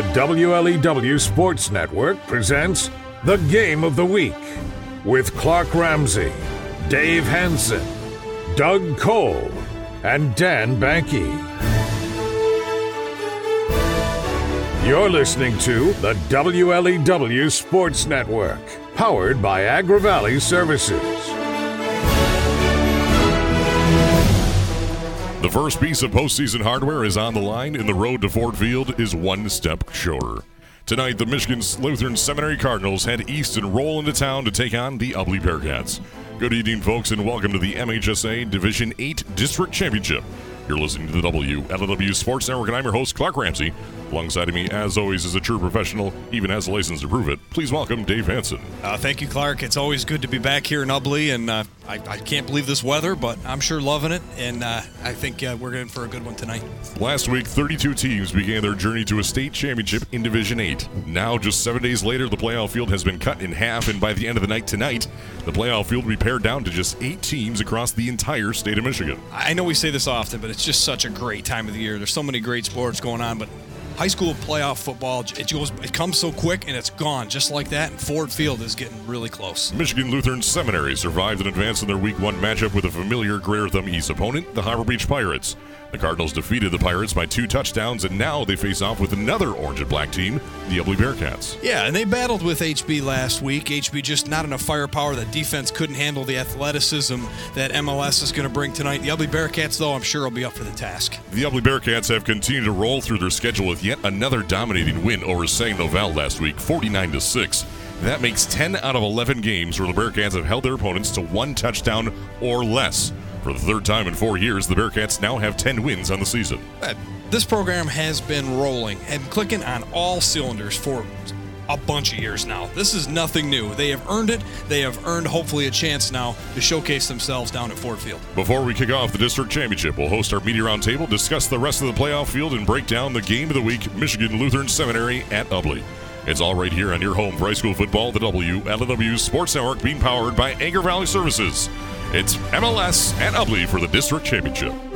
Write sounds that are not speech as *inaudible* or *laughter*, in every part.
The WLEW Sports Network presents The Game of the Week with Clark Ramsey, Dave Hanson, Doug Cole, and Dan Banky. You're listening to the WLEW Sports Network, powered by Agri Valley Services. The first piece of postseason hardware is on the line, and the road to Ford Field is one step shorter. Tonight, the Michigan Lutheran Seminary Cardinals head east and roll into town to take on the Ubly Bearcats. Good evening, folks, and welcome to the MHSA Division 8 District Championship. You're listening to the WLEW Sports Network, and I'm your host, Clark Ramsey. Alongside of me, as always, is a true professional, even has a license to prove it. Please welcome Dave Hanson. Uh, thank you, Clark. It's always good to be back here in Ubly, and uh, I, I, can't believe this weather, but I'm sure loving it, and uh, I think uh, we're in for a good one tonight. Last week, 32 teams began their journey to a state championship in Division 8. Now, just seven days later, the playoff field has been cut in half, and by the end of the night tonight, the playoff field will be pared down to just eight teams across the entire state of Michigan. I know we say this often, but it's just such a great time of the year. There's so many great sports going on, but high school playoff football it goes it comes so quick and it's gone just like that and ford field is getting really close. Michigan lutheran seminary survived and advanced in their week one matchup with a familiar greater thumb east opponent the harbor beach pirates the Cardinals defeated the Pirates by two touchdowns, and now they face off with another orange and black team, the Ubly Bearcats. Yeah, and they battled with HB last week. HB just not enough firepower. That defense couldn't handle the athleticism that MLS is going to bring tonight. The Ubly Bearcats, though, I'm sure will be up for the task. The Ubly Bearcats have continued to roll through their schedule with yet another dominating win over St. Novel last week, 49 to 6. That makes 10 out of 11 games where the Bearcats have held their opponents to one touchdown or less. For the third time in four years, the Bearcats now have 10 wins on the season. Uh, this program has been rolling and clicking on all cylinders for a bunch of years now. This is nothing new. They have earned it. They have earned, hopefully, a chance now to showcase themselves down at Ford Field. Before we kick off the district championship, we'll host our media roundtable, discuss the rest of the playoff field, and break down the game of the week Michigan Lutheran Seminary at Ubly. It's all right here on your home for high school football, the WLEW Sports Network, being powered by Agri Valley Services. It's MLS and Ubly for the district championship.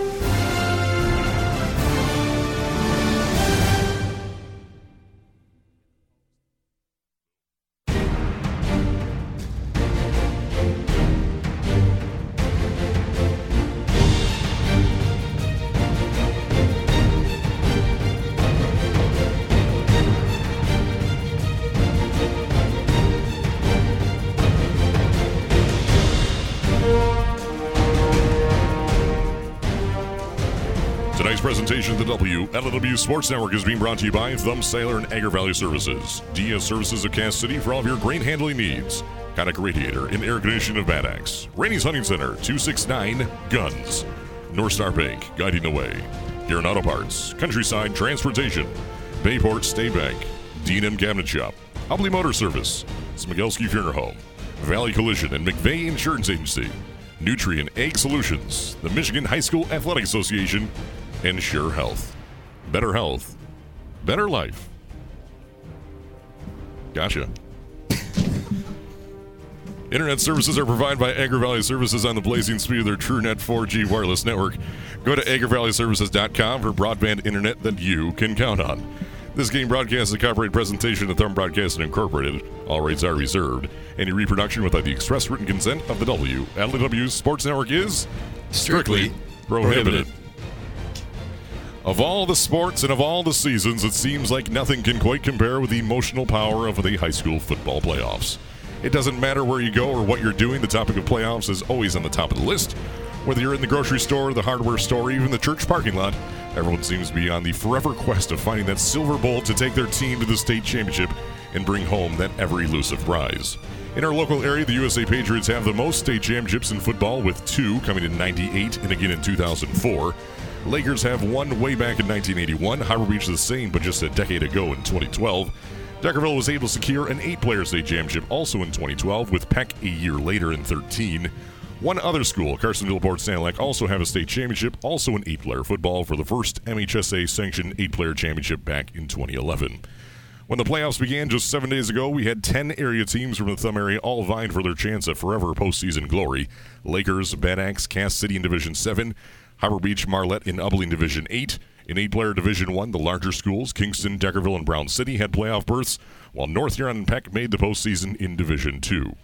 The WLEW Sports Network is being brought to you by Thumb Cellular and Agri Valley Services. DS Services of Cass City for all of your grain handling needs. Konica Radiator and Air Conditioning of Bad Axe. Rainey's Hunting Center, 269 Guns. North Star Bank, guiding the way. Guerin Auto Parts, Countryside Transportation, Bayport State Bank, D&M Cabinet Shop, Ubly Motor Service, Smigelski Funeral Home, Valley Collision and McVeigh Insurance Agency, Nutrien Ag Solutions, the Michigan High School Athletic Association, Ensure Health. Better health, better life. Gotcha. *laughs* Internet services are provided by Agri Valley Services on the blazing speed of their TrueNet 4G wireless network. Go to agrivalleyservices.com for broadband internet that you can count on. This game broadcast is a copyright presentation of Thumb Broadcasting Incorporated. All rights are reserved. Any reproduction without the express written consent of the WLEW Sports Network is strictly, strictly prohibited. prohibited. Of all the sports and of all the seasons, it seems like nothing can quite compare with the emotional power of the high school football playoffs. It doesn't matter where you go or what you're doing, the topic of playoffs is always on the top of the list. Whether you're in the grocery store, the hardware store, or even the church parking lot, everyone seems to be on the forever quest of finding that silver bowl to take their team to the state championship and bring home that ever elusive prize. In our local area, the USA Patriots have the most state championships in football, with two coming in 98 and again in 2004. Lakers have won way back in 1981. Harbor Beach the same, but just a decade ago in 2012. Deckerville was able to secure an eight player state championship also in 2012, with Peck a year later in 13. One other school, Carsonville Port Sanilac, also have a state championship, also in eight player football, for the first MHSA sanctioned eight player championship back in 2011. When the playoffs began just seven days ago, we had 10 area teams from the Thumb area all vying for their chance at forever postseason glory. Lakers, Bad Axe, Cass City in Division 7, Harbor Beach Marlette in Ubling Division 8, In eight-player Division One, the larger schools, Kingston, Deckerville, and Brown City, had playoff berths, while North Huron and Peck made the postseason in Division Two.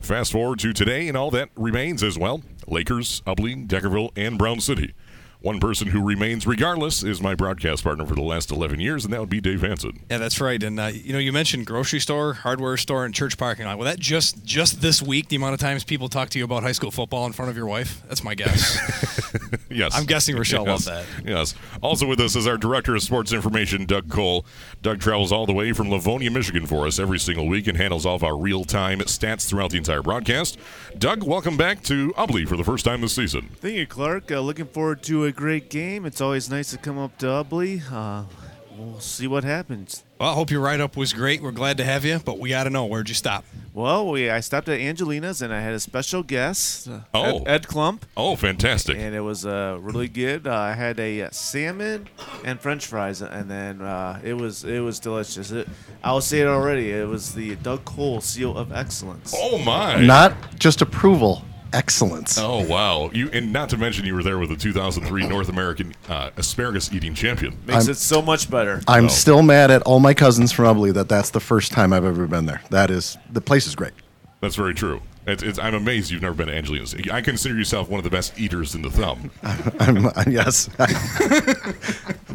Fast forward to today, and all that remains as well. Lakers, Ubly, Deckerville, and Brown City. One person who remains regardless is my broadcast partner for the last 11 years, and that would be Dave Hanson. Yeah, that's right. And uh, you know, you mentioned grocery store, hardware store, and church parking lot. Well, that just just this week, the amount of times people talk to you about high school football in front of your wife. That's my guess. *laughs* yes, I'm guessing Rochelle yes. loved that. Yes. Also with us is our director of sports information, Doug Cole. Doug travels all the way from Livonia, Michigan, for us every single week and handles all of our real-time stats throughout the entire broadcast. Doug, welcome back to Ubly for the first time this season. Thank you, Clark. Uh, looking forward to a great game. It's always nice to come up to Ubly. Uh, we'll see what happens. Well, I hope your write up was great. We're glad to have you, but we got to know where'd you stop? Well, we I stopped at Angelina's and I had a special guest, uh, Oh. Ed, Ed Klump, Oh, fantastic. and it was uh, really good. Uh, I had a uh, salmon and French fries, and then uh, it was it was delicious. It, I'll say it already. It was the Doug Cole Seal of Excellence. Oh, my. Not just approval, excellence. Oh wow! You and not to mention you were there with the 2003 North American uh, asparagus eating champion. Makes I'm- it so much better. I'm Oh. still mad at all my cousins from Ubly that that's the first time I've ever been there. That is, the place is great. That's very true. It's, it's, I'm amazed you've never been to Angelina's. I consider yourself one of the best eaters in the thumb. *laughs* I'm, uh, yes, *laughs*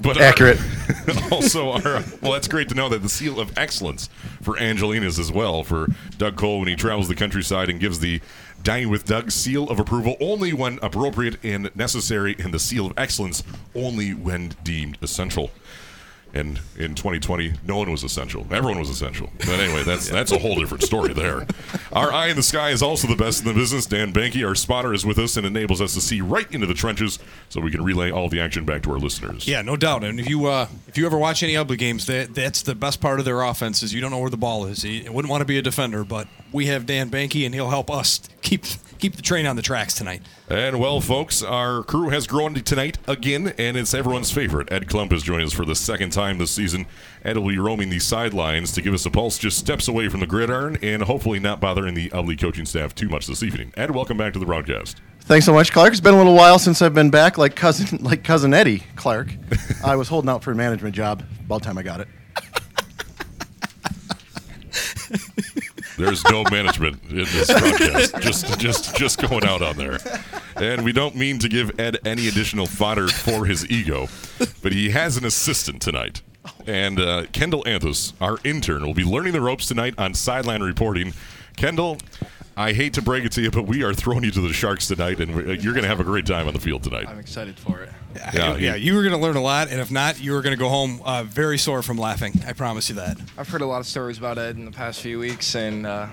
But our- accurate. *laughs* also, our, well, that's great to know that the seal of excellence for Angelina's as well for Doug Cole when he travels the countryside and gives the Dining with Doug seal of approval only when appropriate and necessary, and the seal of excellence only when deemed essential. And in 2020, no one was essential. Everyone was essential. But anyway, that's that's a whole different story there. Our eye in the sky is also the best in the business. Dan Banky, our spotter, is with us and enables us to see right into the trenches, so we can relay all the action back to our listeners. Yeah, no doubt. And if you uh, if you ever watch any Ubly games, that that's the best part of their offense is you don't know where the ball is. You wouldn't want to be a defender, but we have Dan Banky, and he'll help us *laughs* keep keep the train on the tracks tonight. And well, folks, our crew has grown tonight again, and it's everyone's favorite. Ed Klump has joined us for the second time this season. Ed will be roaming the sidelines to give us a pulse just steps away from the gridiron and hopefully not bothering the Ubly coaching staff too much this evening. Ed, welcome back to the broadcast. Thanks so much, Clark. It's been a little while since I've been back, like cousin, *laughs* like cousin Eddie Clark. *laughs* I was holding out for a management job. About time I got it. *laughs* There's no management in this broadcast. Just, just, just going out on there. And we don't mean to give Ed any additional fodder for his ego, but he has an assistant tonight. And uh, Kendall Anthos, our intern, will be learning the ropes tonight on sideline reporting. Kendall, I hate to break it to you, but we are throwing you to the Sharks tonight, and you're going to have a great time on the field tonight. I'm excited for it. Yeah, yeah, he- you were going to learn a lot, and if not, you were going to go home uh, very sore from laughing. I promise you that. I've heard a lot of stories about Ed in the past few weeks, and uh,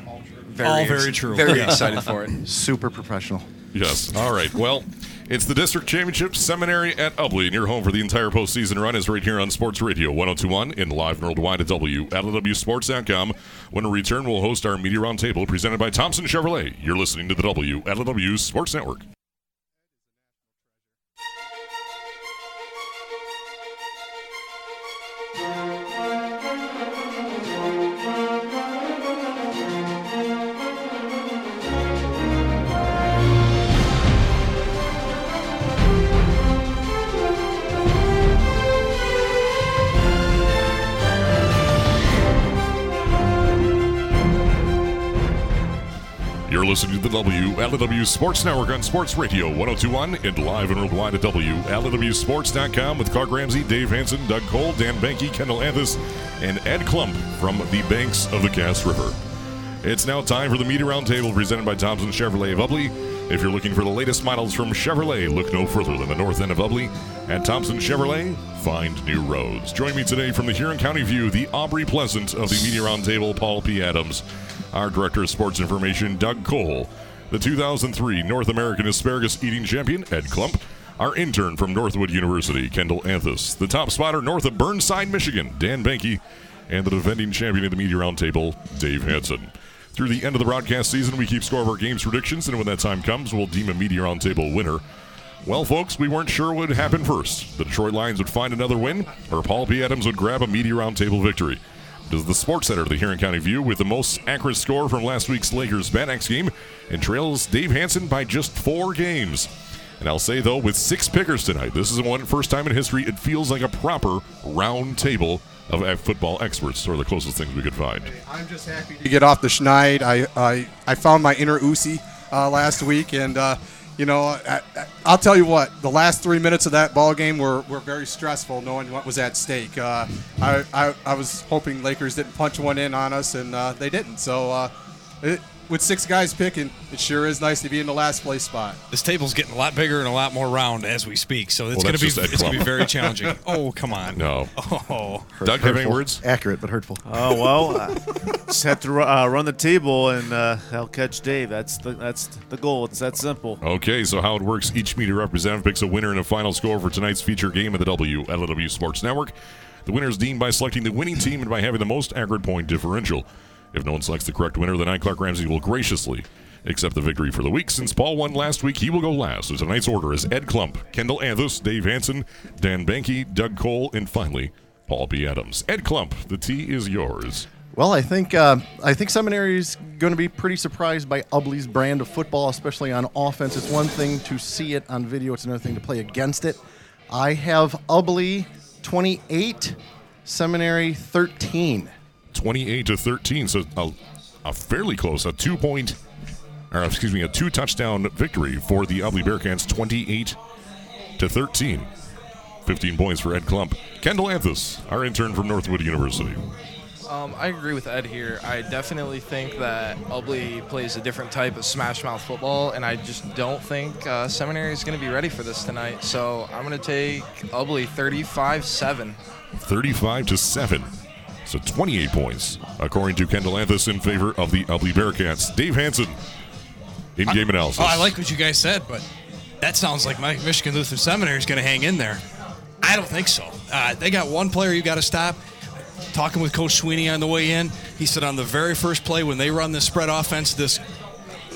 very All very true. Very excited for it. *laughs* Super professional. Yes. All right. Well, it's the district championship seminary at Ubly, and your home for the entire postseason run is right here on Sports Radio 1021 and live and worldwide at W at LWSports.com. When we return, we'll host our media roundtable presented by Thompson Chevrolet. You're listening to the W at LW Sports Network. Listening to the W LW Sports Network on Sports Radio 1021 and live and worldwide at WLWSports.com with Clark Ramsey, Dave Hanson, Doug Cole, Dan Banky, Kendall Anthus, and Ed Klump from the banks of the Cass River. It's now time for the Media Roundtable presented by Thompson Chevrolet of Ubly. If you're looking for the latest models from Chevrolet, look no further than the north end of Ubly. At Thompson Chevrolet, find new roads. Join me today from the Huron County View, the Aubrey Pleasant of the Media Roundtable, Paul P. Adams, our Director of Sports Information, Doug Cole, the 2003 North American Asparagus Eating Champion, Ed Klump, our intern from Northwood University, Kendall Anthus, the top spotter north of Burnside, Michigan, Dan Banky, and the defending champion of the Media Roundtable, Dave Hanson. Through the end of the broadcast season, we keep score of our games predictions, and when that time comes, we'll deem a Media Roundtable winner. Well, folks, we weren't sure what would happen first. The Detroit Lions would find another win, or Paul P. Adams would grab a Media Roundtable victory. Does the Sports Center of the Huron County View with the most accurate score from last week's Lakers Bad Axe game and trails Dave Hanson by just four games. And I'll say though, with six pickers tonight, this is the one first time in history it feels like a proper round table of football experts, or the closest things we could find. I'm just happy to get off the schneid. I I, I found my inner Usi uh, last week, and uh, you know, I, will tell you what. The last three minutes of that ball game were, were very stressful, knowing what was at stake. Uh, I, I, I was hoping Lakers didn't punch one in on us, and uh, they didn't. So. Uh, it, with six guys picking, it sure is nice to be in the last place spot. This table's getting a lot bigger and a lot more round as we speak, so it's Well, going to be that's just Ed it's going to be very challenging. *laughs* oh, come on. No. Oh, Doug, have any words? Accurate, but hurtful. Oh well, uh, *laughs* just have to uh, run the table and uh, I'll catch Dave. That's the that's the goal. It's that simple. Okay, so how it works each media representative picks a winner and a final score for tonight's feature game of the WLW Sports Network. The winner is deemed by selecting the winning team and by having the most accurate point differential. If no one selects the correct winner, then I, Clark Ramsey, will graciously accept the victory for the week. Since Paul won last week, he will go last. So tonight's order is Ed Klump, Kendall Anthus, Dave Hanson, Dan Banky, Doug Cole, and finally, Paul B. Adams. Ed Klump, the tea is yours. Well, I think uh, I think Seminary is going to be pretty surprised by Ubly's brand of football, especially on offense. It's one thing to see it on video; it's another thing to play against it. I have Ubly 28, Seminary 13. 28 to 13. So a, a fairly close, a two point, or excuse me, a two touchdown victory for the Ubly Bearcats, 28 to 13. 15 points for Ed Klump. Kendall Anthus, our intern from Northwood University. Um, I agree with Ed here. I definitely think that Ubly plays a different type of smash mouth football, and I just don't think uh, Seminary is going to be ready for this tonight. So I'm going to take Ubly 35 7. 35 to 7. So 28 points, according to Kendall Anthus, in favor of the Ubly Bearcats. Dave Hanson, in game analysis. Oh, I like what you guys said, but that sounds like my Michigan Lutheran Seminary is going to hang in there. I don't think so. Uh, they got one player you got to stop. Talking with Coach Sweeney on the way in, he said on the very first play when they run this spread offense, this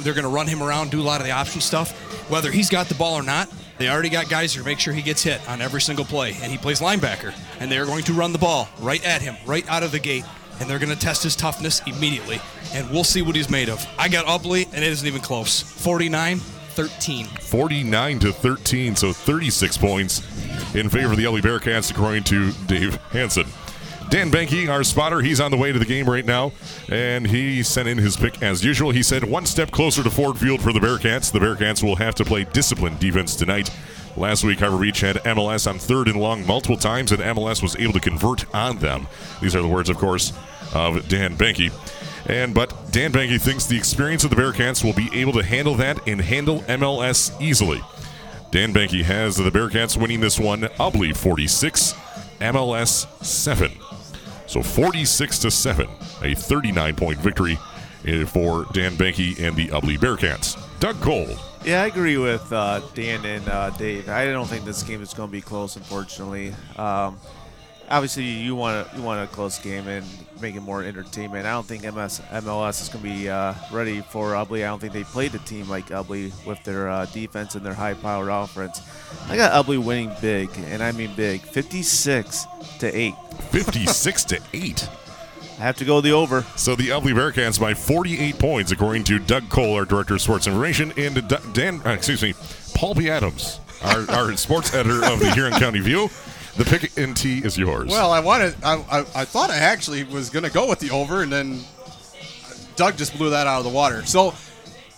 they're going to run him around, do a lot of the option stuff. Whether he's got the ball or not, they already got Geyser. to make sure he gets hit on every single play, and he plays linebacker, and they are going to run the ball right at him, right out of the gate, and they're going to test his toughness immediately, and we'll see what he's made of. I got Ubly, and it isn't even close. 49 13. 49 to 13, so 36 points in favor of the LA Bearcats, according to Dave Hanson. Dan Banky, our spotter, he's on the way to the game right now, and he sent in his pick as usual. He said one step closer to Ford Field for the Bearcats. The Bearcats will have to play disciplined defense tonight. Last week, Harbor Beach had MLS on third and long multiple times, and MLS was able to convert on them. These are the words, of course, of Dan Banky. And but Dan Banky thinks the experience of the Bearcats will be able to handle that and handle MLS easily. Dan Banky has the Bearcats winning this one, Ubly 46, MLS 7. So 46 to 7, a 39 point victory eh, for Dan Banky and the Ubly Bearcats. Doug Cole. Yeah, I agree with uh, Dan and uh, Dave. I don't think this game is going to be close, unfortunately. Um, obviously, you want a, you want a close game and make it more entertainment. I don't think MS, MLS is going to be uh, ready for Ubly. I don't think they played a team like Ubly with their uh, defense and their high-powered offense. I got Ubly winning big, and I mean big, 56 to eight. 56 to 8. *laughs* I have to go the over. So the Ubly Bearcats by 48 points, according to Doug Cole, our director of sports information, and Dan, uh, excuse me, Paul B. Adams, our, our *laughs* sports editor of the Huron County View. The pick in T is yours. Well, I wanted. I, I, I thought I actually was going to go with the over, and then Doug just blew that out of the water. So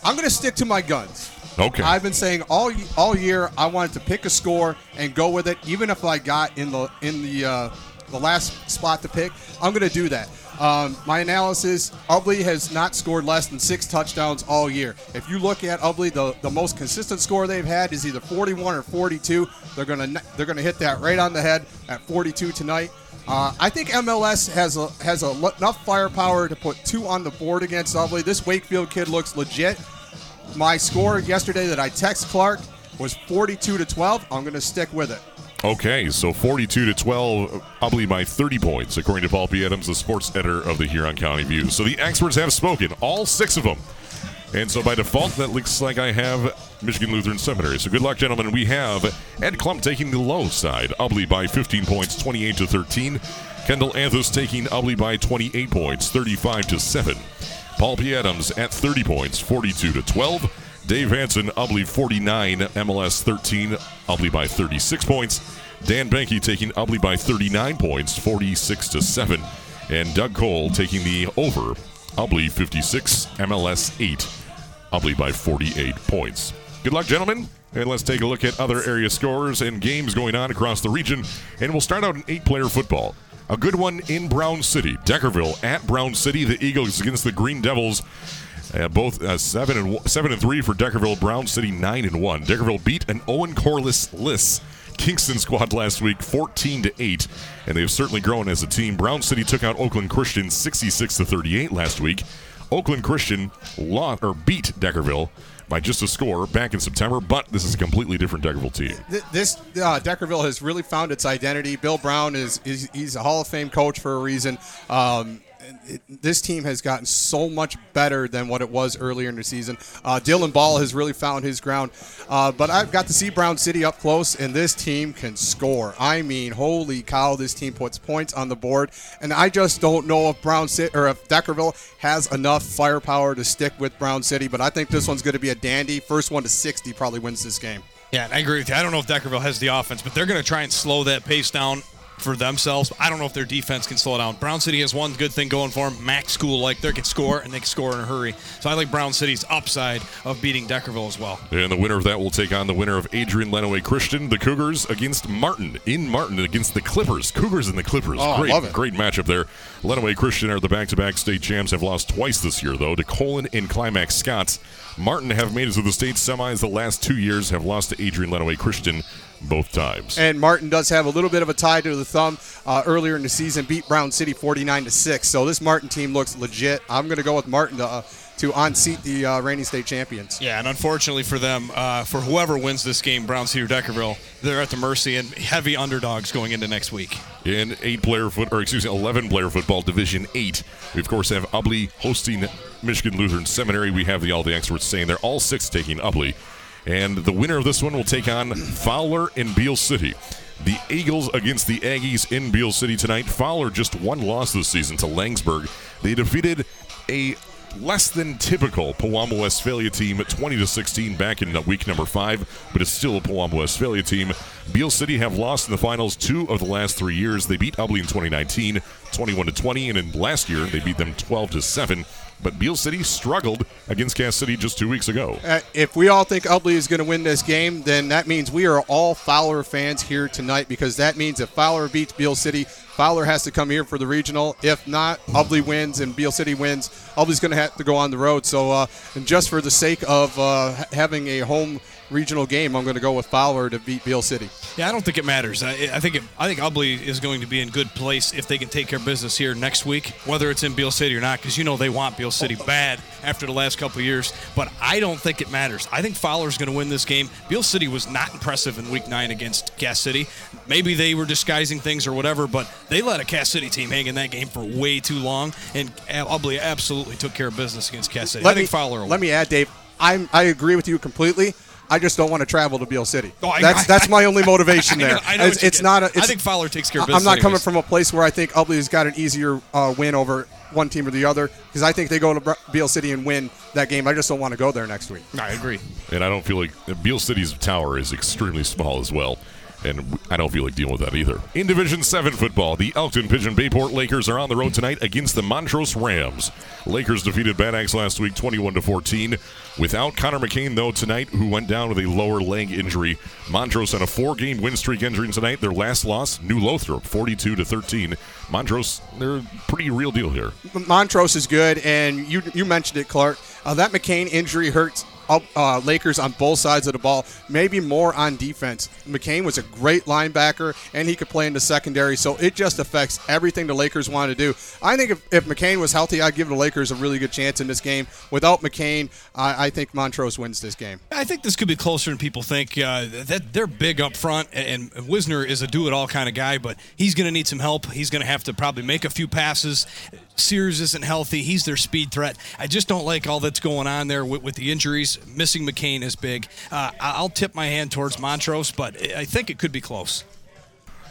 I'm going to stick to my guns. Okay. I've been saying all all year I wanted to pick a score and go with it, even if I got in the in the uh, the last spot to pick. I'm going to do that. Um, my analysis: Ubly has not scored less than six touchdowns all year. If you look at Ubly, the, the most consistent score they've had is either 41 or 42. They're to they're to hit that right on the head at 42 tonight. Uh, I think MLS has a, has enough firepower to put two on the board against Ubly. This Wakefield kid looks legit. My score yesterday that I text Clark was 42 to 12. I'm to stick with it. Okay, so 42 to 12, Ubly by 30 points, according to Paul P. Adams, the sports editor of the Huron County View. So the experts have spoken, all six of them. And so by default, that looks like I have Michigan Lutheran Seminary. So good luck, gentlemen. We have Ed Klump taking the low side, Ubly by 15 points, 28 to 13. Kendall Anthos taking Ubly by 28 points, 35 to 7. Paul P. Adams at 30 points, 42 to 12. Dave Hanson, Ubly 49, MLS 13, Ubly by 36 points. Dan Banky taking Ubly by 39 points, 46 to 7. And Doug Cole taking the over, Ubly 56, MLS 8, Ubly by 48 points. Good luck, gentlemen. And let's take a look at other area scores and games going on across the region. And we'll start out in eight player football. A good one in Brown City. Deckerville at Brown City. The Eagles against the Green Devils. Uh, both uh, seven and seven and three for Deckerville. Brown City nine and one. Deckerville beat an Owen Corliss Liss Kingston squad last week, 14 to 8, and they've certainly grown as a team. Brown City took out Oakland Christian 66 to 38 last week. Oakland Christian lost or beat Deckerville by just a score back in September, but this is a completely different Deckerville team. This uh, Deckerville has really found its identity. Bill Brown is, is he's a Hall of Fame coach for a reason. Um, it, this team has gotten so much better than what it was earlier in the season. Uh, Dylan Ball has really found his ground. Uh, but I've got to see Brown City up close, and this team can score. I mean, holy cow, this team puts points on the board. And I just don't know if Brown City or if Deckerville has enough firepower to stick with Brown City. But I think this one's going to be a dandy. First one to 60 probably wins this game. Yeah, I agree with you. I don't know if Deckerville has the offense, but they're going to try and slow that pace down for themselves. I don't know if their defense can slow down. Brown City has one good thing going for them. Max School, like they can score and they can score in a hurry. So I like Brown City's upside of beating Deckerville as well. And the winner of that will take on the winner of Adrian Lenawee Christian, the Cougars against Martin in Martin against the Clippers. Cougars and the Clippers. Oh, great, love it. great matchup there. Lenawee Christian are the back-to-back state champs. Have lost twice this year though to Colon and Climax Scotts. Martin have made it to the state semis the last two years. Have lost to Adrian Lenawee Christian both times. And Martin does have a little bit of a tie to the thumb. Uh, earlier in the season, beat Brown City 49 to six. So this Martin team looks legit. I'm going to go with Martin to uh, to unseat the uh, reigning state champions. Yeah, and unfortunately for them, uh, for whoever wins this game, Brown City or Deckerville, they're at the mercy and heavy underdogs going into next week. In eight-player foot, or excuse me, eleven-player football, Division Eight, we of course have Ubly hosting Michigan Lutheran Seminary. We have the all the experts saying they're all six taking Ubly, and the winner of this one will take on Fowler in Beale City. The Eagles against the Aggies in Beale City tonight. Fowler just one loss this season to Laingsburg. They defeated a less than typical Pewamo Westphalia team at 20 to 16 back in week number five, but it's still a Pewamo Westphalia team. Beale City have lost in the finals two of the last three years. They beat Ubly in 2019, 21 to 20, and in last year they beat them 12 to 7. But Beale City struggled against Cass City just two weeks ago. Uh, if we all think Ubly is going to win this game, then that means we are all Fowler fans here tonight because that means if Fowler beats Beale City, Fowler has to come here for the regional. If not, Ubly wins and Beale City wins. Ubly's going to have to go on the road. So, uh, and just for the sake of uh, having a home regional game, I'm going to go with Fowler to beat Beale City. Yeah, I don't think it matters. I, I think it, I think Ubly is going to be in good place if they can take care of business here next week, whether it's in Beale City or not, because you know they want Beale City bad after the last couple of years. But I don't think it matters. I think Fowler's going to win this game. Beale City was not impressive in Week Nine against Cass City. Maybe they were disguising things or whatever, but they let a Cass City team hang in that game for way too long, and Ubly absolutely took care of business against Cass City. I think Fowler. Will Let me add, Dave. I'm, I agree with you completely. I just don't want to travel to Beale City. Oh, I- that's I- that's my only *laughs* motivation I know- there. I know it's what you it's not. A, I it's, think Fowler takes care of I'm business not coming from a place where I think Ubly's got an easier uh, win over one team or the other because I think they go to Br- Beale City and win that game. I just don't want to go there next week. I agree. And I don't feel like Beale City's tower is extremely small as well. And I don't feel like dealing with that either. In Division 7 football, the Elkton Pigeon Bayport Lakers are on the road tonight against the Montrose Rams. Lakers defeated Bad Axe last week 21 to 14. Without Connor McCain, though, tonight, who went down with a lower leg injury. Montrose on a four game win streak entering tonight. Their last loss, New Lothrop, 42 to 13. Montrose, they're pretty real deal here. Montrose is good, and you you mentioned it, Clark. Uh, that McCain injury hurts uh, Lakers on both sides of the ball, maybe more on defense. McCain was a great linebacker, and he could play in the secondary, so it just affects everything the Lakers want to do. I think if, if McCain was healthy, I'd give the Lakers a really good chance in this game. Without McCain, I, I think Montrose wins this game. I think this could be closer than people think. Uh, that they're big up front, and, Wisner is a do-it-all kind of guy, but he's going to need some help. He's going to have to probably make a few passes. Sears isn't healthy; he's their speed threat. I just don't like all that's going on there with, with the injuries. Missing McCain is big. Uh, I'll tip my hand towards Montrose, but I think it could be close.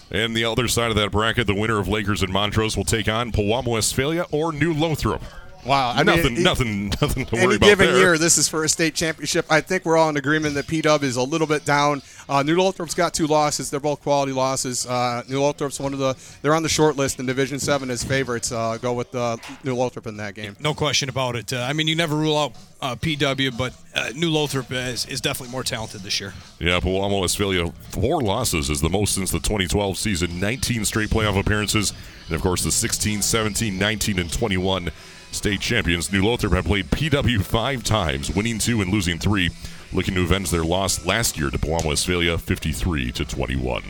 And the other side of that bracket, the winner of Lakers and Montrose will take on Pewamo Westphalia or New Lothrop. Wow, I mean, nothing, it- nothing, *laughs* nothing to worry about. Any about given there. year, this is for a state championship. I think we're all in agreement that P Dub is a little bit down. Uh, New Lothrop's got two losses. They're both quality losses. Uh, New Lothrop's one of the. They're on the short list in Division Seven as favorites. Uh, go with uh, New Lothrop in that game. No question about it. Uh, I mean, you never rule out uh, PW, but uh, New Lothrop is, is definitely more talented this year. Yeah, Pewamo Westphalia, four losses is the most since the 2012 season, 19 straight playoff appearances, and of course the 16, 17, 19, and 21 state champions. New Lothrop have played PW five times, winning two and losing three, looking to avenge their loss last year to Pewamo Westphalia, 53 to 21.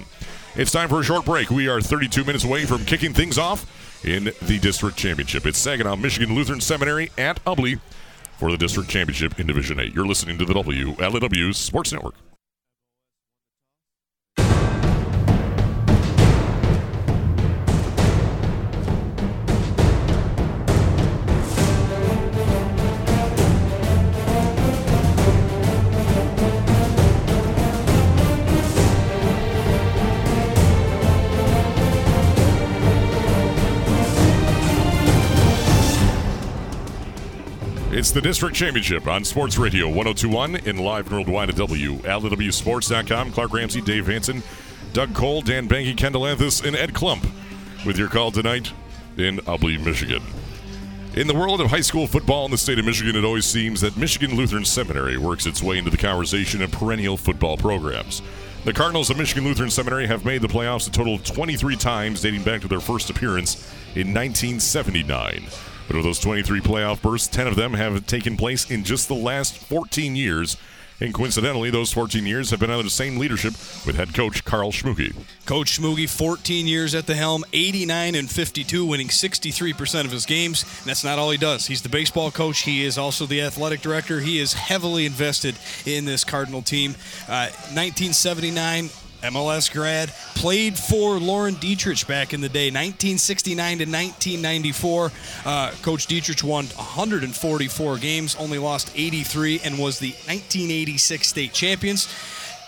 It's time for a short break. We are 32 minutes away from kicking things off in the district championship. It's Saginaw Michigan Lutheran Seminary at Ubly for the district championship in Division 8. You're listening to the WLAW Sports Network. It's the district championship on Sports Radio 1021 in live worldwide at WLWSports.com. Clark Ramsey, Dave Hanson, Doug Cole, Dan Banky, Kendall Anthus, and Ed Klump with your call tonight in Ubly, Michigan. In the world of high school football in the state of Michigan, it always seems that Michigan Lutheran Seminary works its way into the conversation of perennial football programs. The Cardinals of Michigan Lutheran Seminary have made the playoffs a total of 23 times, dating back to their first appearance in 1979. But of those 23 playoff bursts, 10 of them have taken place in just the last 14 years. And coincidentally, those 14 years have been under the same leadership with head coach Carl Schmuke. Coach Schmugi, 14 years at the helm, 89 and 52, winning 63% of his games. And that's not all he does. He's the baseball coach. He is also the athletic director. He is heavily invested in this Cardinal team. Uh, 1979. MLS grad, played for Lauren Dietrich back in the day, 1969 to 1994. Uh, Coach Dietrich won 144 games, only lost 83, and was the 1986 state champions.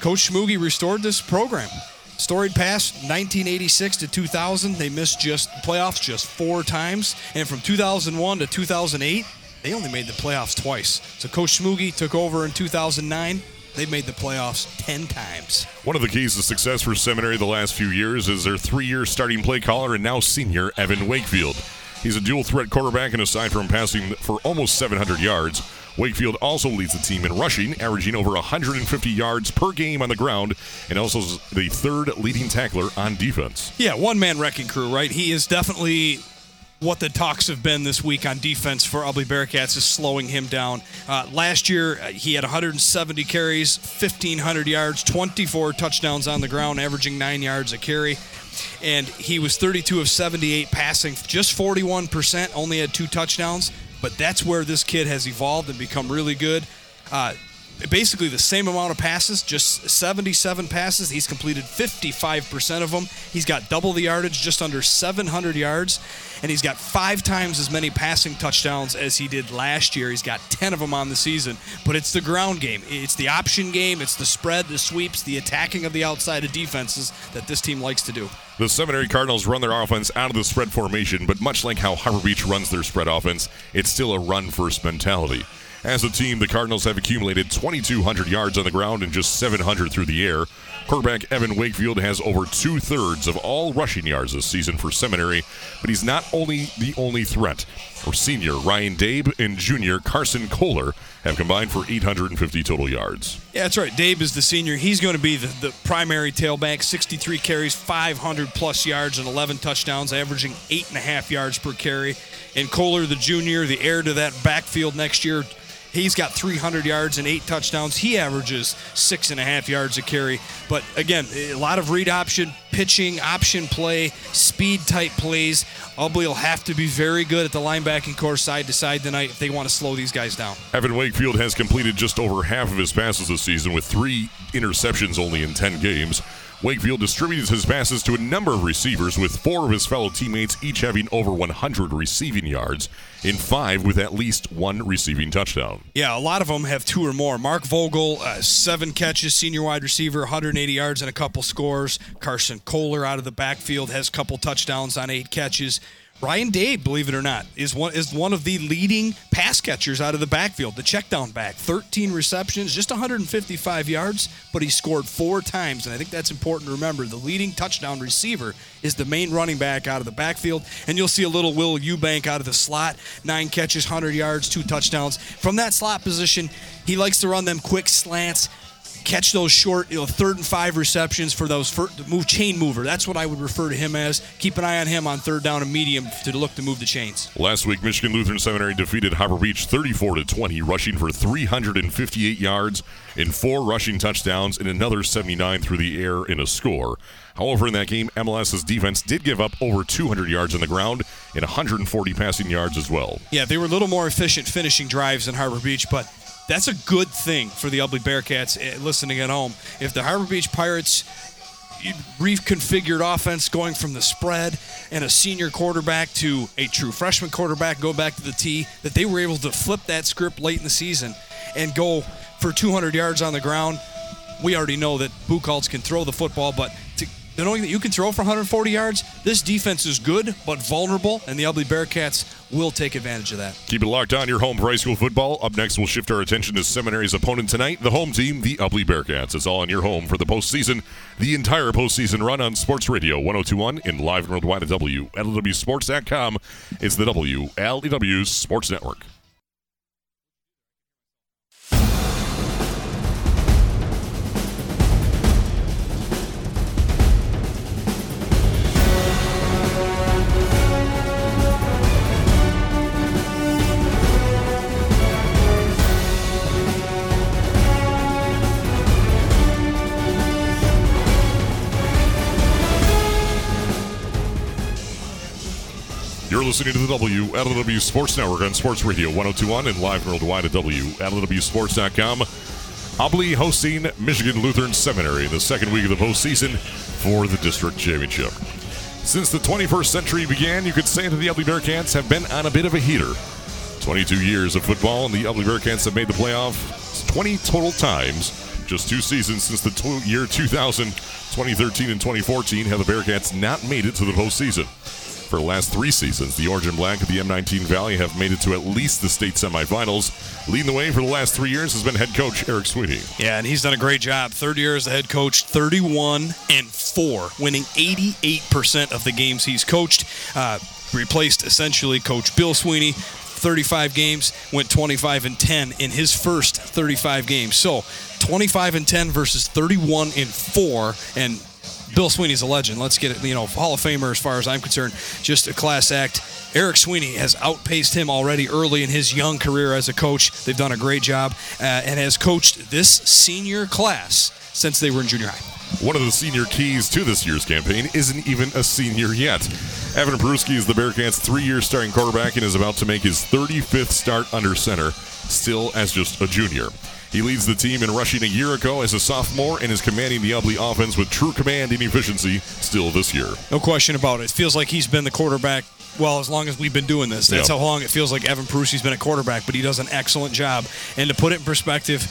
Coach Schmugi restored this program. Storied past 1986 to 2000, they missed just playoffs just four times, and from 2001 to 2008, they only made the playoffs twice. So Coach Schmugi took over in 2009. They made the playoffs 10 times. One of the keys to success for Seminary the last few years is their three year starting play caller and now senior, Evan Wakefield. He's a dual threat quarterback, and aside from passing for almost 700 yards, Wakefield also leads the team in rushing, averaging over 150 yards per game on the ground, and also is the third leading tackler on defense. Yeah, one man wrecking crew, right? He is definitely what the talks have been this week on defense for Ubly Bearcats is slowing him down. Uh, last year, uh, he had 170 carries, 1,500 yards, 24 touchdowns on the ground, averaging nine yards a carry. And he was 32 of 78 passing, just 41%, only had two touchdowns. But that's where this kid has evolved and become really good. Uh, basically the same amount of passes, just 77 passes. He's completed 55% of them. He's got double the yardage, just under 700 yards, and he's got five times as many passing touchdowns as he did last year. He's got 10 of them on the season, but it's the ground game. It's the option game, it's the spread, the sweeps, the attacking of the outside of defenses that this team likes to do. The Seminary Cardinals run their offense out of the spread formation, but much like how Harbor Beach runs their spread offense, it's still a run first mentality. As a team, the Cardinals have accumulated 2,200 yards on the ground and just 700 through the air. Quarterback Evan Wakefield has over two thirds of all rushing yards this season for Seminary, but he's not only the only threat. For senior Ryan Dabe and junior Carson Kohler have combined for 850 total yards. Yeah, that's right. Dabe is the senior. He's going to be the, the primary tailback. 63 carries, 500 plus yards, and 11 touchdowns, averaging eight and a half yards per carry. And Kohler, the junior, the heir to that backfield next year, he's got 300 yards and eight touchdowns. He averages six and a half yards a carry. But again, a lot of read option, pitching, option play, speed type plays. Ubly will have to be very good at the linebacking corps side to side tonight if they want to slow these guys down. Evan Wakefield has completed just over half of his passes this season with three interceptions only in 10 games. Wakefield distributes his passes to a number of receivers, with four of his fellow teammates each having over 100 receiving yards, in five with at least one receiving touchdown. Yeah, a lot of them have two or more. Mark Vogel, uh, seven catches, senior wide receiver, 180 yards and a couple scores. Carson Kohler out of the backfield has a couple touchdowns on eight catches. Ryan Day, believe it or not, is one is one of the leading pass catchers out of the backfield, the check down back. 13 receptions, just 155 yards, but he scored four times. And I think that's important to remember. The leading touchdown receiver is the main running back out of the backfield. And you'll see a little Will Eubank out of the slot, nine catches, 100 yards, two touchdowns. From that slot position, he likes to run them quick slants catch those short, you know, third and five receptions for those first, move chain mover. That's what I would refer to him as. Keep an eye on him on third down and medium to look to move the chains. Last week, Michigan Lutheran Seminary defeated Harbor Beach 34 to 20, rushing for 358 yards and four rushing touchdowns and another 79 through the air in a score. However, in that game, MLS's defense did give up over 200 yards on the ground and 140 passing yards as well. Yeah, they were a little more efficient finishing drives than Harbor Beach, but that's a good thing for the Ubly Bearcats eh, listening at home. If the Harbor Beach Pirates reconfigured offense going from the spread and a senior quarterback to a true freshman quarterback, go back to the T, that they were able to flip that script late in the season and go for 200 yards on the ground. We already know that Buchholz can throw the football, but knowing that you can throw for 140 yards, this defense is good but vulnerable, and the Ubly Bearcats will take advantage of that. Keep it locked on your home for high school football. Up next, we'll shift our attention to Seminary's opponent tonight, the home team, the Ubly Bearcats. It's all on your home for the postseason, the entire postseason run on Sports Radio 1021 and live and worldwide at WLEWSports.com. It's the WLEW Sports Network. You're listening to the WLEW Sports Network on Sports Radio 1021 and live worldwide at WLEWSports.com. Ubly hosting Michigan Lutheran Seminary in the second week of the postseason for the district championship. Since the 21st century began, you could say that the Ubly Bearcats have been on a bit of a heater. 22 years of football, and the Ubly Bearcats have made the playoff 20 total times. Just two seasons since the year 2000, 2013, and 2014 have the Bearcats not made it to the postseason. For the last three seasons, the Orange and Black of the M19 Valley have made it to at least the state semifinals. Leading the way for the last three years has been head coach Eric Sweeney. Yeah, and he's done a great job. Third year as the head coach, 31 and 4, winning 88% of the games he's coached. Uh, replaced essentially Coach Bill Sweeney. 35 games, went 25 and 10 in his first 35 games. So 25 and 10 versus 31 and 4. And Bill Sweeney's a legend. Let's get it, you know, Hall of Famer as far as I'm concerned. Just a class act. Eric Sweeney has outpaced him already early in his young career as a coach. They've done a great job uh, and has coached this senior class since they were in junior high. One of the senior keys to this year's campaign isn't even a senior yet. Evan Peruski is the Bearcats' three-year starting quarterback and is about to make his 35th start under center, still as just a junior. He leads the team in rushing a year ago as a sophomore and is commanding the Ubly offense with true command and efficiency still this year. No question about it. It feels like he's been the quarterback well as long as we've been doing this. That's how long it feels like Evan Peruski's been a quarterback, but he does an excellent job. And to put it in perspective,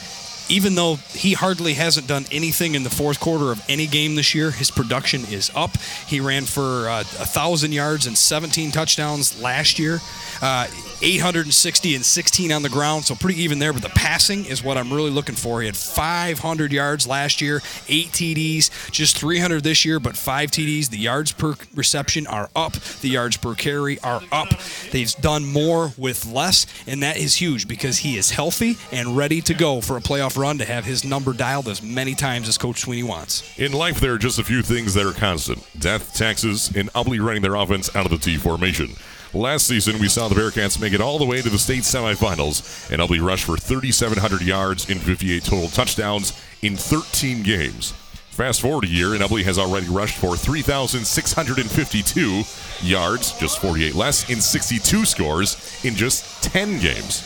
even though he hardly hasn't done anything in the fourth quarter of any game this year, his production is up. He ran for uh, a thousand yards and 17 touchdowns last year. Uh, 860 and 16 on the ground, so pretty even there. But the passing is what I'm really looking for. He had 500 yards last year, eight TDs, just 300 this year, but five TDs. The yards per reception are up, the yards per carry are up. They've done more with less, and that is huge because he is healthy and ready to go for a playoff run to have his number dialed as many times as Coach Sweeney wants. In life, there are just a few things that are constant death, taxes, and running their offense out of the T formation. Last season, we saw the Bearcats make it all the way to the state semifinals, and Ubly rushed for 3,700 yards and 58 total touchdowns in 13 games. Fast forward a year, and Ubly has already rushed for 3,652 yards, just 48 less, in 62 scores in just 10 games.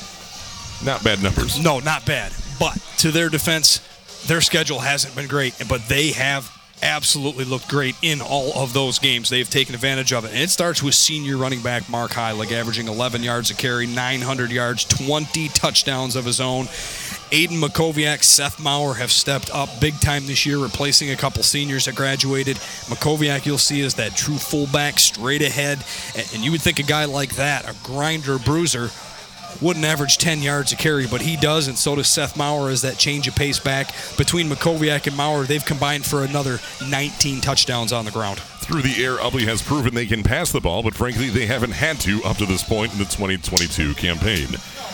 Not bad numbers. No, not bad. But to their defense, their schedule hasn't been great, but they have absolutely looked great in all of those games. They've taken advantage of it. And it starts with senior running back Mark Heilig averaging 11 yards a carry, 900 yards, 20 touchdowns of his own. Aiden Makoviak, Seth Maurer have stepped up big time this year, replacing a couple seniors that graduated. Makoviak, you'll see, is that true fullback, straight ahead. And you would think a guy like that, a grinder, bruiser, wouldn't average 10 yards a carry, but he does, and so does Seth Maurer as that change of pace back. Between Makoviak and Maurer, they've combined for another 19 touchdowns on the ground. Through the air, Ubly has proven they can pass the ball, but frankly, they haven't had to up to this point in the 2022 campaign.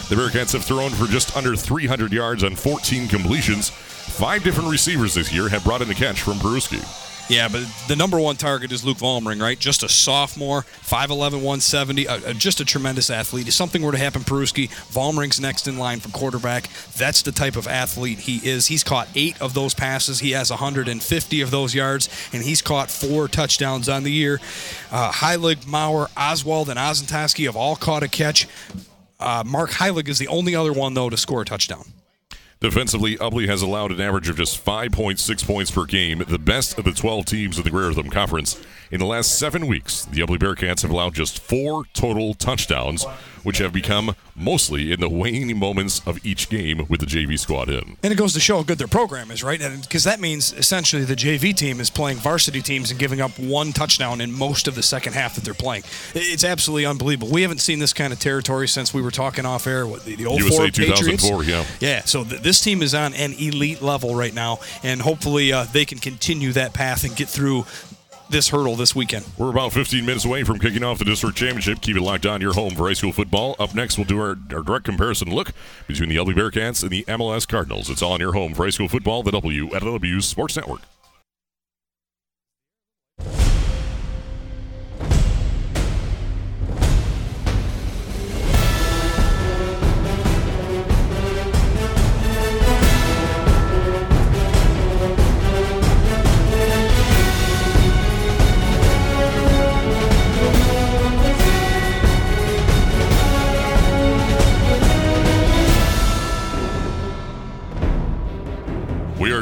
The Bearcats have thrown for just under 300 yards on 14 completions. Five different receivers this year have brought in a catch from Peruski. Yeah, but the number one target is Luke Vollmering, right? Just a sophomore, 5'11", 170, uh, uh, just a tremendous athlete. If something were to happen, Peruski, Vollmering's next in line for quarterback. That's the type of athlete he is. He's caught eight of those passes. He has 150 of those yards, and he's caught four touchdowns on the year. Uh, Heilig, Maurer, Oswald, and Ozentaski have all caught a catch. Uh, Mark Heilig is the only other one, though, to score a touchdown. Defensively, Ubly has allowed an average of just 5.6 points per game, the best of the 12 teams in the Greater Thumb Conference. In the last seven weeks, the Ubly Bearcats have allowed just four total touchdowns, which have become mostly in the waning moments of each game with the JV squad in. And it goes to show how good their program is, right? Because that means essentially the JV team is playing varsity teams and giving up one touchdown in most of the second half that they're playing. It's absolutely unbelievable. We haven't seen this kind of territory since we were talking off air. What the, the old USA four 2004, Patriots. yeah. Yeah. So th- this team is on an elite level right now, and hopefully uh, they can continue that path and get through this hurdle this weekend. We're about 15 minutes away from kicking off the district championship. Keep it locked on your home for high school football. Up next, we'll do our, our direct comparison look between the Ubly Bearcats and the MLS Cardinals. It's all on your home for high school football, the WLW Sports Network.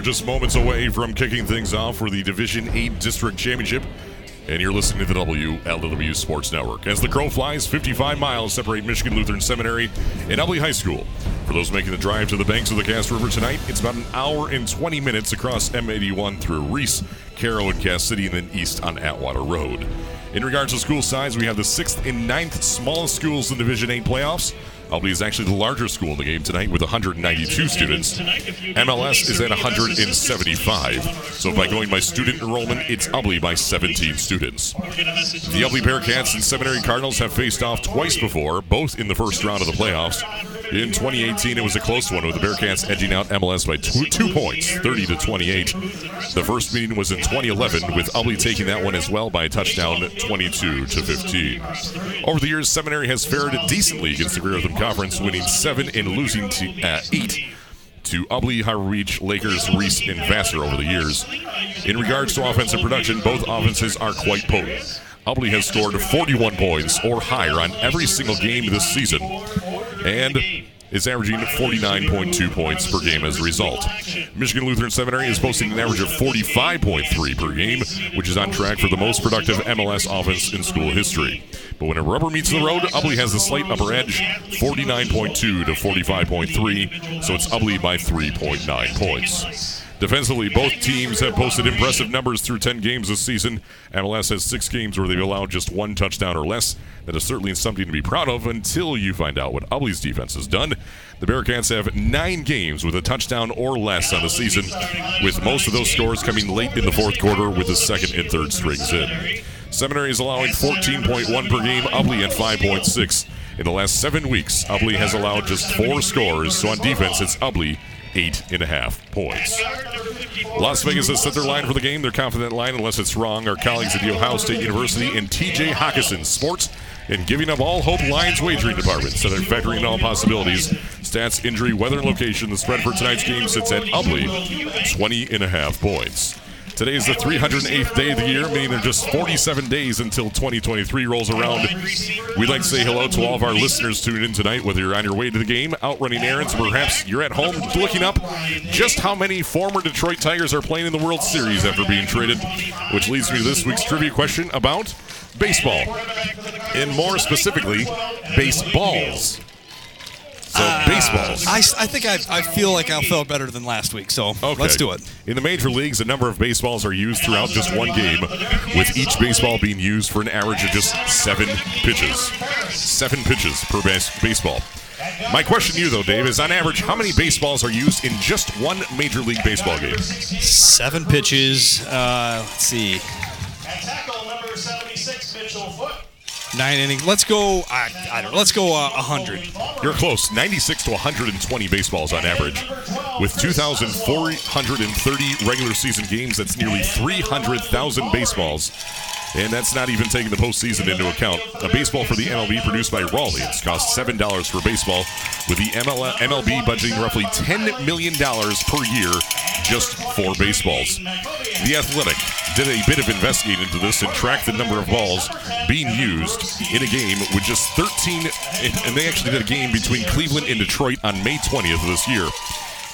Just moments away from kicking things off for the Division 8 District Championship. And you're listening to the WLW Sports Network. As the crow flies, 55 miles separate Michigan Lutheran Seminary and Ubly High School. For those making the drive to the banks of the Cass River tonight, it's about an hour and 20 minutes across M81 through Reese, Caro, and Cass City, and then east on Atwater Road. In regards to school size, we have the sixth and ninth smallest schools in Division 8 playoffs. Ubly is actually the larger school in the game tonight with 192 students. MLS is at 175. So by going by student enrollment, it's Ubly by 17 students. The Ubly Bearcats and Seminary Cardinals have faced off twice before, both in the first round of the playoffs. In 2018, it was a close one with the Bearcats edging out MLS by two, two points, 30 to 28. The first meeting was in 2011, with Ubly taking that one as well by a touchdown, 22 to 15. Over the years, Seminary has fared decently against the Greater Thumb Conference, winning seven and losing to, uh, eight to Ubly, Harbor Beach, Lakers, Reese, and Vassar over the years. In regards to offensive production, both offenses are quite potent. Ubly has scored 41 points or higher on every single game this season, and is averaging 49.2 points per game as a result. Michigan Lutheran Seminary is posting an average of 45.3 per game, which is on track for the most productive MLS offense in school history. But when a rubber meets the road, Ubly has the slight upper edge, 49.2 to 45.3, so it's Ubly by 3.9 points. Defensively, both teams have posted impressive numbers through 10 games this season. MLS has six games where they've allowed just one touchdown or less. That is certainly something to be proud of until you find out what Ubly's defense has done. The Bearcats have nine games with a touchdown or less on the season, with most of those scores coming late in the fourth quarter with the second and third strings in. Seminary is allowing 14.1 per game, Ubly at 5.6. In the last seven weeks, Ubly has allowed just four scores, so on defense, it's Ubly eight and a half points. Las Vegas has set their line for the game. Their confident line, unless it's wrong, our colleagues at The Ohio State University and TJ Hawkinson Sports and giving up all hope Lions wagering department. So they're factoring in all possibilities. Stats, injury, weather, and location. The spread for tonight's game sits at Ubly 20 and a half points. Today is the 308th day of the year, meaning there are just 47 days until 2023 rolls around. We'd like to say hello to all of our listeners tuning in tonight, whether you're on your way to the game, out running errands, or perhaps you're at home looking up just how many former Detroit Tigers are playing in the World Series after being traded, which leads me to this week's trivia question about baseball, and more specifically, baseballs. So baseballs. I, I think I, I feel like I felt better than last week, so Okay. let's do it. In the major leagues, a number of baseballs are used throughout just one game, with each baseball being used for an average of just seven pitches. Seven pitches per base- baseball. My question to you, though, Dave, is on average, how many baseballs are used in just one major league baseball game? Seven pitches. Uh, let's see. Tackle number 76, Mitchell Foot. Nine innings. Let's go. I, I don't know. Let's go uh, 100. You're close. 96 to 120 baseballs on average. With 2,430 regular season games, that's nearly 300,000 baseballs. And that's not even taking the postseason into account. A baseball for the MLB produced by Rawlings costs $7 for baseball, with the ML- MLB budgeting roughly $10 million per year just for baseballs. The Athletic did a bit of investigating into this and tracked the number of balls being used in a game with just 13, and they actually did a game between Cleveland and Detroit on May 20th of this year.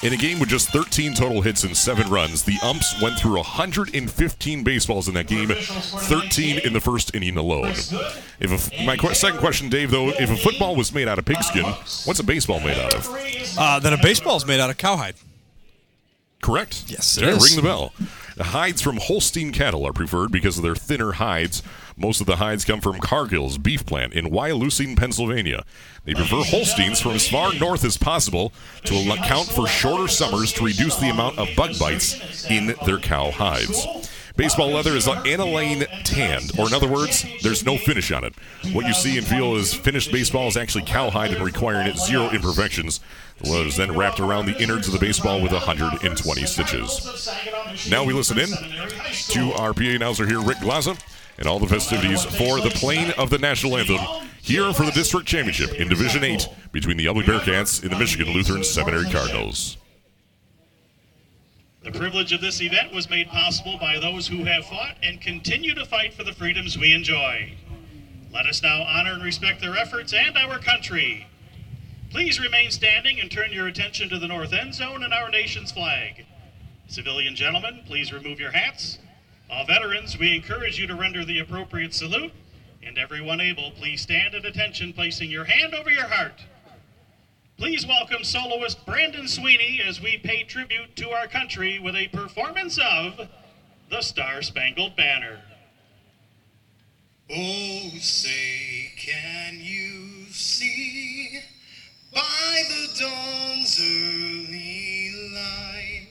In a game with just 13 total hits and seven runs, the umps went through 115 baseballs in that game, 13 in the first inning alone. If a, my qu- second question, Dave, though, if a football was made out of pigskin, what's a baseball made out of? Uh, then a baseball's made out of cowhide. Correct. Yes, it is. Ring the bell. The hides from Holstein cattle are preferred because of their thinner hides. Most of the hides come from Cargill's beef plant in Wyalusing, Pennsylvania. They prefer Holsteins from as far north as possible to account for shorter summers to reduce the amount of bug bites in their cow hides. Baseball leather is aniline tanned, or in other words, there's no finish on it. What you see and feel is finished baseball is actually cowhide and requiring it zero imperfections. The leather is then wrapped around the innards of the baseball with 120 stitches. Now we listen in to our PA announcer here, Rick Glaza, and all the festivities for the playing of the national anthem here for the district championship in Division 8 between the Ubly Bearcats and the Michigan Lutheran Seminary Cardinals. The privilege of this event was made possible by those who have fought and continue to fight for the freedoms we enjoy. Let us now honor and respect their efforts and our country. Please remain standing and turn your attention to the north end zone and our nation's flag. Civilian gentlemen, please remove your hats. All veterans, we encourage you to render the appropriate salute. And everyone able, please stand at attention, placing your hand over your heart. Please welcome soloist Brandon Sweeney as we pay tribute to our country with a performance of the Star Spangled Banner. Oh, say, can you see by the dawn's early light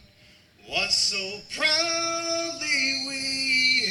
what so proudly we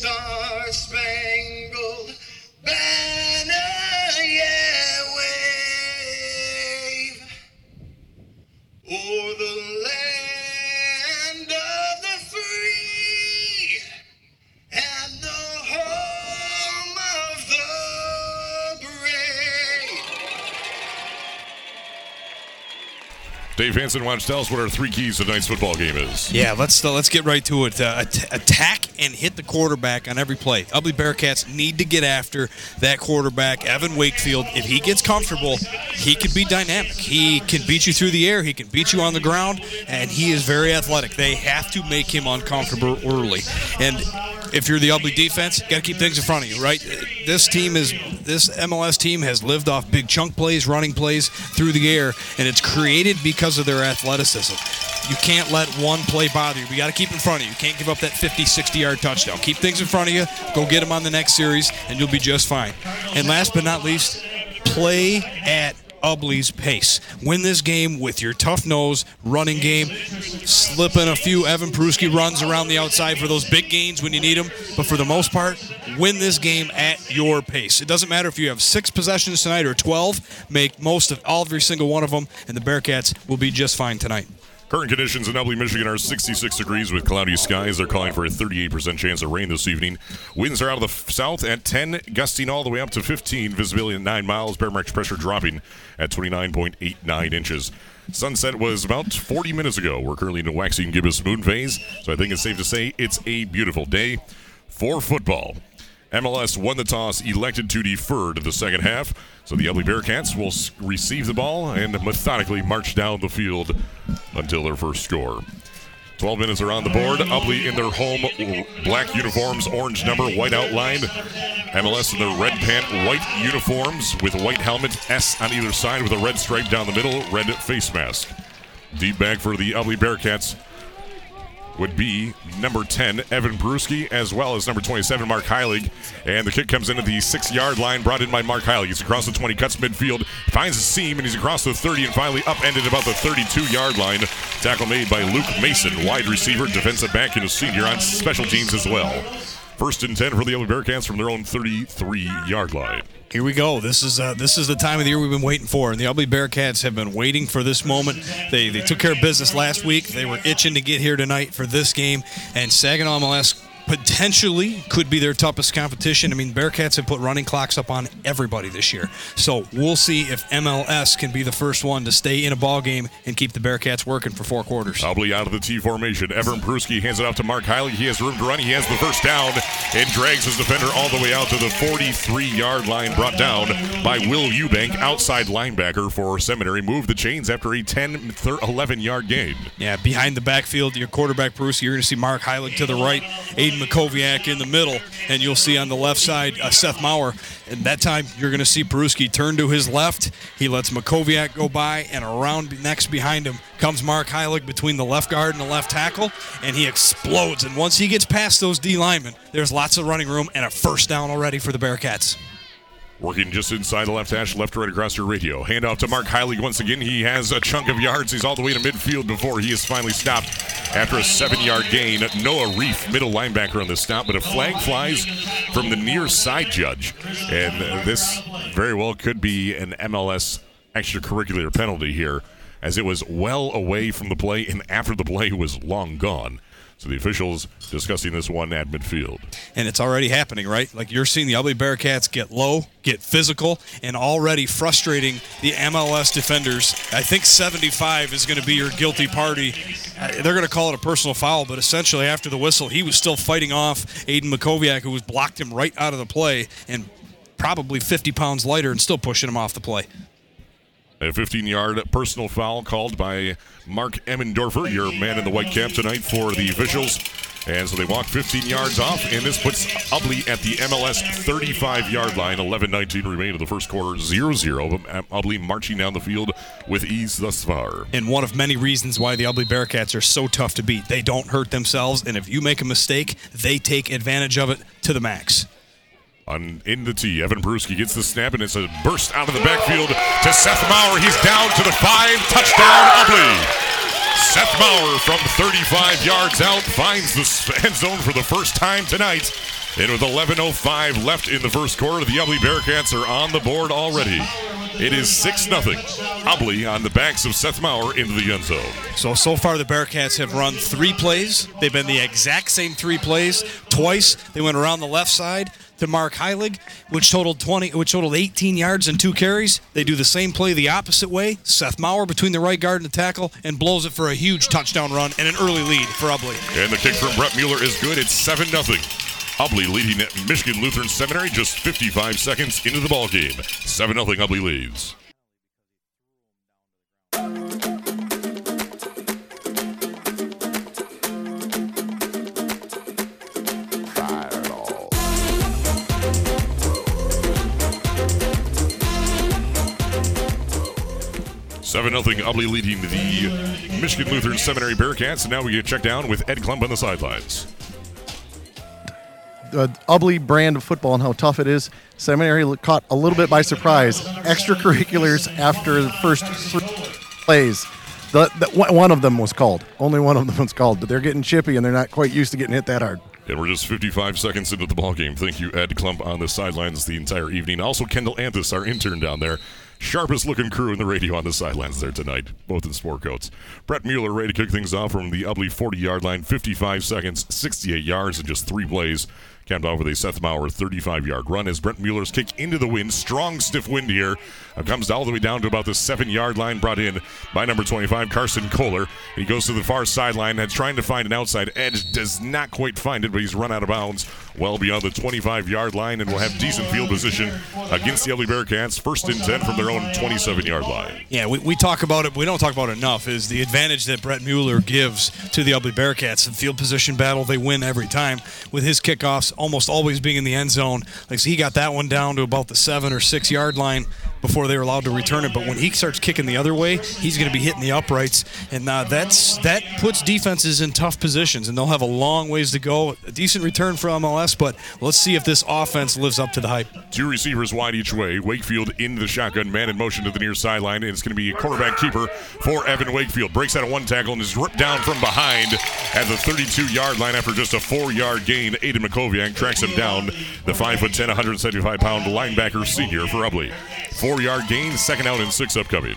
that star-spangled Dave Hanson, why don't tell us what our three keys to tonight's football game is? Yeah, let's uh, let's get right to it. Uh, at- attack and hit the quarterback on every play. Ubly Bearcats need to get after that quarterback, Evan Wakefield. If he gets comfortable, he can be dynamic. He can beat you through the air. He can beat you on the ground, and he is very athletic. They have to make him uncomfortable early. And if you're the Ubly defense, got to keep things in front of you, right? This team is this MLS team has lived off big chunk plays, running plays through the air, and it's created because of their athleticism. You can't let one play bother you. We got to keep in front of you. You can't give up that 50, 60 yard touchdown. Keep things in front of you. Go get them on the next series, and you'll be just fine. And last but not least, play at Ubly's pace. Win this game with your tough nose running game, slipping a few Evan Peruski runs around the outside for those big gains when you need them. But for the most part, win this game at your pace. It doesn't matter if you have six possessions tonight or 12. Make most of all every single one of them, and the Bearcats will be just fine tonight. Current conditions in Ubly, Michigan are 66 degrees with cloudy skies. They're calling for a 38% chance of rain this evening. Winds are out of the f- south at 10, gusting all the way up to 15. Visibility at 9 miles. Barometric pressure dropping at 29.89 inches. Sunset was about 40 minutes ago. We're currently in a waxing gibbous moon phase, so I think it's safe to say it's a beautiful day for football. MLS won the toss, elected to defer to the second half. So the Ubly Bearcats will receive the ball and methodically march down the field until their first score. 12 minutes are on the board. Ubly in their home black uniforms, orange number, white outline. MLS in their red pant, white uniforms with white helmet, S on either side with a red stripe down the middle, red face mask. Deep back for the Ubly Bearcats would be number 10, Evan Peruski, as well as number 27, Mark Heilig. And the kick comes into the six yard line, brought in by Mark Heilig. He's across the 20, cuts midfield, finds a seam, and he's across the 30 and finally upended about the 32 yard line. Tackle made by Luke Mason, wide receiver, defensive back, and a senior on special teams as well. First and 10 for the Ubly Bearcats from their own 33 yard line. Here we go. This is uh, this is the time of the year we've been waiting for, and the Ubly Bearcats have been waiting for this moment. They they took care of business last week. They were itching to get here tonight for this game, and Saginaw MLS potentially could be their toughest competition. I mean, Bearcats have put running clocks up on everybody this year, so we'll see if MLS can be the first one to stay in a ball game and keep the Bearcats working for four quarters. Probably out of the T formation. Evan Peruski hands it off to Mark Heilig. He has room to run. He has the first down and drags his defender all the way out to the 43 yard line, brought down by Will Eubank, outside linebacker for Seminary. Moved the chains after a 10 11 yard gain. Yeah, behind the backfield, your quarterback Bruce, you're going to see Mark Heilig to the right, Aiden Makoviak in the middle, and you'll see on the left side uh, Seth Maurer. And that time, you're going to see Peruski turn to his left. He lets Makoviak go by, and around next behind him comes Mark Heilig between the left guard and the left tackle, and he explodes. And once he gets past those D linemen, there's lots of running room and a first down already for the Bearcats. Working just inside the left hash, left right across your radio. Hand off to Mark Heilig once again. He has a chunk of yards. He's all the way to midfield before he is finally stopped after a seven yard gain. Noah Reef, middle linebacker on the stop, but a flag flies from the near side judge. And this very well could be an MLS extracurricular penalty here, as it was well away from the play and after the play was long gone. So the officials discussing this one at midfield. and it's already happening, right? Like you're seeing the Ubly Bearcats get low, get physical, and already frustrating the MLS defenders. I think 75 is going to be your guilty party. Uh, They're going to call it a personal foul, but essentially after the whistle, he was still fighting off Aiden Makoviak, who was blocked him right out of the play and probably 50 pounds lighter and still pushing him off the play. A 15 yard personal foul called by Mark Emmendorfer, your man in the white cap tonight for the officials. And so they walk 15 yards off, and this puts Ubly at the MLS 35 yard line. 11 19 remain of the first quarter, 0 0. Um, Ubly marching down the field with ease thus far. And one of many reasons why the Ubly Bearcats are so tough to beat. They don't hurt themselves, and if you make a mistake, they take advantage of it to the max. On in the tee, Evan Peruski gets the snap, and it's a burst out of the backfield to Seth Maurer. He's down to the five. Touchdown, Ubly. Seth Maurer from 35 yards out finds the end zone for the first time tonight. And with 11.05 left in the first quarter, the Ubly Bearcats are on the board already. It is 6 0. Ubly on the backs of Seth Maurer into the end zone. So so far the Bearcats have run three plays. They've been the exact same three plays. Twice they went around the left side to Mark Heilig, which totaled 20, which totaled 18 yards and two carries. They do the same play the opposite way. Seth Maurer between the right guard and the tackle and blows it for a huge touchdown run and an early lead for Ubly. And the kick from Brett Mueller is good. It's 7 0. Ubly leading Michigan Lutheran Seminary just 55 seconds into the ball game. 7 0 Ubly leads. Seven nothing. Ubly leading the Michigan Lutheran Seminary Bearcats, and now we get checked down with Ed Klump on the sidelines. The Ubly brand of football and how tough it is. Seminary caught a little bit by surprise. Extracurriculars after the first three plays. The, the, one of them was called. Only one of them was called, but they're getting chippy and they're not quite used to getting hit that hard. And we're just 55 seconds into the ball game. Thank you, Ed Klump, on the sidelines the entire evening. Also, Kendall Anthus, our intern down there. Sharpest looking crew in the radio on the sidelines there tonight, both in sport coats. Brett Mueller ready to kick things off from the Ubly 40 yard line, 55 seconds, 68 yards, and just three plays. Capped off with a Seth Maurer 35 yard run as Brett Mueller's kick into the wind. Strong, stiff wind here. Comes all the way down to about the seven yard line, brought in by number 25, Carson Kohler. He goes to the far sideline and trying to find an outside edge. Does not quite find it, but he's run out of bounds well beyond the 25 yard line and will have decent field position against the Ubly Bearcats. First and 10 from their own 27 yard line. Yeah, we, we talk about it, we don't talk about it enough. Is the advantage that Brett Mueller gives to the Ubly Bearcats in field position battle? They win every time with his kickoffs almost always being in the end zone. Like so he got that one down to about the seven or six yard line before they were allowed to return it. But when he starts kicking the other way, he's going to be hitting the uprights, and uh, that's that puts defenses in tough positions, and they'll have a long ways to go. A decent return for MLS, but let's see if this offense lives up to the hype. Two receivers wide each way. Wakefield in the shotgun, man in motion to the near sideline, and it's going to be a quarterback keeper for Evan Wakefield. Breaks out of one tackle and is ripped down from behind at the 32 yard line after just a four yard gain. Aiden Makoviak tracks him down. The 5'10, 175 pound linebacker senior for Ubly. Four yard gain, second out and six upcoming.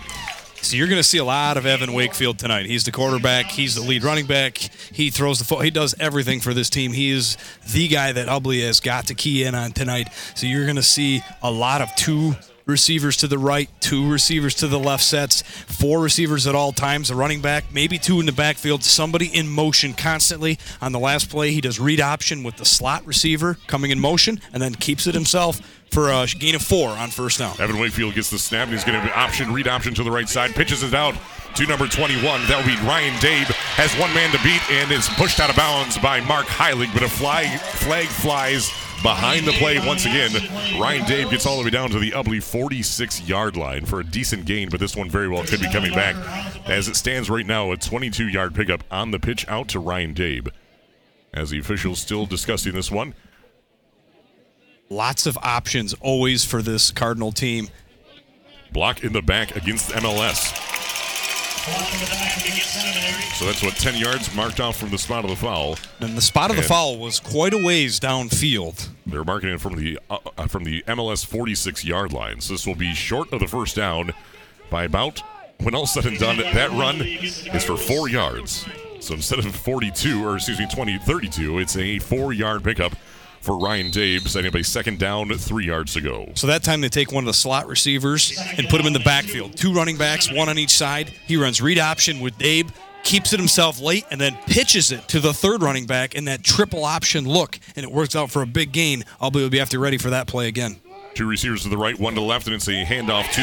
So you're going to see a lot of Evan Wakefield tonight. He's the quarterback. He's the lead running back. He throws the foot. He does everything for this team. He is the guy that Ubly has got to key in on tonight. So you're going to see a lot of two receivers to the right, two receivers to the left sets, four receivers at all times, a running back, maybe two in the backfield, somebody in motion constantly. On the last play, he does read option with the slot receiver coming in motion and then keeps it himself for a gain of four on first down. Evan Wakefield gets the snap and he's going to option, read option to the right side, pitches it out to number 21. That will be Ryan Dabe. Has one man to beat and is pushed out of bounds by Mark Heilig, but a flag, flag flies behind the play once again. Ryan Dave gets all the way down to the Ubly 46 yard line for a decent gain, but this one very well could be coming back. As it stands right now, a 22 yard pickup on the pitch out to Ryan Dabe. As the officials still discussing this one. Lots of options always for this Cardinal team. Block in the back against MLS. So that's what 10 yards marked off from the spot of the foul. And the spot of the foul was quite a ways downfield. They're marking it from the uh, uh, from the MLS 46 yard line. So this will be short of the first down by about. When all said and done, that run is for four yards. So instead of 42, or excuse me, 20, 32, it's a four-yard pickup for Ryan Dave, setting up a second down, three yards to go. So that time they take one of the slot receivers and put him in the backfield. Two running backs, one on each side. He runs read option with Dabe, keeps it himself late, and then pitches it to the third running back in that triple option look, and it works out for a big gain. I'll be, be after ready for that play again. Two receivers to the right, one to the left, and it's a handoff to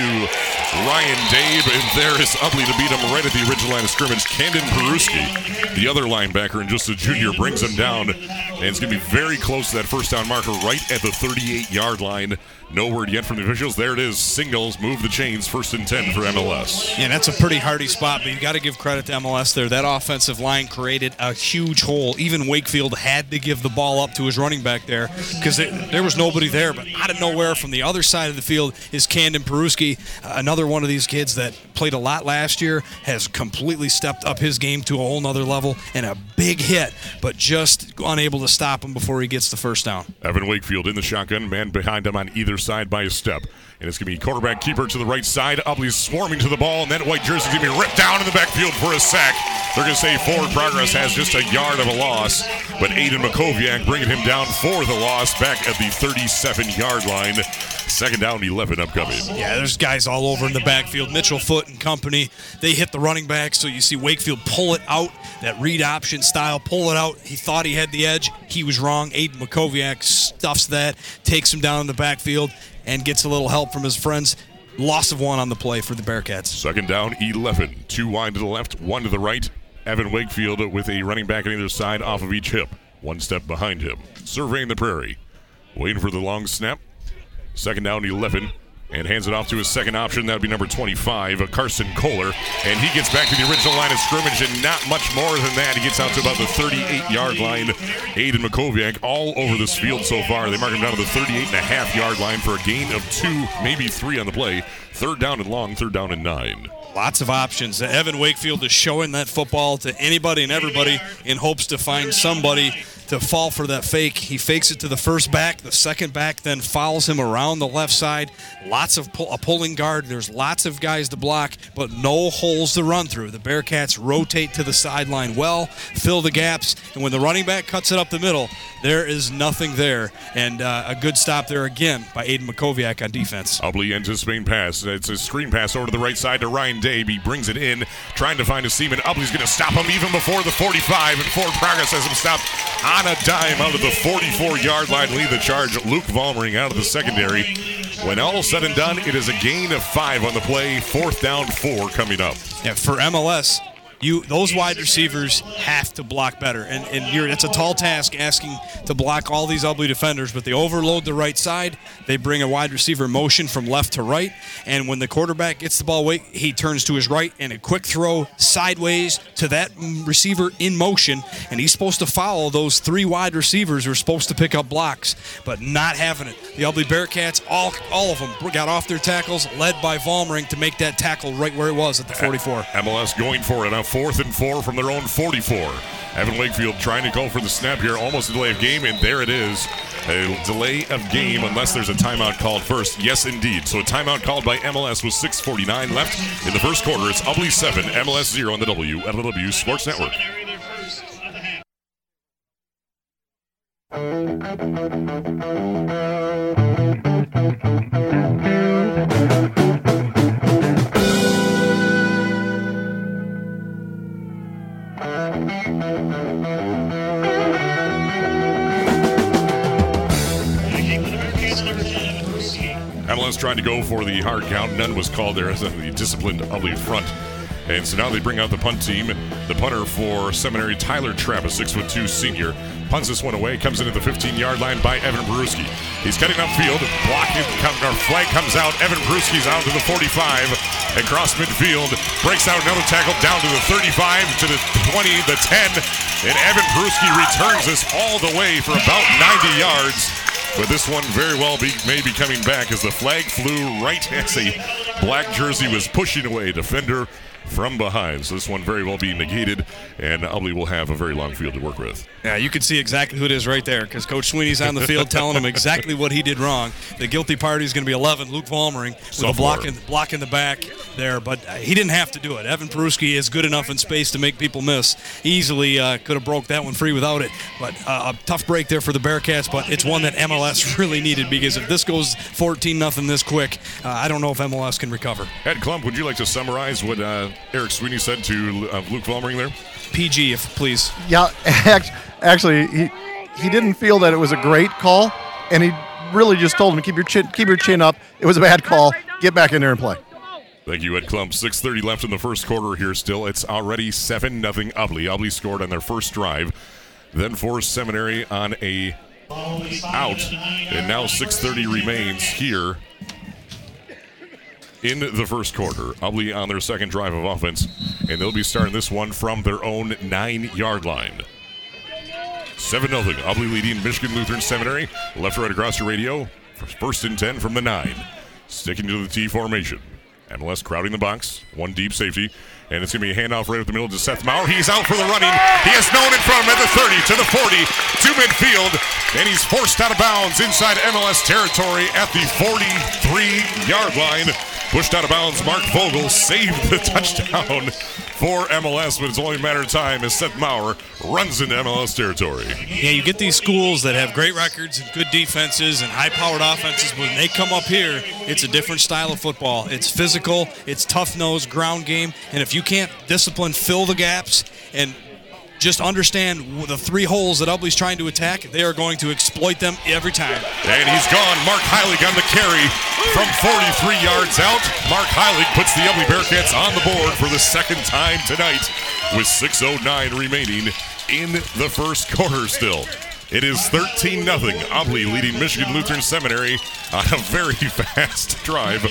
Ryan Dave. And there is Ubly to beat him right at the original line of scrimmage. Camden Peruski, the other linebacker and just a junior, brings him down. And it's going to be very close to that first down marker right at the 38 yard line. No word yet from the officials. There it is. Singles move the chains. First and 10 for MLS. Yeah, that's a pretty hardy spot, but you got to give credit to MLS there. That offensive line created a huge hole. Evan Wakefield had to give the ball up to his running back there because there was nobody there. But out of nowhere from the other side of the field is Camden Peruski, another one of these kids that played a lot last year, has completely stepped up his game to a whole nother level, and a big hit, but just unable to stop him before he gets the first down. Evan Wakefield in the shotgun, man behind him on either side by a step. And it's going to be quarterback keeper to the right side. Ubly's swarming to the ball, and that white jersey going to be ripped down in the backfield for a sack. They're going to say forward progress has just a yard of a loss, but Aiden Makoviak bringing him down for the loss back at the 37 yard line. Second down, 11 upcoming. Yeah, there's guys all over in the backfield. Mitchell Foot and company. They hit the running back, so you see Wakefield pull it out, that read option style, pull it out. He thought he had the edge. He was wrong. Aiden Makoviak stuffs that, takes him down in the backfield, and gets a little help from his friends. Loss of one on the play for the Bearcats. Second down, 11. Two wide to the left, one to the right. Evan Wakefield with a running back on either side off of each hip. One step behind him. Surveying the prairie. Waiting for the long snap. Second down, 11 and hands it off to his second option. That would be number 25, uh, Carson Kohler. And he gets back to the original line of scrimmage, and not much more than that. He gets out to about the 38 yard line. Aiden Makoviak all over this field so far. They mark him down to the 38 and a half yard line for a gain of two, maybe three on the play. Third down and long, third down and nine. Lots of options. Evan Wakefield is showing that football to anybody and everybody in hopes to find somebody to fall for that fake. He fakes it to the first back. The second back then follows him around the left side. Lots of pull, a pulling guard. There's lots of guys to block, but no holes to run through. The Bearcats rotate to the sideline well, fill the gaps, and when the running back cuts it up the middle, there is nothing there. And uh, a good stop there again by Aiden Makoviak on defense. Ubly anticipating pass. It's a screen pass over to the right side to Ryan Dave. He brings it in, trying to find a Seaman. Ubly's going to stop him even before the 45, and Ford Progress has him stopped a dime out of the 44 yard line. Lead the charge. Luke Vollmering out of the secondary. When all said and done, it is a gain of five on the play. Fourth down, four coming up. Yeah, for MLS, you those wide receivers have to block better, and and you're it's a tall task asking to block all these Ubly defenders. But they overload the right side. They bring a wide receiver motion from left to right, and when the quarterback gets the ball, wait, he turns to his right and a quick throw sideways to that receiver in motion, and he's supposed to follow those three wide receivers who are supposed to pick up blocks, but not having it. The Ubly Bearcats, all all of them got off their tackles, led by Vollmering to make that tackle right where it was at the 44. MLS going for it fourth and four from their own 44. Evan Wakefield trying to go for the snap here, almost a delay of game, and there it is. A delay of game unless there's a timeout called first. Yes, indeed. So a timeout called by MLS with 6.49 left in the first quarter. It's Ubly 7, MLS 0 on the W, LW Sports Network. Seminary their MLS trying to go for the hard count. None was called there as the disciplined Ubly front. And so now they bring out the punt team. The punter for Seminary, Tyler Travis, six foot two senior, punts this one away. Comes into the 15 yard line by Evan Peruski. He's cutting upfield. Blocking. Our flag comes out. Evan Peruski's out to the 45. and Across midfield. Breaks out another tackle down to the 35, to the 20, the 10. And Evan Peruski returns this all the way for about 90 yards. But this one very well be, may be coming back as the flag flew right as a black jersey was pushing away defender from behind. So this one very well being negated, and Ubly will have a very long field to work with. Yeah, you can see exactly who it is right there because Coach Sweeney's on the field telling him exactly what he did wrong. The guilty party is going to be 11, Luke Vollmering, with a block in, block in the back there, but uh, he didn't have to do it. Evan Peruski is good enough in space to make people miss. Easily uh, could have broke that one free without it, but uh, a tough break there for the Bearcats, but it's one that MLS *laughs* really needed because if this goes 14 nothing this quick, uh, I don't know if MLS can recover. Ed Klump, would you like to summarize what uh, Eric Sweeney said to uh, Luke Vollmering there? PG, if please. Yeah, *laughs* actually, he he didn't feel that it was a great call, and he really just told him keep your chin keep your chin up. It was a bad call. Get back in there and play. Thank you, Ed Klump. 6.30 left in the first quarter here still. It's already 7 nothing Ubly. Ubly scored on their first drive, then forced Seminary on a out, and now 6.30 remains here in the first quarter. Ubly on their second drive of offense, and they'll be starting this one from their own nine-yard line. 7 0. Ubly leading Michigan Lutheran Seminary. Left right across your radio. First and 10 from the 9. Sticking to the T formation. MLS crowding the box. One deep safety. And it's going to be a handoff right up the middle to Seth Maurer. He's out for the running. He has front of him at the 30 to the 40 to midfield. And he's forced out of bounds inside MLS territory at the 43 yard line. Pushed out of bounds. Mark Vogel saved the *laughs* touchdown for MLS, but it's only a matter of time as Seth Maurer runs into MLS territory. Yeah, you get these schools that have great records and good defenses and high-powered offenses. When they come up here, it's a different style of football. It's physical, it's tough-nosed ground game, and if you can't discipline, fill the gaps, and just understand the three holes that Ubly's trying to attack, they are going to exploit them every time. And he's gone. Mark Heilig on the carry from 43 yards out. Mark Heilig puts the Ubly Bearcats on the board for the second time tonight with 6.09 remaining in the first quarter still. It is 13 0. Ubly leading Michigan Lutheran Seminary on a very *laughs* fast drive,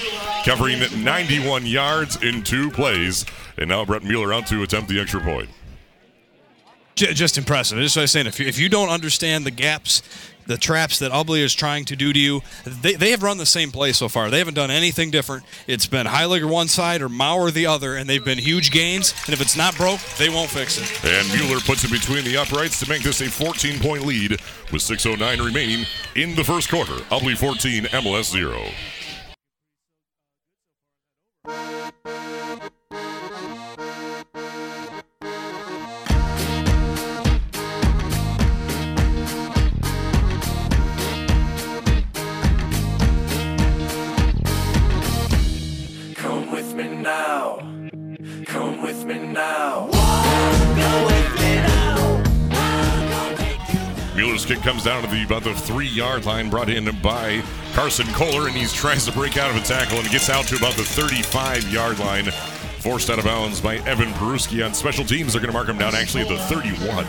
covering 91 yards in two plays. And now Brett Mueller out to attempt the extra point. J- just impressive. Just what I was saying. If you, if you don't understand the gaps, the traps that Ubly is trying to do to you, they, they have run the same play so far. They haven't done anything different. It's been Heiligger one side or Maurer the other, and they've been huge gains. And if it's not broke, they won't fix it. And Mueller puts it between the uprights to make this a 14 point lead with 6.09 remaining in the first quarter. Ubly 14, MLS 0. Mueller's kick comes down to the about the three yard line, brought in by Carson Kohler, and he tries to break out of a tackle and gets out to about the 35 yard line. Forced out of bounds by Evan Peruski on special teams. They're going to mark him down actually at the 31.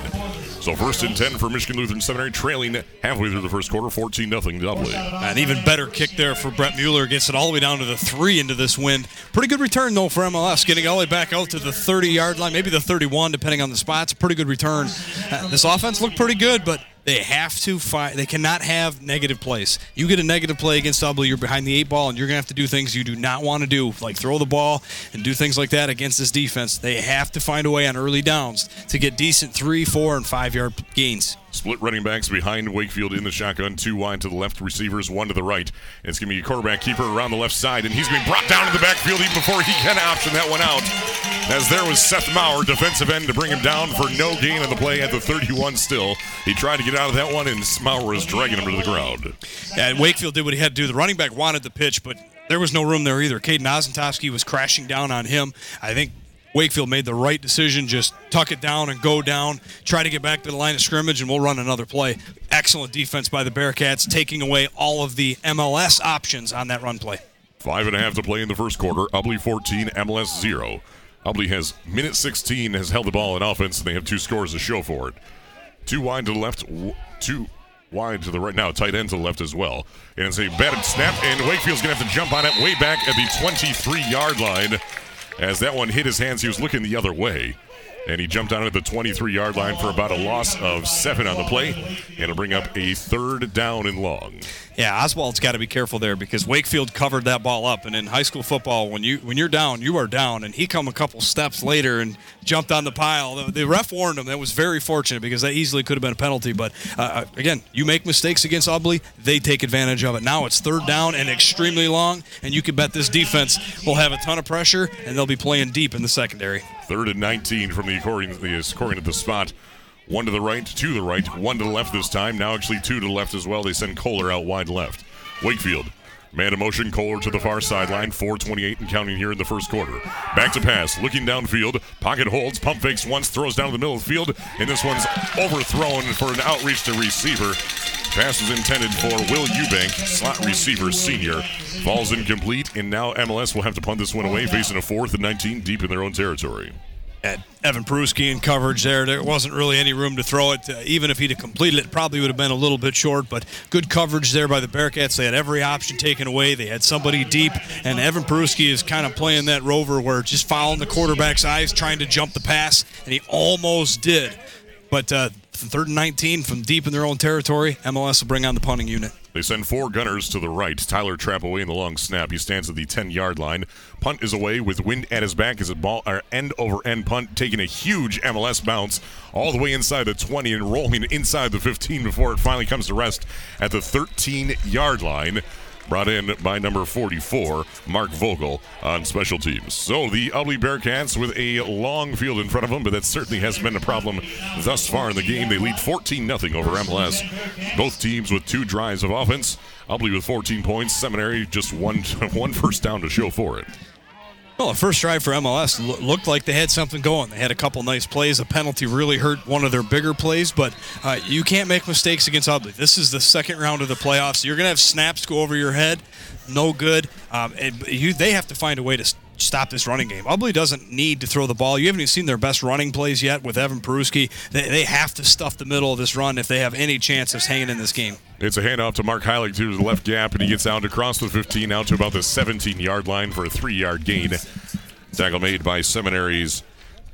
So first and 10 for Michigan Lutheran Seminary, trailing halfway through the first quarter, 14 0 Doubly. An even better kick there for Brett Mueller. Gets it all the way down to the three into this wind. Pretty good return, though, for MLS. Getting all the way back out to the 30 yard line, maybe the 31, depending on the spots. Pretty good return. Uh, this offense looked pretty good, but they have to fight. They cannot have negative plays. You get a negative play against Ubly, you're behind the eight ball, and you're going to have to do things you do not want to do, like throw the ball and do things like that against this defense. They have to find a way on early downs to get decent three, four, and five yard gains. Split running backs behind Wakefield in the shotgun. Two wide to the left, receivers one to the right. It's going to be a quarterback keeper around the left side, and he's being brought down to the backfield even before he can option that one out. As there was Seth Maurer, defensive end, to bring him down for no gain on the play at the 31 still. He tried to get out of that one, and Maurer was dragging him to the ground. And Wakefield did what he had to do. The running back wanted the pitch, but there was no room there either. Caden Ozentowski was crashing down on him. I think Wakefield made the right decision. Just tuck it down and go down. Try to get back to the line of scrimmage, and we'll run another play. Excellent defense by the Bearcats, taking away all of the MLS options on that run play. Five and a half to play in the first quarter. Ubly 14, MLS 0. Ubly has minute 16, has held the ball in offense, and they have two scores to show for it. Two wide to the left, two wide to the right. Now, tight end to the left as well. And it's a batted snap, and Wakefield's going to have to jump on it way back at the 23 yard line. As that one hit his hands, he was looking the other way. And he jumped it at the 23 yard line for about a loss of seven on the play. And it'll bring up a third down and long. Yeah, Oswald's got to be careful there because Wakefield covered that ball up, and in high school football, when you when you're down, you are down. And he come a couple steps later and jumped on the pile. The, the ref warned him. That was very fortunate because that easily could have been a penalty. But uh, again, you make mistakes against Ubly, they take advantage of it. Now it's third down and extremely long, and you can bet this defense will have a ton of pressure, and they'll be playing deep in the secondary. Third and 19 from the according, the scoring at the spot. One to the right, to the right, one to the left this time. Now actually two to the left as well. They send Kohler out wide left. Wakefield. Man in motion, Kohler to the far sideline, 428 and counting here in the first quarter. Back to pass, looking downfield, pocket holds, pump fakes once, throws down to the middle of the field, and this one's overthrown for an outreach to receiver. Pass is intended for Will Eubank, slot receiver senior. Falls incomplete, and now MLS will have to punt this one away, facing a fourth and 19 deep in their own territory. At Evan Peruski in coverage there. There wasn't really any room to throw it. Uh, even if he'd have completed it, probably would have been a little bit short, but good coverage there by the Bearcats. They had every option taken away. They had somebody deep, and Evan Peruski is kind of playing that rover where just following the quarterback's eyes, trying to jump the pass, and he almost did. But uh, third and 19 from deep in their own territory, MLS will bring on the punting unit. They send four gunners to the right. Tyler Trapp away in the long snap. He stands at the 10 yard line. Punt is away with wind at his back as a ball or end over end punt, taking a huge MLS bounce all the way inside the 20 and rolling inside the 15 before it finally comes to rest at the 13 yard line. Brought in by number 44, Mark Vogel, on special teams. So the Ubly Bearcats with a long field in front of them, but that certainly hasn't been a problem thus far in the game. They lead 14 0 over MLS. Both teams with two drives of offense. Ubly with 14 points. Seminary just one *laughs* one first down to show for it. Well, the first drive for MLS lo- looked like they had something going. They had a couple nice plays. A penalty really hurt one of their bigger plays, but uh, you can't make mistakes against Ubly. This is the second round of the playoffs. You're going to have snaps go over your head. No good. Um, and you, they have to find a way to stop this running game. Ubly doesn't need to throw the ball. You haven't even seen their best running plays yet with Evan Peruski. They, they have to stuff the middle of this run if they have any chance of hanging in this game. It's a handoff to Mark Heilig to the left gap, and he gets down to cross the 15 out to about the 17 yard line for a three yard gain. Tackle made by Seminary's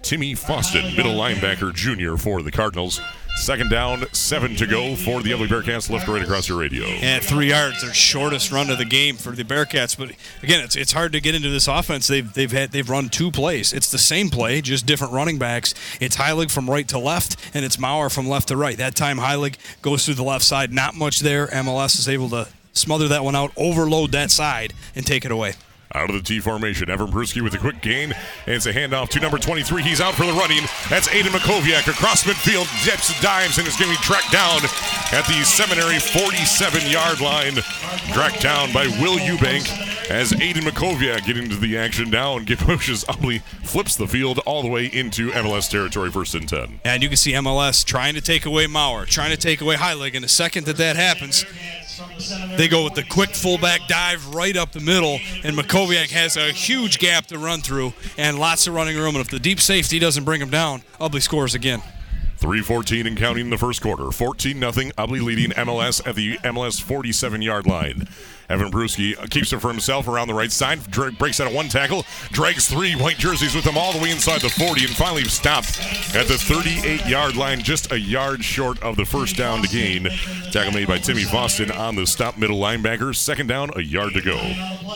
Timmy Foston, middle linebacker junior for the Cardinals. Second down, seven to go for the Ubly Bearcats. Left right across your radio. At three yards, their shortest run of the game for the Bearcats. But again, it's, it's hard to get into this offense. They've they've had they've run two plays. It's the same play, just different running backs. It's Heilig from right to left, and it's Maurer from left to right. That time Heilig goes through the left side. Not much there. MLS is able to smother that one out, overload that side, and take it away. Out of the T formation, Evan Peruski with a quick gain, and it's a handoff to number 23. He's out for the running. That's Aiden Makoviak across midfield, dips, dives, and is be tracked down at the Seminary 47 yard line. Tracked down by Will Eubank as Aiden Makoviak getting into the action now and pushes Ubly, flips the field all the way into MLS territory, first and 10. And you can see MLS trying to take away Maurer, trying to take away Heilig. And the second that that happens, they go with the quick fullback dive right up the middle, and Makoviak has a huge gap to run through and lots of running room. And if the deep safety doesn't bring him down, Ubly scores again. 314 and counting in the first quarter. 14 0. Ubly leading MLS at the MLS 47 yard line. Evan Peruski keeps it for himself around the right side. Dra- breaks out of one tackle. Drags three white jerseys with him all the way inside the 40 and finally stopped at the 38 yard line, just a yard short of the first down to gain. Tackle made by Timmy Boston on the stop middle linebacker. Second down, a yard to go.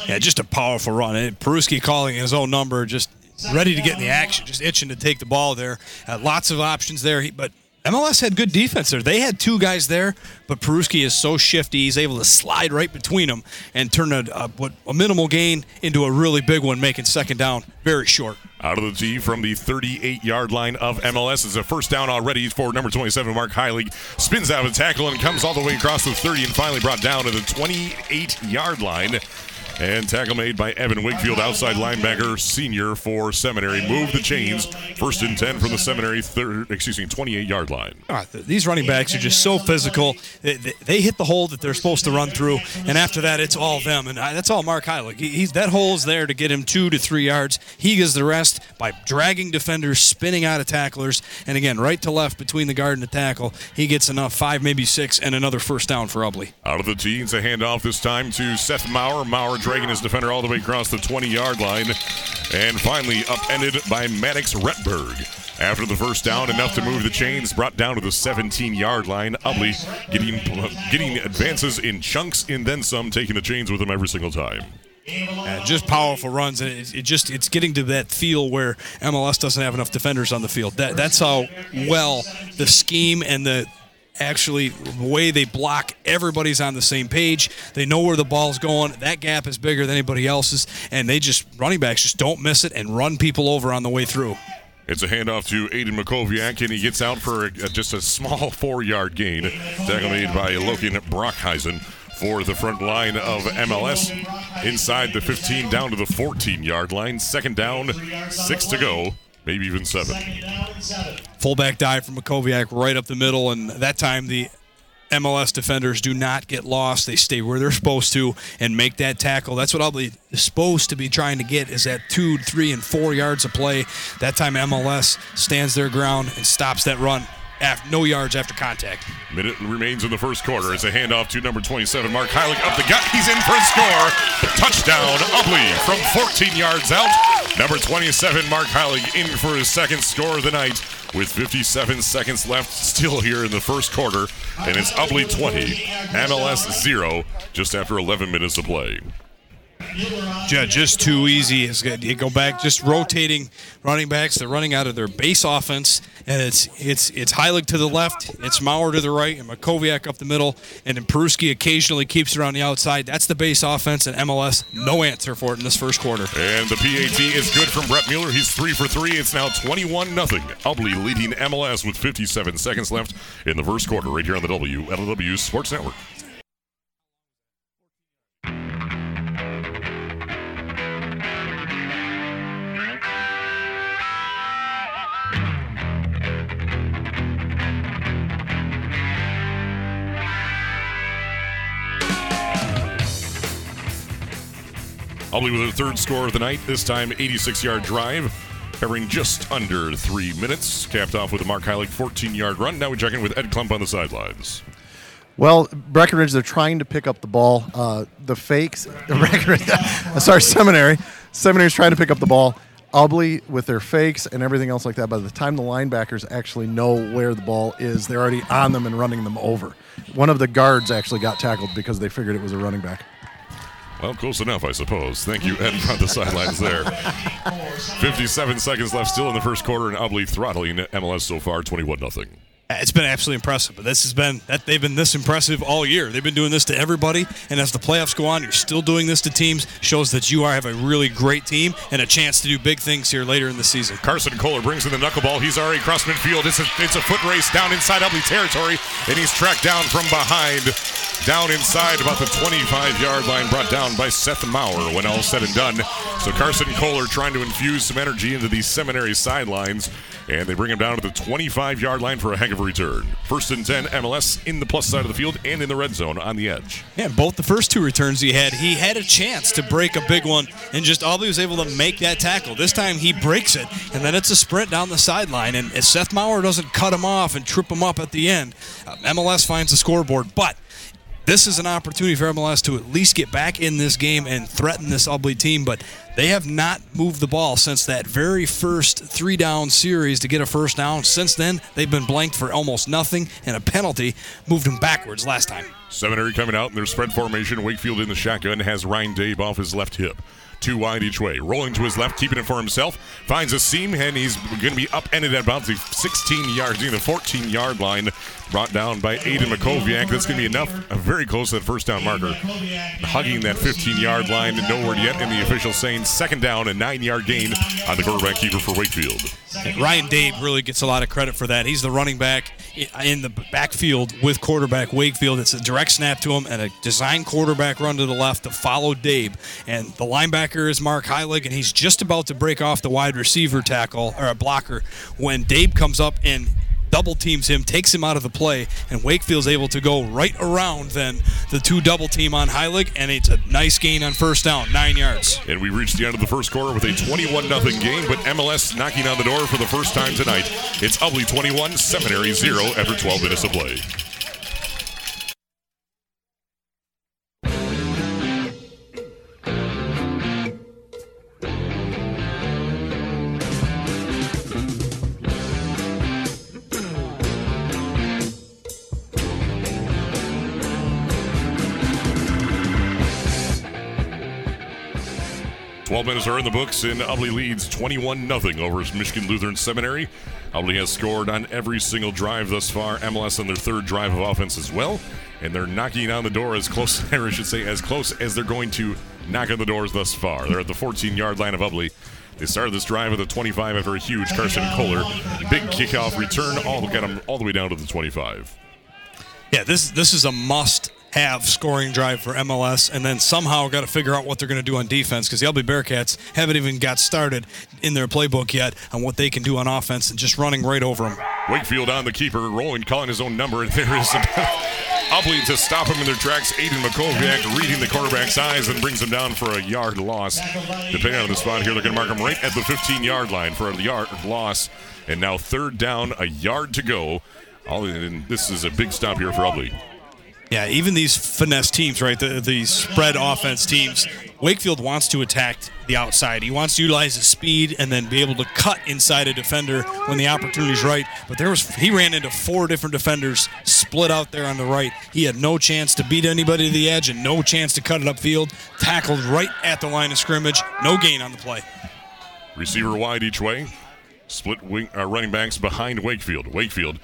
Yeah, just a powerful run. And Peruski calling his own number, just ready to get in the action, just itching to take the ball there. Uh, lots of options there, he- but MLS had good defense there. They had two guys there, but Peruski is so shifty. He's able to slide right between them and turn a, a, what, a minimal gain into a really big one, making second down very short. Out of the tee from the 38 yard line of MLS is a first down already for number 27, Mark Heilig. Spins out of the tackle and comes all the way across the 30 and finally brought down to the 28 yard line. And tackle made by Evan Wakefield, outside linebacker, senior for Seminary. Move the chains. First and 10 from the Seminary, third, excuse me, 28 yard line. Ah, these running backs are just so physical. They, they, hit the hole that they're supposed to run through, and after that, it's all them. And I, that's all Mark Heilig. He, he's that hole is there to get him two to three yards. He gets the rest by dragging defenders, spinning out of tacklers, and again, right to left between the guard and the tackle. He gets enough, five, maybe six, and another first down for Ubly. Out of the tee, it's a handoff this time to Seth Maurer. Maurer dragging his defender all the way across the 20 yard line. And finally, upended by Maddox Retberg. After the first down, enough to move the chains, brought down to the 17 yard line. Ubly getting, getting advances in chunks and then some, taking the chains with him every single time. Uh, just powerful runs, and it, it just it's getting to that feel where MLS doesn't have enough defenders on the field. That that's how well the scheme and the actually the way they block everybody's on the same page they know where the ball's going that gap is bigger than anybody else's and they just running backs just don't miss it and run people over on the way through It's a handoff to Aiden Makoviak, and he gets out for a, just a small *laughs* four-yard gain. Tackle made by Logan Brockheisen for the front line of MLS. Inside the 15, down to the 14-yard line. Second down, six to go, maybe even seven. fullback dive from Makoviak right up the middle, and that time the MLS defenders do not get lost. They stay where they're supposed to and make that tackle. That's what is supposed to be trying to get is that two, three, and four yards of play. That time MLS stands their ground and stops that run. After, no yards after contact. Minute remains in the first quarter. It's a handoff to number 27, Mark Heilig up the gut. He's in for a score. Touchdown, Ubly from 14 yards out. Number 27, Mark Heilig in for his second score of the night with 57 seconds left still here in the first quarter. And it's Ubly 20, MLS 0, just after 11 minutes of play. Yeah, just too easy. It's good. You go back, just rotating running backs. They're running out of their base offense, and it's it's it's Heilig to the left, it's Maurer to the right, and Makoviak up the middle, and then Peruski occasionally keeps on the outside. That's the base offense, and MLS no answer for it in this first quarter. And the PAT is good from Brett Mueller. He's three for three. It's now 21 0. Ubly leading MLS with 57 seconds left in the first quarter, right here on the WLW Sports Network. Ubly with their third score of the night, this time 86 yard drive, covering just under three minutes. Capped off with a Mark Heilig 14 yard run. Now we check in with Ed Klump on the sidelines. Well, Breckenridge, they're trying to pick up the ball. Uh, the fakes, *laughs* Breckenridge, *laughs* sorry, Seminary. Seminary's trying to pick up the ball. Ubly with their fakes and everything else like that. By the time the linebackers actually know where the ball is, they're already on them and running them over. One of the guards actually got tackled because they figured it was a running back. Well, close enough, I suppose. Thank you, Ed, on the sidelines there. *laughs* 57 seconds left still in the first quarter, and Ubly throttling MLS so far 21 0. It's been absolutely impressive, but this has been that they've been this impressive all year. They've been doing this to everybody, and as the playoffs go on, you're still doing this to teams. Shows that you are have a really great team and a chance to do big things here later in the season. Carson Kohler brings in the knuckleball. He's already crossed midfield. It's a, it's a foot race down inside Ubly territory, and he's tracked down from behind, down inside about the 25 yard line, brought down by Seth Maurer when all said and done. So Carson Kohler trying to infuse some energy into these seminary sidelines, and they bring him down to the 25 yard line for a heck of a return. First and 10, MLS in the plus side of the field and in the red zone on the edge. Yeah, both the first two returns he had, he had a chance to break a big one, and just Ubly was able to make that tackle. This time he breaks it, and then it's a sprint down the sideline, and if Seth Maurer doesn't cut him off and trip him up at the end, uh, MLS finds the scoreboard. But this is an opportunity for MLS to at least get back in this game and threaten this Ubly team, but they have not moved the ball since that very first three down series to get a first down. Since then, they've been blanked for almost nothing, and a penalty moved them backwards last time. Seminary coming out in their spread formation. Wakefield in the shotgun has Ryan Dave off his left hip. Two wide each way. Rolling to his left, keeping it for himself. Finds a seam, and he's going to be upended at about the 16 yards, near the 14 yard line. Brought down by Aiden Makoviak. That's going to be enough, very close to that first down marker. Hugging that 15 yard line, no word yet, and the official saying second down, a nine yard gain on the quarterback keeper for Wakefield. Ryan Dave really gets a lot of credit for that. He's the running back in the backfield with quarterback Wakefield. It's a direct snap to him and a design quarterback run to the left to follow Dave. And the linebacker is Mark Heilig, and he's just about to break off the wide receiver tackle or a blocker when Dave comes up and double teams him, takes him out of the play, and Wakefield's able to go right around then the two double team on Heilig, and it's a nice gain on first down, nine yards. And we reached the end of the first quarter with a 21 0 game, but MLS knocking on the door for the first time tonight. It's Ubly 21, Seminary 0 after 12 minutes of play. Twelve minutes are in the books, and Ubly leads 21 0 over Michigan Lutheran Seminary. Ubly has scored on every single drive thus far. MLS on their third drive of offense as well, and they're knocking on the door as close, *laughs* I should say, as close as they're going to knock on the doors thus far. They're at the 14-yard line of Ubly. They started this drive with a 25 after a huge Carson Kohler big kickoff return, all got them all the way down to the 25. Yeah, this this is a must have scoring drive for MLS, and then somehow got to figure out what they're going to do on defense because the Ubly Bearcats haven't even got started in their playbook yet on what they can do on offense and just running right over them. Wakefield on the keeper, rolling, calling his own number, and *laughs* there is Ubly to stop him in their tracks. Aiden Makoviak reading the quarterback's eyes and brings him down for a yard loss. Depending on the spot here, they're going to mark him right at the 15 yard line for a yard loss. And now third down, a yard to go. All, this is a big stop here for Ubly. Yeah, even these finesse teams, right? The, the spread offense teams, Wakefield wants to attack the outside. He wants to utilize his speed and then be able to cut inside a defender when the opportunity is right. But there was he ran into four different defenders split out there on the right. He had no chance to beat anybody to the edge and no chance to cut it upfield. Tackled right at the line of scrimmage. No gain on the play. Receiver wide each way. Split wing, uh, running backs behind Wakefield. Wakefield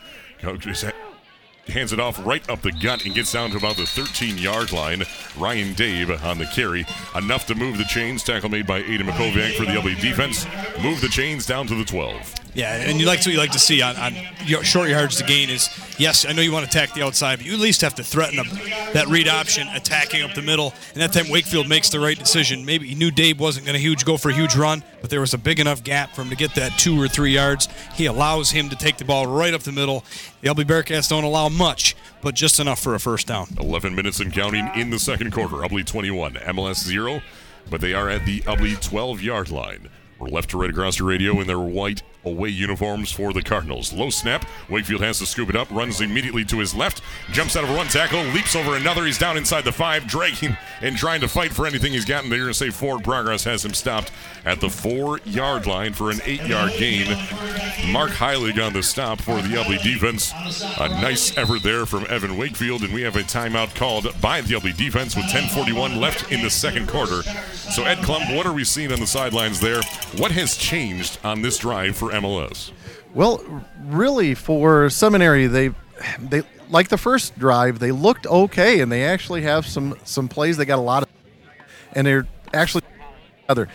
hands it off right up the gut and gets down to about the 13 yard line. Ryan Dave on the carry. Enough to move the chains. Tackle made by Aiden Makoviak for the Ubly defense. Move the chains down to the 12. Yeah, and you like what you like to see on, on short yards to gain is yes, I know you want to attack the outside, but you at least have to threaten them. That read option, attacking up the middle, and that time Wakefield makes the right decision. Maybe he knew Dave wasn't going to huge go for a huge run, but there was a big enough gap for him to get that two or three yards. He allows him to take the ball right up the middle. The Ubly Bearcats don't allow much, but just enough for a first down. 11 minutes and counting in the second quarter. Ubly 21, MLS 0. but they are at the Ubly 12 yard line. We're left to right across the radio in their white away uniforms for the Cardinals. Low snap. Wakefield has to scoop it up, runs immediately to his left, jumps out of one tackle, leaps over another. He's down inside the five, dragging and trying to fight for anything he's gotten. They're going to say forward progress has him stopped at the four yard line for an eight yard gain. Mark Heilig on the stop for the Ubly defense. A nice effort there from Evan Wakefield, and we have a timeout called by the Ubly defense with 10:41 left in the second quarter. So Ed Klump, what are we seeing on the sidelines there? What has changed on this drive for MLS? Well, really, for seminary, they they like the first drive. They looked okay, and they actually have some some plays. They got a lot of, and they're actually other.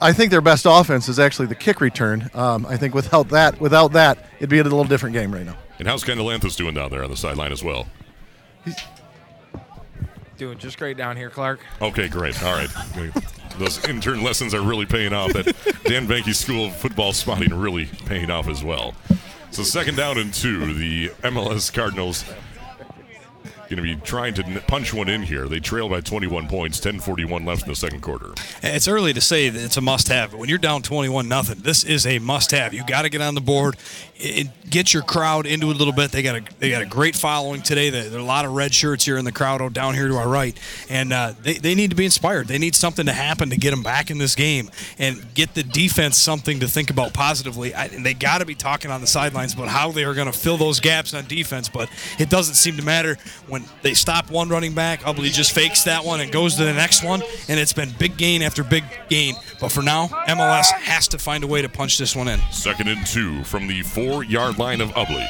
I think their best offense is actually the kick return. Um, I think without that, without that, it'd be a little different game right now. And how's Kendall Anthus doing down there on the sideline as well? He's doing just great down here, Clark. Okay, great. All right. *laughs* Those intern lessons are really paying off. That Dan Banky School of Football spotting really paying off as well. So second down and two, the MLS Cardinals going to be trying to punch one in here. They trail by 21 points, 10:41 left in the second quarter. It's early to say that it's a must-have, but when you're down 21 nothing, this is a must-have. You got to get on the board, and get your crowd into it a little bit. They got a they got a great following today. There there are a lot of red shirts here in the crowd down here to our right, and uh, they they need to be inspired. They need something to happen to get them back in this game and get the defense something to think about positively. I, and they got to be talking on the sidelines about how they are going to fill those gaps on defense, but it doesn't seem to matter when they stop one running back. Ubly just fakes that one and goes to the next one, and it's been big gain after big gain. But for now, MLS has to find a way to punch this one in. Second and two from the four-yard line of Ubly.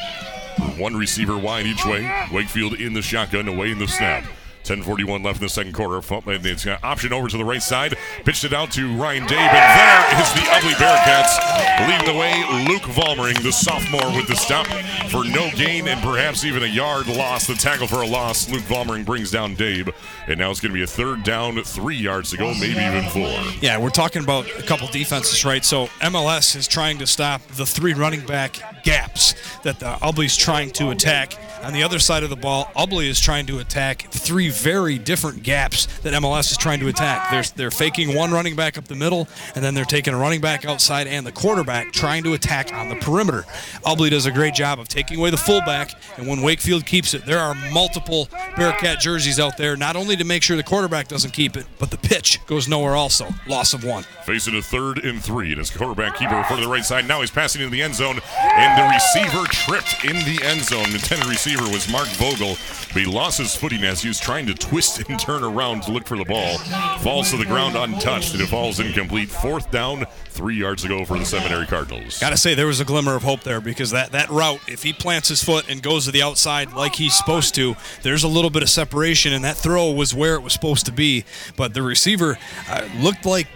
One receiver wide each way. Wakefield in the shotgun, away in the snap. 10:41 left in the second quarter. And uh, It's got option over to the right side. Pitched it out to Ryan Dabe, and there is the Ubly Bearcats leading the way. Luke Valmering, the sophomore, with the stop for no gain and perhaps even a yard loss. The tackle for a loss. Luke Valmering brings down Dabe, and now it's going to be a third down, three yards to go, maybe even four. Yeah, we're talking about a couple defenses, right? So MLS is trying to stop the three running back gaps that the Ubly's trying to attack. On the other side of the ball, Ubly is trying to attack three very different gaps that MLS is trying to attack. They're, they're faking one running back up the middle, and then they're taking a running back outside and the quarterback trying to attack on the perimeter. Ubly does a great job of taking away the fullback, and when Wakefield keeps it, there are multiple Bearcat jerseys out there, not only to make sure the quarterback doesn't keep it, but the pitch goes nowhere also. Loss of one. Facing a third and three, and his quarterback keeper for the right side. Now he's passing into the end zone, and the receiver tripped in the end zone. The intended receiver was Mark Vogel, but he lost his footing as he was trying to twist and turn around to look for the ball. Falls to the ground untouched, and it falls incomplete. Fourth down, three yards to go for the Seminary Cardinals. Got to say, there was a glimmer of hope there because that, that route, if he plants his foot and goes to the outside like he's supposed to, there's a little bit of separation, and that throw was where it was supposed to be. But the receiver uh, looked like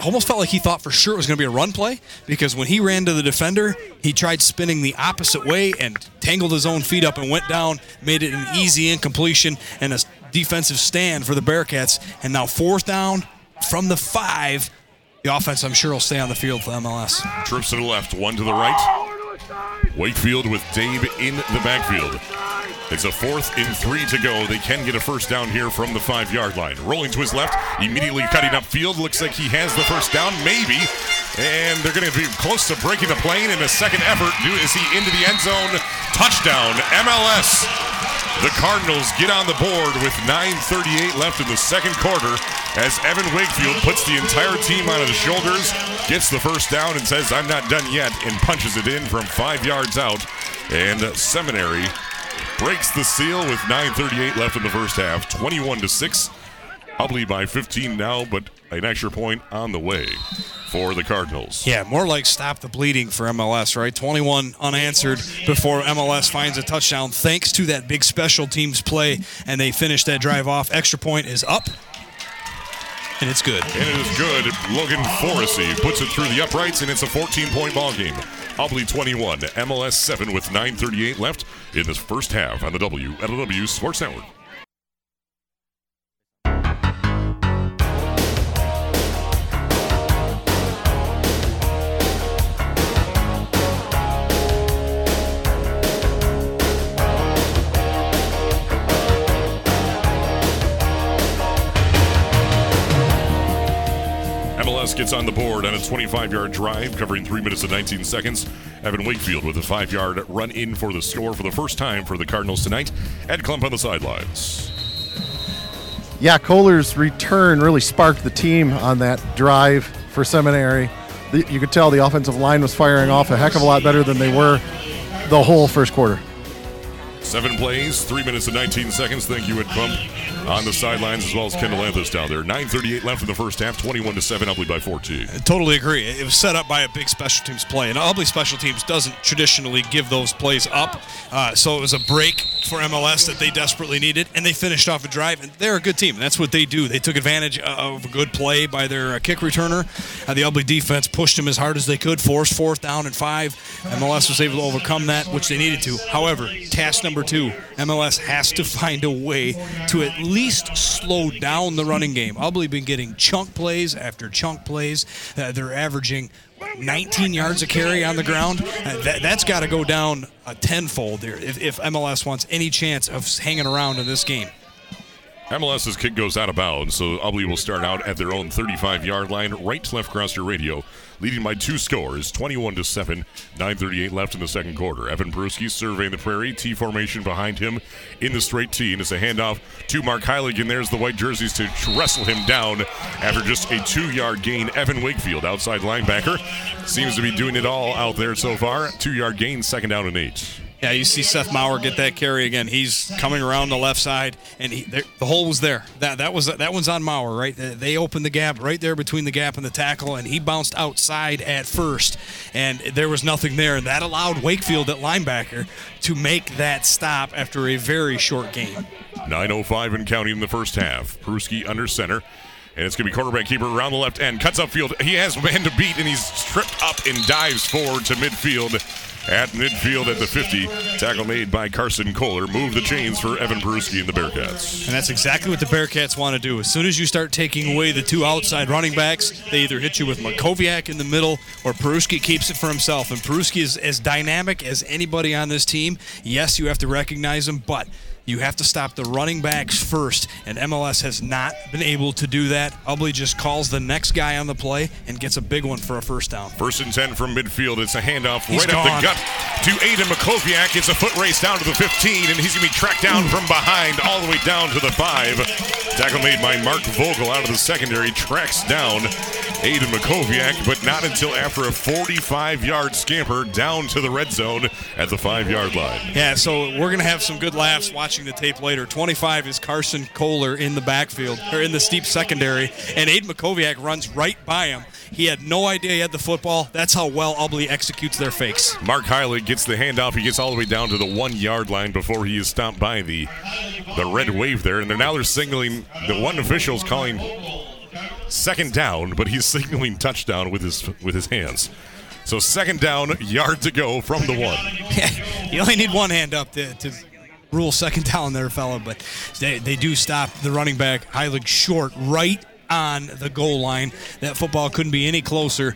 almost felt like he thought for sure it was going to be a run play because when he ran to the defender, he tried spinning the opposite way and tangled his own feet up and went down, made it an easy incompletion and a defensive stand for the Bearcats. And now fourth down from the five. The offense, I'm sure, will stay on the field for MLS. Trips to the left, one to the right. Wakefield with Dave in the backfield. It's a fourth and three to go. They can get a first down here from the five yard line. Rolling to his left, immediately cutting upfield. Looks like he has the first down, maybe. And they're going to be close to breaking the plane in a second effort. Is he into the end zone? Touchdown, MLS. The Cardinals get on the board with 9.38 left in the second quarter as Evan Wakefield puts the entire team on his shoulders, gets the first down, and says, I'm not done yet, and punches it in from five yards out. And Seminary breaks the seal with 9.38 left in the first half, 21 to 6. Ubly by 15 now, but an extra point on the way for the Cardinals. Yeah, more like stop the bleeding for MLS, right? 21 unanswered before MLS finds a touchdown thanks to that big special teams play, and they finish that drive off. Extra point is up, and it's good. And it is good. Logan Forrestry puts it through the uprights, and it's a 14-point ball game. Ubly 21, MLS 7 with 9.38 left in this first half on the WLW Sports Network. Gets on the board on a 25 yard drive covering 3 minutes and 19 seconds. Evan Wakefield with a 5 yard run in for the score for the first time for the Cardinals tonight. Ed Clump on the sidelines. Yeah, Kohler's return really sparked the team on that drive for Seminary. You could tell the offensive line was firing off a heck of a lot better than they were the whole first quarter. Seven plays, three minutes and 19 seconds. Thank you, Ed Klump, on the sidelines, as well as Kendall Anthus down there. 9.38 left in the first half, 21 to 7, Ubly by 14. Totally agree. It was set up by a big special teams play, and Ubly special teams doesn't traditionally give those plays up. Uh, so it was a break for MLS that they desperately needed, and they finished off a drive. And they're a good team. That's what they do. They took advantage of a good play by their uh, kick returner. Uh, the Ubly defense pushed them as hard as they could, forced fourth down and five. MLS was able to overcome that, which they needed to. However, task number two, MLS has to find a way to at least slow down the running game. Ubly been getting chunk plays after chunk plays. Uh, they're averaging 19 yards a carry on the ground. Uh, that, that's got to go down a tenfold there if, if MLS wants any chance of hanging around in this game. MLS's kick goes out of bounds, so Ubley will start out at their own 35 yard line, right to left across your radio, leading by two scores 21 to 7, 9.38 left in the second quarter. Evan Peruski surveying the prairie, T formation behind him in the straight T, and it's a handoff to Mark Heilig, and there's the white jerseys to wrestle him down after just a two yard gain. Evan Wakefield, outside linebacker, seems to be doing it all out there so far. Two yard gain, second down and eight. Yeah, you see Seth Maurer get that carry again. He's coming around the left side, and he, the hole was there. That that was that one's on Maurer, right? They- They opened the gap right there between the gap and the tackle, and he bounced outside at first, and there was nothing there, and that allowed Wakefield at linebacker to make that stop after a very short game. 9.05 and counting in the first half. Peruski under center. And it's going to be quarterback keeper around the left end. Cuts upfield. He has man to beat, and he's stripped up and dives forward to midfield. At midfield at the 50. Tackle made by Carson Kohler. Move the chains for Evan Peruski and the Bearcats. And that's exactly what the Bearcats want to do. As soon as you start taking away the two outside running backs, they either hit you with Makoviak in the middle or Peruski keeps it for himself. And Peruski is as dynamic as anybody on this team. Yes, you have to recognize him, but you have to stop the running backs first. And MLS has not been able to do that. Ubly just calls the next guy on the play and gets a big one for a first down. First and 10 from midfield. It's a handoff He's right up the gut to Aiden Makoviak. It's a foot race down to the 15, and he's going to be tracked down from behind all the way down to the 5. Tackle made by Mark Vogel out of the secondary. Tracks down Aiden Makoviak, but not until after a 45 yard scamper down to the red zone at the 5 yard line. Yeah, so we're going to have some good laughs watching the tape later. 25 is Carson Kohler in the backfield, or in the steep secondary, and Aiden Makoviak runs right by him. He had no idea he had the football. That's how well Ubly executes their fakes. Mark Heilig gets the handoff. He gets all the way down to the one yard line before he is stopped by the the red wave there. And they're now they're signaling the one official is calling second down, but he's signaling touchdown with his with his hands. So second down, yard to go from the one. *laughs* you only need one hand up to, to rule second down there, fella, but they, they do stop the running back, Heilig short, right on the goal line. That football couldn't be any closer.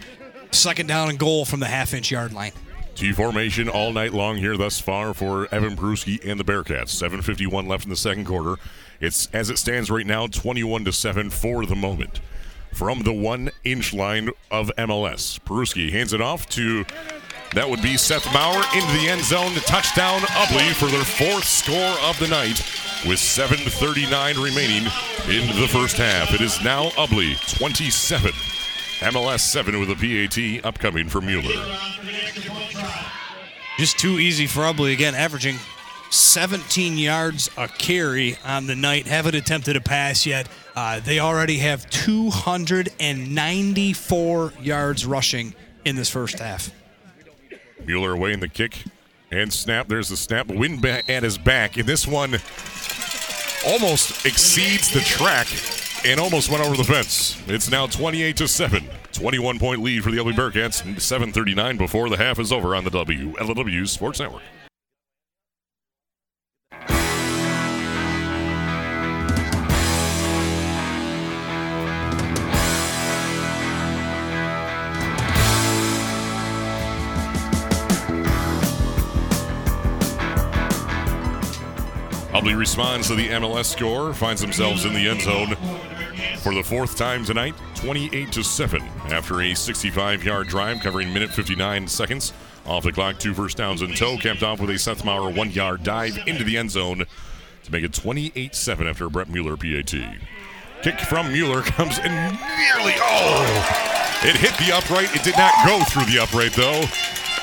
Second down and goal from the half inch yard line. T formation all night long here thus far for Evan Peruski and the Bearcats. 7:51 left in the second quarter. It's as it stands right now, 21 to seven for the moment. From the one-inch line of MLS, Peruski hands it off to that would be Seth Maurer into the end zone. Touchdown, Ubly for their fourth score of the night. With 7:39 remaining in the first half, it is now Ubly 27. MLS 7 with a PAT upcoming for Mueller. Just too easy for Ubly again, averaging 17 yards a carry on the night. Haven't attempted a pass yet. Uh, they already have 294 yards rushing in this first half. Mueller away in the kick and snap. There's the snap. Wind at his back. And this one almost exceeds the track and almost went over the fence. It's now 28 to 7. 21 point lead for the Ubly Bearcats. 7:39 before the half is over on the W LW Sports Network. Ubly responds to the MLS score, finds themselves in the end zone for the fourth time tonight, 28 to 7 after a 65 yard drive covering minute 59 seconds. Off the clock, two first downs in tow, capped off with a Seth Maurer one yard dive into the end zone to make it 28 7 after Brett Mueller PAT. Kick from Mueller comes in nearly. Oh! It hit the upright. It did not go through the upright, though.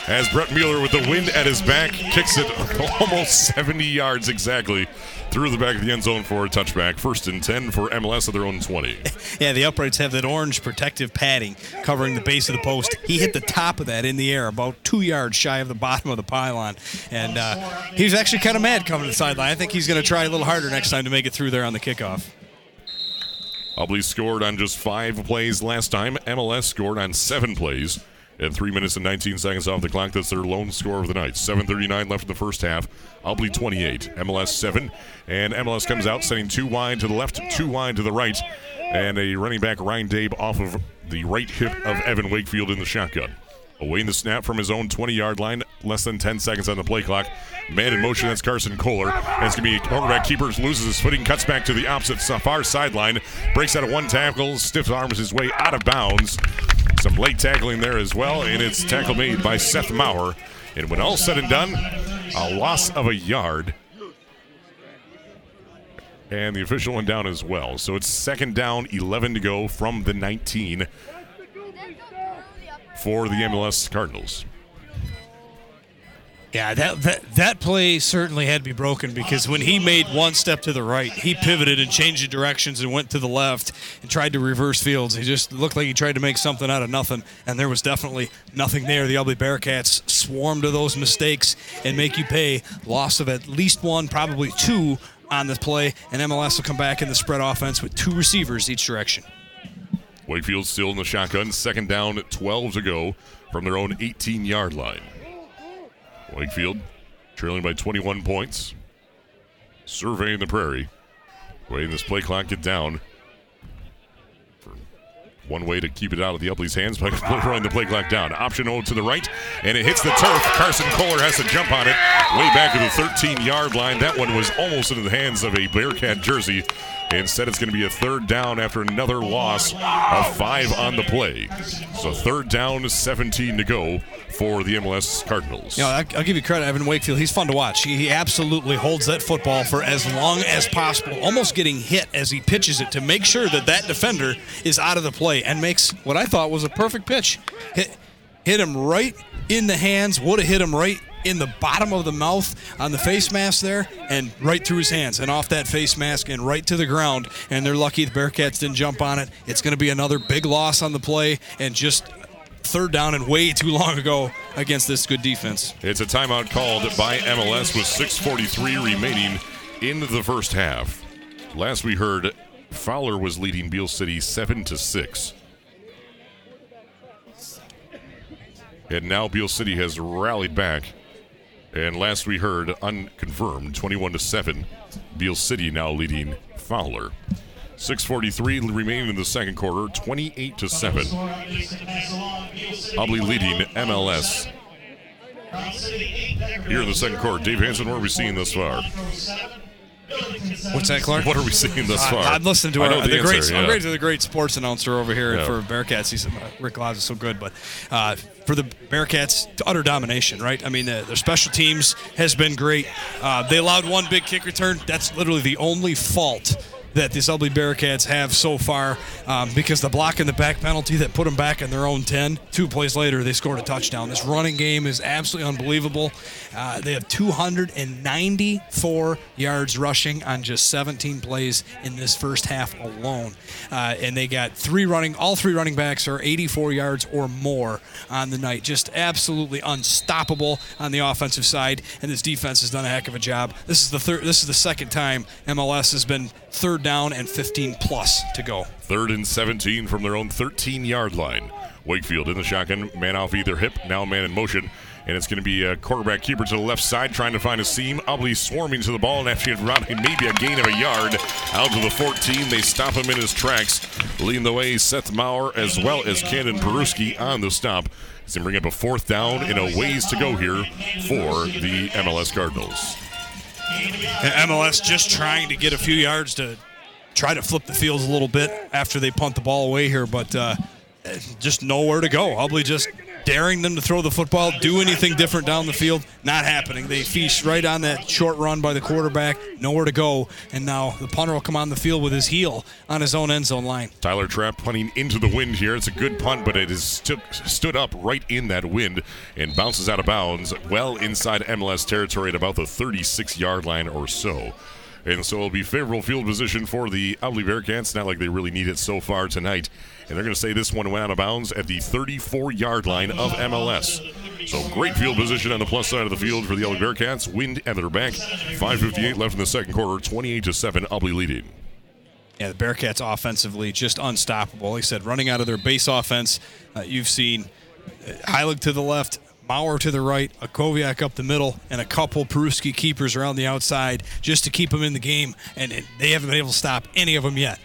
As Brett Mueller, with the wind at his back, kicks it *laughs* almost 70 yards exactly through the back of the end zone for a touchback. First and 10 for MLS at their own 20. *laughs* Yeah, the uprights have that orange protective padding covering the base of the post. He hit the top of that in the air, about two yards shy of the bottom of the pylon. And uh, he was actually kind of mad coming to the sideline. I think he's going to try a little harder next time to make it through there on the kickoff. Ubly scored on just five plays last time. MLS scored on seven plays. And three minutes and 19 seconds off the clock. That's their lone score of the night. 7:39 left in the first half. Ubly 28, MLS 7, and MLS comes out sending two wide to the left, two wide to the right, and a running back Ryan Dabe off of the right hip of Evan Wakefield in the shotgun. Awaiting the snap from his own 20-yard line, less than 10 seconds on the play clock. Man in motion, that's Carson Kohler. It's going to be quarterback keepers, loses his footing, cuts back to the opposite far sideline, breaks out of one tackle, stiff arms his way out of bounds. Some late tackling there as well, and it's tackle made by Seth Maurer. And when all said and done, a loss of a yard. And the official one down as well. So it's second down, 11 to go from the 19 for the MLS Cardinals. Yeah, that, that that play certainly had to be broken because when he made one step to the right, he pivoted and changed the directions and went to the left and tried to reverse fields. He just looked like he tried to make something out of nothing, and there was definitely nothing there. The Ubly Bearcats swarm to those mistakes and make you pay. Loss of at least one, probably two on the play, and MLS will come back in the spread offense with two receivers each direction. Wakefield still in the shotgun. Second down, 12 to go from their own 18 yard line. Wakefield trailing by 21 points. Surveying the prairie. Waiting this play clock get down. One way to keep it out of the Ubly's hands by *laughs* running the play clock down. Option O to the right, and it hits the turf. Carson Kohler has to jump on it way back to the 13 yard line. That one was almost into the hands of a Bearcat jersey. Instead, it's going to be a third down after another loss of five on the play. So third down, 17 to go for the MLS Cardinals. You know, I'll give you credit, Evan Wakefield. He's fun to watch. He, he absolutely holds that football for as long as possible, almost getting hit as he pitches it to make sure that that defender is out of the play and makes what I thought was a perfect pitch. Hit, hit him right in the hands, would have hit him right in the bottom of the mouth on the face mask there and right through his hands and off that face mask and right to the ground. And they're lucky the Bearcats didn't jump on it. It's going to be another big loss on the play and just third down and way too long ago against this good defense. It's a timeout called by MLS with 6:43 remaining in the first half. Last we heard, Fowler was leading Beal City seven to six, and now Beal City has rallied back. And last we heard, unconfirmed, 21 to seven, Beal City now leading Fowler. 6:43 remaining in the second quarter, 28 to seven. Ubly leading MLS here in the second quarter. Dave Hanson, what are we seeing thus far? What's that, Clark? What are we seeing thus far? I, am listening to our, the, the great, answer, I'm yeah. great to the great sports announcer over here Yeah. for Bearcats. He's uh, Rick Laws is so good, but uh, for the Bearcats, utter domination, right? I mean, uh, their special teams has been great. Uh, they allowed one big kick return. That's literally the only fault that the Ubly Bearcats have so far um, because the block and the back penalty that put them back in their own 10, two plays later, they scored a touchdown. This running game is absolutely unbelievable. Uh, they have 294 yards rushing on just 17 plays in this first half alone. Uh, and they got three running, all three running backs are 84 yards or more on the night. Just absolutely unstoppable on the offensive side. And this defense has done a heck of a job. This is the third, this is the second time MLS has been third down and 15 plus to go. Third and 17 from their own 13 yard line. Wakefield in the shotgun, man off either hip, now man in motion. And it's going to be a quarterback keeper to the left side trying to find a seam. Ubly swarming to the ball and after running maybe a gain of a yard out to the 14. They stop him in his tracks. Leading the way, Seth Maurer as well as Cannon Peruski on the stop. He's going to bring up a fourth down and a ways to go here for the MLS Cardinals. MLS just trying to get a few yards to try to flip the field a little bit after they punt the ball away here, but uh, just nowhere to go. Ubly just daring them to throw the football, do anything different down the field. Not happening. They feast right on that short run by the quarterback, nowhere to go. And now the punter will come on the field with his heel on his own end zone line. Tyler Trapp punting into the wind here. It's a good punt, but it is stu- stood up right in that wind and bounces out of bounds well inside MLS territory at about the 36 yard line or so. And so it'll be favorable field position for the Ubly Bearcats. Not like they really need it so far tonight. And they're going to say this one went out of bounds at the 34 yard line of MLS. So great field position on the plus side of the field for the Ubly Bearcats. Wind at their back. 5.58 left in the second quarter. 28 to 7. Ubly leading. Yeah, the Bearcats offensively just unstoppable. Like said, running out of their base offense, uh, you've seen uh, Heilig to the left, Maurer to the right, Makoviak up the middle, and a couple Peruski keepers around the outside just to keep them in the game. And they haven't been able to stop any of them yet.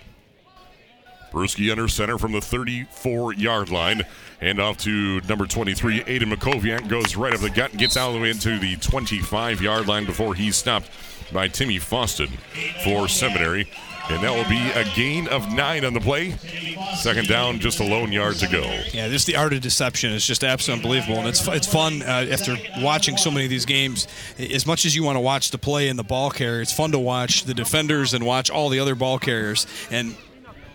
Peruski under center from the 34 yard line. Hand off to number 23, Aiden Makoviak. Goes right up the gut and gets all the way into the 25 yard line before he's stopped by Timmy Foston for Seminary. And that will be a gain of nine on the play. Second down, just a lone yard to go. Yeah, just the art of deception is just absolutely unbelievable, and it's it's fun uh, after watching so many of these games. As much as you want to watch the play and the ball carrier, it's fun to watch the defenders and watch all the other ball carriers. And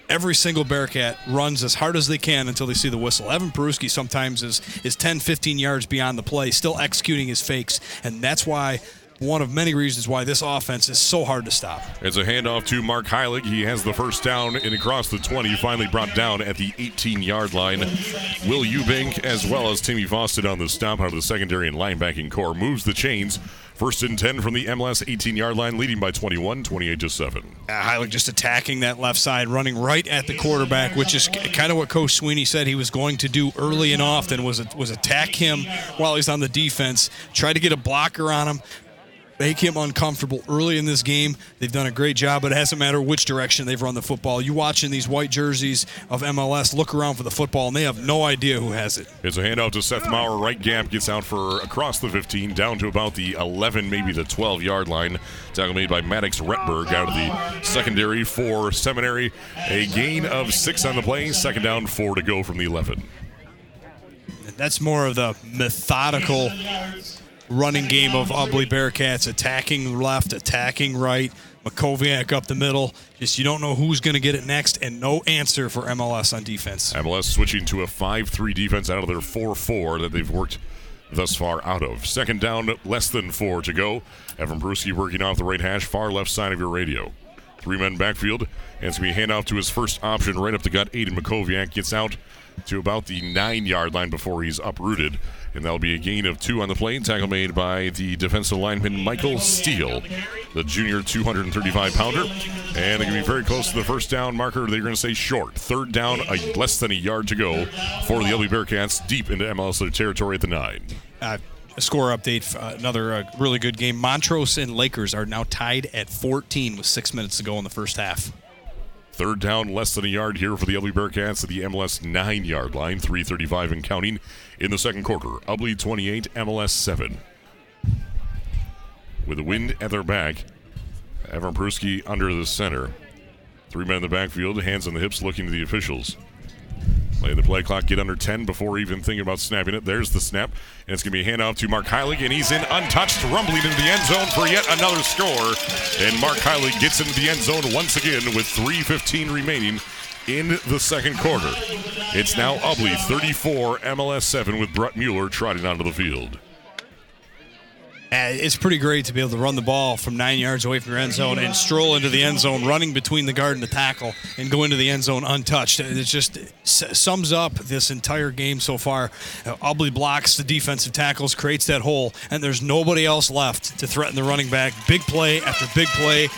every single Bearcat runs as hard as they can until they see the whistle. Evan Peruski sometimes is is 10, 15 yards beyond the play, still executing his fakes, and that's why one of many reasons why this offense is so hard to stop. It's a handoff to Mark Heilig. He has the first down and across the 20, finally brought down at the 18 yard line. Will Eubank, as well as Timmy Fawcett on the stop out of the secondary and linebacking corps, moves the chains. First and 10 from the MLS 18 yard line, leading by 21, 28 to 7. Uh, Heilig just attacking that left side, running right at the quarterback, which is kind of what Coach Sweeney said he was going to do early and often was was attack him while he's on the defense, try to get a blocker on him, make him uncomfortable early in this game. They've done a great job, but it hasn't matter which direction they've run the football. You watching these white jerseys of MLS look around for the football, and they have no idea who has it. It's a handoff to Seth Maurer. Right gap gets out for across the 15, down to about the 11, maybe the 12 yard line. Tackle made by Maddox Retberg out of the secondary for Seminary. A gain of six on the play. Second down, four to go from the 11. That's more of the methodical running game of Ubly Bearcats, attacking left, attacking right. Makoviak up the middle. Just you don't know who's going to get it next, and no answer for MLS on defense. MLS switching to a 5 3 defense out of their 4 4 that they've worked thus far out of. Second down, less than four to go. Evan Peruski working off the right hash, far left side of your radio. Three men backfield, and it's going to be handoff to his first option right up the gut. Aiden Makoviak gets out to about the nine yard line before he's uprooted. And that'll be a gain of two on the play. Tackle made by the defensive lineman Michael Steele, the junior 235 pounder. And they're going to be very close to the first down marker. They're going to say short. Third down, a, less than a yard to go for the Ubly Bearcats deep into MLS territory at the nine. Uh, a score update, uh, another uh, really good game. Montrose and Lakers are now tied at 14 with six minutes to go in the first half. Third down, less than a yard here for the Ubly Bearcats at the MLS nine yard line, 335 and counting in the second quarter. Ubly 28, MLS 7. With the wind at their back, Evan Peruski under the center. Three men in the backfield, hands on the hips, looking to the officials. Letting the play clock get under 10 before even thinking about snapping it. There's the snap. And it's going to be a handoff to Mark Heilig, and he's in untouched, rumbling into the end zone for yet another score. And Mark Heilig gets into the end zone once again with 3.15 remaining in the second quarter. It's now Ubly 34, MLS 7 with Brett Mueller trotting onto the field. Uh, it's pretty great to be able to run the ball from nine yards away from your end zone and stroll into the end zone, running between the guard and the tackle, and go into the end zone untouched. It just sums up this entire game so far. Uh, Ubly blocks the defensive tackles, creates that hole, and there's nobody else left to threaten the running back. Big play after big play,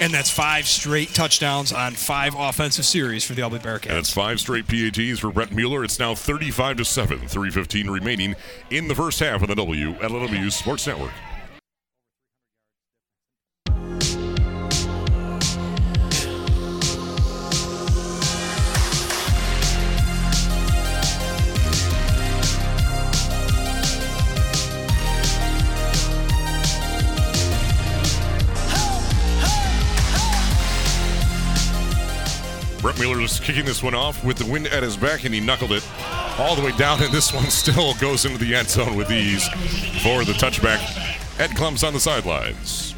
and that's five straight touchdowns on five offensive series for the Ubly Bearcats. It's five straight PATs for Brett Mueller. It's now 35 to 7, 3.15 remaining in the first half of the W LW Sports Network. Mueller was kicking this one off with the wind at his back, and he knuckled it all the way down, and this one still goes into the end zone with ease for the touchback. Ed Clumps on the sidelines.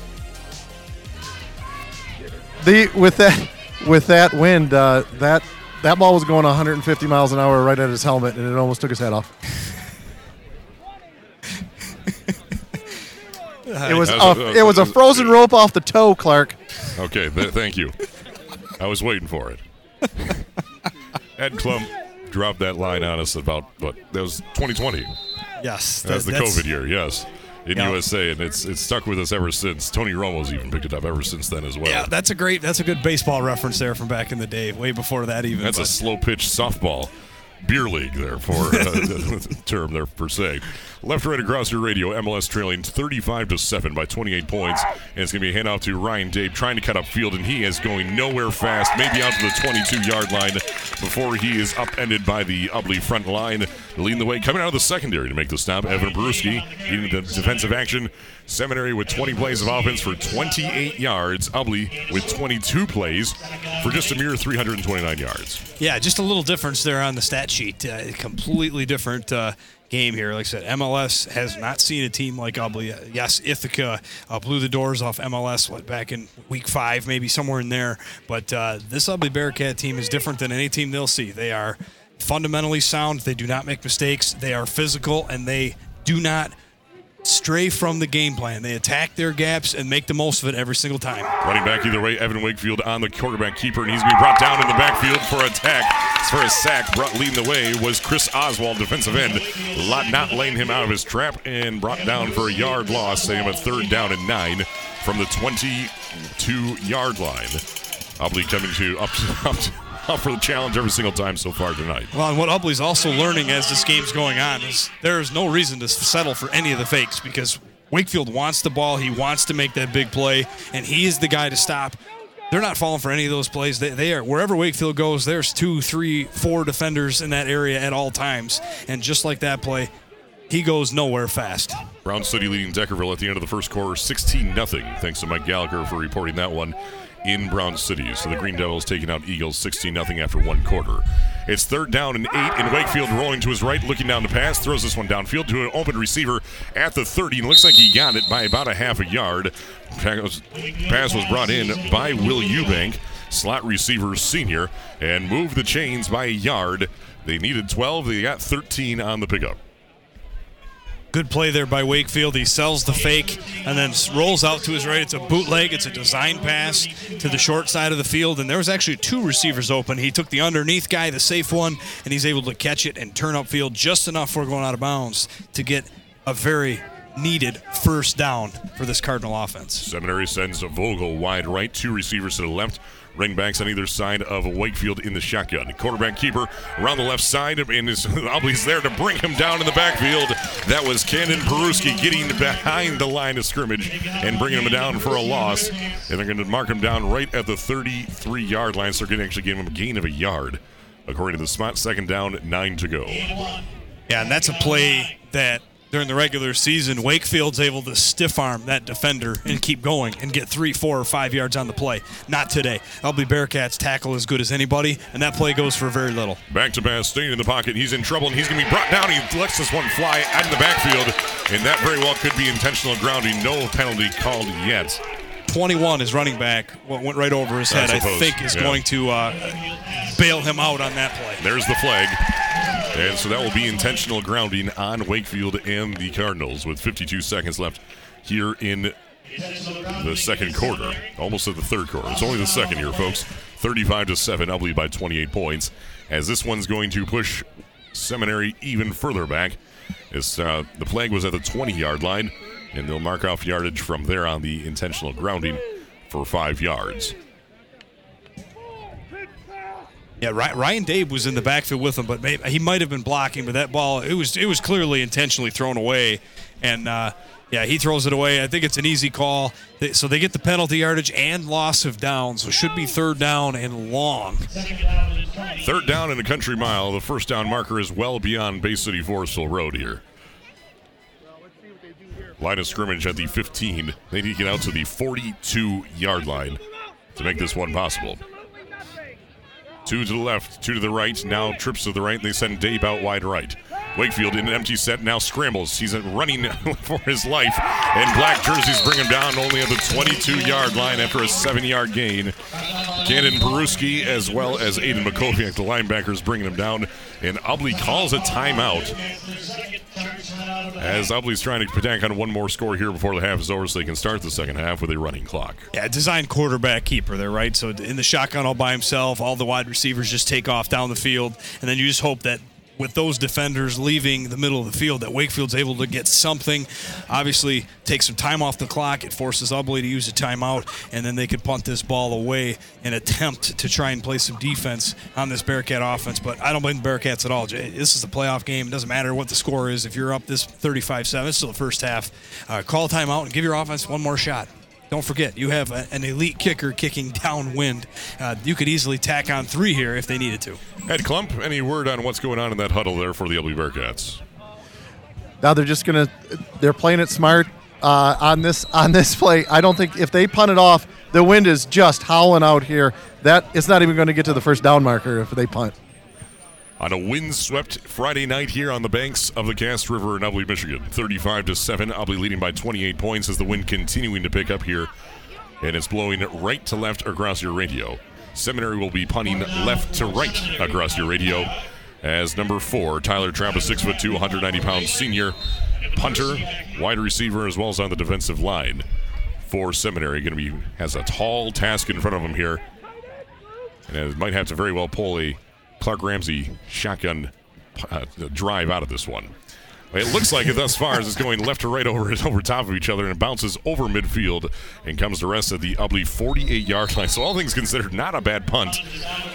The with that with that wind, uh, that that ball was going 150 miles an hour right at his helmet, and it almost took his head off. *laughs* It was a- it was a frozen rope off the toe, Clark. Okay, th- thank you. I was waiting for it. Ed Clump dropped that line on us about what that was 2020. Yes, That's the that- COVID year, yes, in Yeah. USA, and it's it's stuck with us ever since. Tony Romo's even picked it up ever since then as well. Yeah, that's a great, that's a good baseball reference there from back in the day, way before that even. That's a slow pitch softball beer league there for uh, *laughs* term there per se. Left right across your radio, MLS trailing 35 to 7 by 28 points. And it's going to be a handoff to Ryan Dave trying to cut up field, and he is going nowhere fast, maybe out to the 22 yard line before he is upended by the Ubly front line. Leading the way, coming out of the secondary to make the stop, Evan Peruski leading the defensive action. Seminary with 20 plays of offense for 28 yards. Ubly with 22 plays for just a mere 329 yards. Yeah, just a little difference there on the stat sheet. Uh, completely different uh, game here. Like I said, MLS has not seen a team like Ubly. Yes, Ithaca uh, blew the doors off MLS what, back in week five, maybe somewhere in there. But uh, this Ubly Bearcat team is different than any team they'll see. They are fundamentally sound. They do not make mistakes. They are physical, and they do not stray from the game plan. They attack their gaps and make the most of it every single time. Running back either way, Evan Wakefield on the quarterback keeper, and he's being brought down in the backfield for attack. For a sack, brought leading the way was Chris Oswald, defensive end, not laying him out of his trap, and brought down for a yard loss, setting him a third down and nine from the 22-yard line. Ubly coming to up, *laughs* up, up for the challenge every single time so far tonight. Well, and what Ubly's also learning as this game's going on is there is no reason to settle for any of the fakes because Wakefield wants the ball. He wants to make that big play, and he is the guy to stop. They're not falling for any of those plays. They, they are wherever Wakefield goes. There's two, three, four defenders in that area at all times, and just like that play, he goes nowhere fast. Brown City leading Deckerville at the end of the first quarter, 16 0 Thanks to Mike Gallagher for reporting that one in Brown City. So the Green Devils taking out Eagles 16 0 after one quarter. It's third down and eight, and Wakefield rolling to his right, looking down the pass, throws this one downfield to an open receiver at the 30, and looks like he got it by about a half a yard. Pass was brought in by Will Eubank, slot receiver senior, and moved the chains by a yard. They needed 12, they got 13 on the pickup. Good play there by Wakefield. He sells the fake and then rolls out to his right. It's a bootleg. It's a design pass to the short side of the field. And there was actually two receivers open. He took the underneath guy, the safe one, and he's able to catch it and turn upfield just enough for going out of bounds to get a very needed first down for this Cardinal offense. Seminary sends a Vogel wide right, two receivers to the left. Ring backs on either side of Wakefield in the shotgun. Quarterback keeper around the left side, and is *laughs* Ubly's there to bring him down in the backfield. That was Cannon Peruski getting behind the line of scrimmage and bringing him down for a loss. And they're going to mark him down right at the 33 yard line, so they're going to actually give him a gain of a yard. According to the spot, second down, nine to go. Yeah, and that's a play that during the regular season, Wakefield's able to stiff arm that defender and keep going and get three, four, or five yards on the play. Not today. Ubly Bearcats tackle as good as anybody, and that play goes for very little. Back to staying in the pocket. He's in trouble, and he's going to be brought down. He lets this one fly out in the backfield, and that very well could be intentional grounding. No penalty called yet. 21 is running back. What went right over his head, I, suppose, think, is yeah. going to uh, bail him out on that play. There's the flag. And so that will be intentional grounding on Wakefield and the Cardinals with 52 seconds left here in the second quarter. Almost at the third quarter. It's only the second here, folks. 35 to 7, Ubly by 28 points. As this one's going to push Seminary even further back. As uh, the flag was at the 20 yard line, and they'll mark off yardage from there on the intentional grounding for five yards. Yeah, Ryan Dave was in the backfield with him, but he might have been blocking. But that ball, it was it was clearly intentionally thrown away, and uh, yeah, he throws it away. I think it's an easy call. So they get the penalty yardage and loss of down. So should be third down and long. Third down in a country mile. The first down marker is well beyond Bay City Forestville Road here. Line of scrimmage at the 15. They need to get out to the 42 yard line to make this one possible. Two to the left, two to the right. Now trips to the right. They send Dave out wide right. Wakefield in an empty set now scrambles. He's running *laughs* for his life, and black jerseys bring him down only at the 22-yard line after a seven-yard gain. Cannon Peruski as well as Aiden Makoviak, the linebackers, bringing him down, and Ubly calls a timeout. As Ubly's trying to attack on one more score here before the half is over, so they can start the second half with a running clock. Yeah, designed quarterback keeper there, right? So in the shotgun all by himself, all the wide receivers just take off down the field, and then you just hope that with those defenders leaving the middle of the field, that Wakefield's able to get something. Obviously, take some time off the clock. It forces Ubly to use a timeout, and then they could punt this ball away and attempt to try and play some defense on this Bearcat offense. But I don't blame the Bearcats at all. This is a playoff game. It doesn't matter what the score is. If you're up this 35-7, it's still the first half. Uh, call timeout and give your offense one more shot. Don't forget, you have a, an elite kicker kicking downwind. Uh, you could easily tack on three here if they needed to. Ed Klump, any word on what's going on in that huddle there for the Ubly Bearcats? Now they're just gonna they're playing it smart uh, on this on this play. I don't think if they punt it off, the wind is just howling out here. That it's not even going to get to the first down marker if they punt. On a windswept Friday night here on the banks of the Cass River in Ubly, Michigan, 35 to seven. Ubly leading by 28 points as the wind continuing to pick up here, and it's blowing right to left across your radio. Seminary will be punting left to right across your radio as number four, Tyler foot two, 190 pound senior punter, wide receiver, as well as on the defensive line for Seminary. Going to be has a tall task in front of him here, and it might have to very well pull a Clark Ramsey shotgun uh, drive out of this one. It looks like it thus far as it's going left to right over over top of each other and it bounces over midfield and comes to rest at the Ubly 48 yard line. So all things considered, not a bad punt.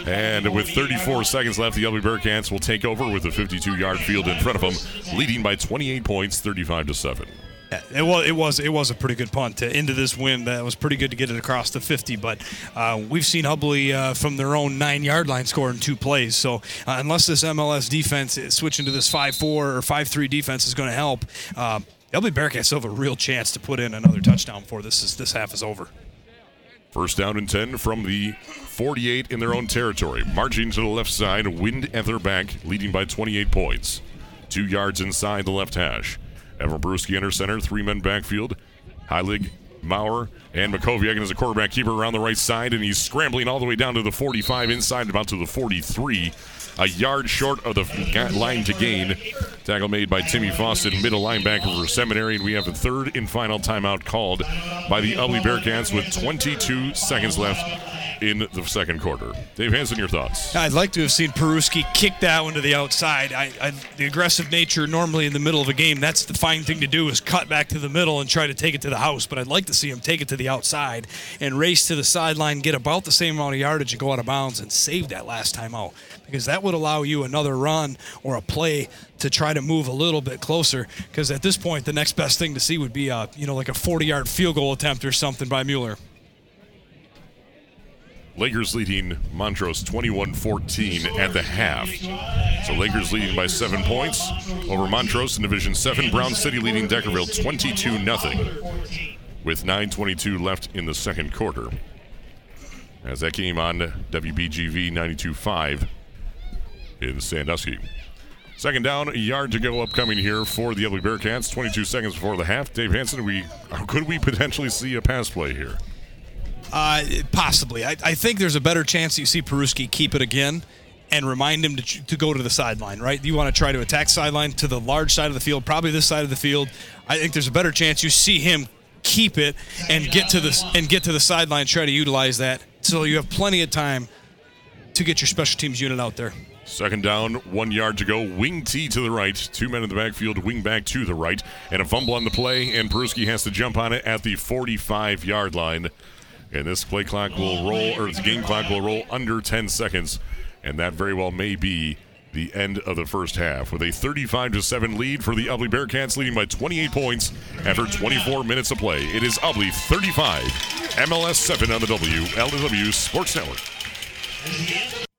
And with 34 seconds left, the Ubly Bearcats will take over with a 52 yard field in front of them, leading by 28 points, 35 to seven. It was it was it was a pretty good punt to, into this wind. That was pretty good to get it across the 50. But uh, we've seen Ubly uh, from their own nine yard line score in two plays. So uh, unless this MLS defense switching to this five four or five three defense is going to help, uh, Ubly Bearcats still have a real chance to put in another touchdown before this is this half is over. First down and 10 from the 48 in their own territory. Marching to the left side, wind at their back, leading by 28 points. Two yards inside the left hash. Evan Peruski under center, three men backfield. Heilig, Maurer, and Makoviak as a quarterback keeper around the right side, and he's scrambling all the way down to the 45 inside, about to the 43. A yard short of the line to gain. Tackle made by Timmy Fawcett, middle linebacker for Seminary, and we have the third and final timeout called by the Ubly Bearcats with 22 seconds left in the second quarter. Dave Hanson, your thoughts? I'd like to have seen Peruski kick that one to the outside. I, I, the aggressive nature normally in the middle of a game, that's the fine thing to do is cut back to the middle and try to take it to the house. But I'd like to see him take it to the outside and race to the sideline, get about the same amount of yardage and go out of bounds and save that last time out. Because that would allow you another run or a play to try to move a little bit closer. Because at this point, the next best thing to see would be a, you know, like a 40 yard field goal attempt or something by Mueller. Lakers leading Montrose 21 14 at the half. So Lakers leading by seven points over Montrose in Division 7. Brown City leading Deckerville 22 0 with 9.22 left in the second quarter. As that game on WBGV 92.5 in Sandusky. Second down, yard to go upcoming here for the Ubly Bearcats. 22 seconds before the half. Dave Hanson, we could we potentially see a pass play here? Uh, possibly. I, I, think there's a better chance you see Peruski keep it again and remind him to, to go to the sideline, right? You want to try to attack sideline to the large side of the field, probably this side of the field. I think there's a better chance you see him keep it and get to the and get to the sideline, try to utilize that, so you have plenty of time to get your special teams unit out there. Second down, one yard to go. Wing T to the right. Two men in the backfield, wing back to the right. And a fumble on the play, and Peruski has to jump on it at the 45 yard line. And this play clock will roll, or this game clock will roll under 10 seconds. And that very well may be the end of the first half with a 35 to 7 lead for the Ubly Bearcats leading by 28 points after 24 minutes of play. It is Ubly 35, MLS 7 on the WLEW Sports Network.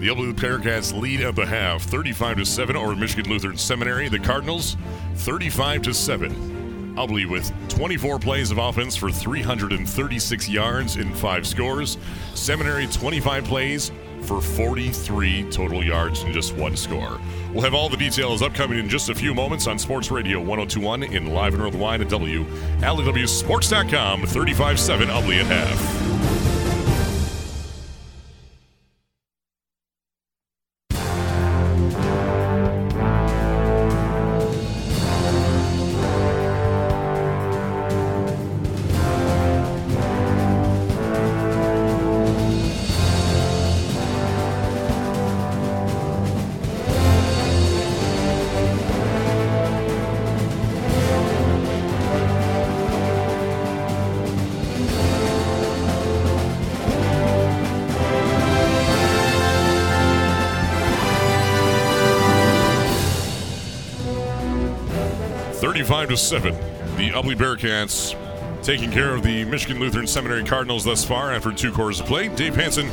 Bearcats lead at the half, 35 to 7 over Michigan Lutheran Seminary. The Cardinals, 35 to 7. Ubly with 24 plays of offense for 336 yards in five scores. Seminary 25 plays for 43 total yards and just one score. We'll have all the details upcoming in just a few moments on Sports Radio 1021 in live and worldwide at WLEWSports.com. 35 7 Ubly at half. Thirty-five to seven. The Ubly Bearcats taking care of the Michigan Lutheran Seminary Cardinals thus far after two quarters of play. Dave Hanson,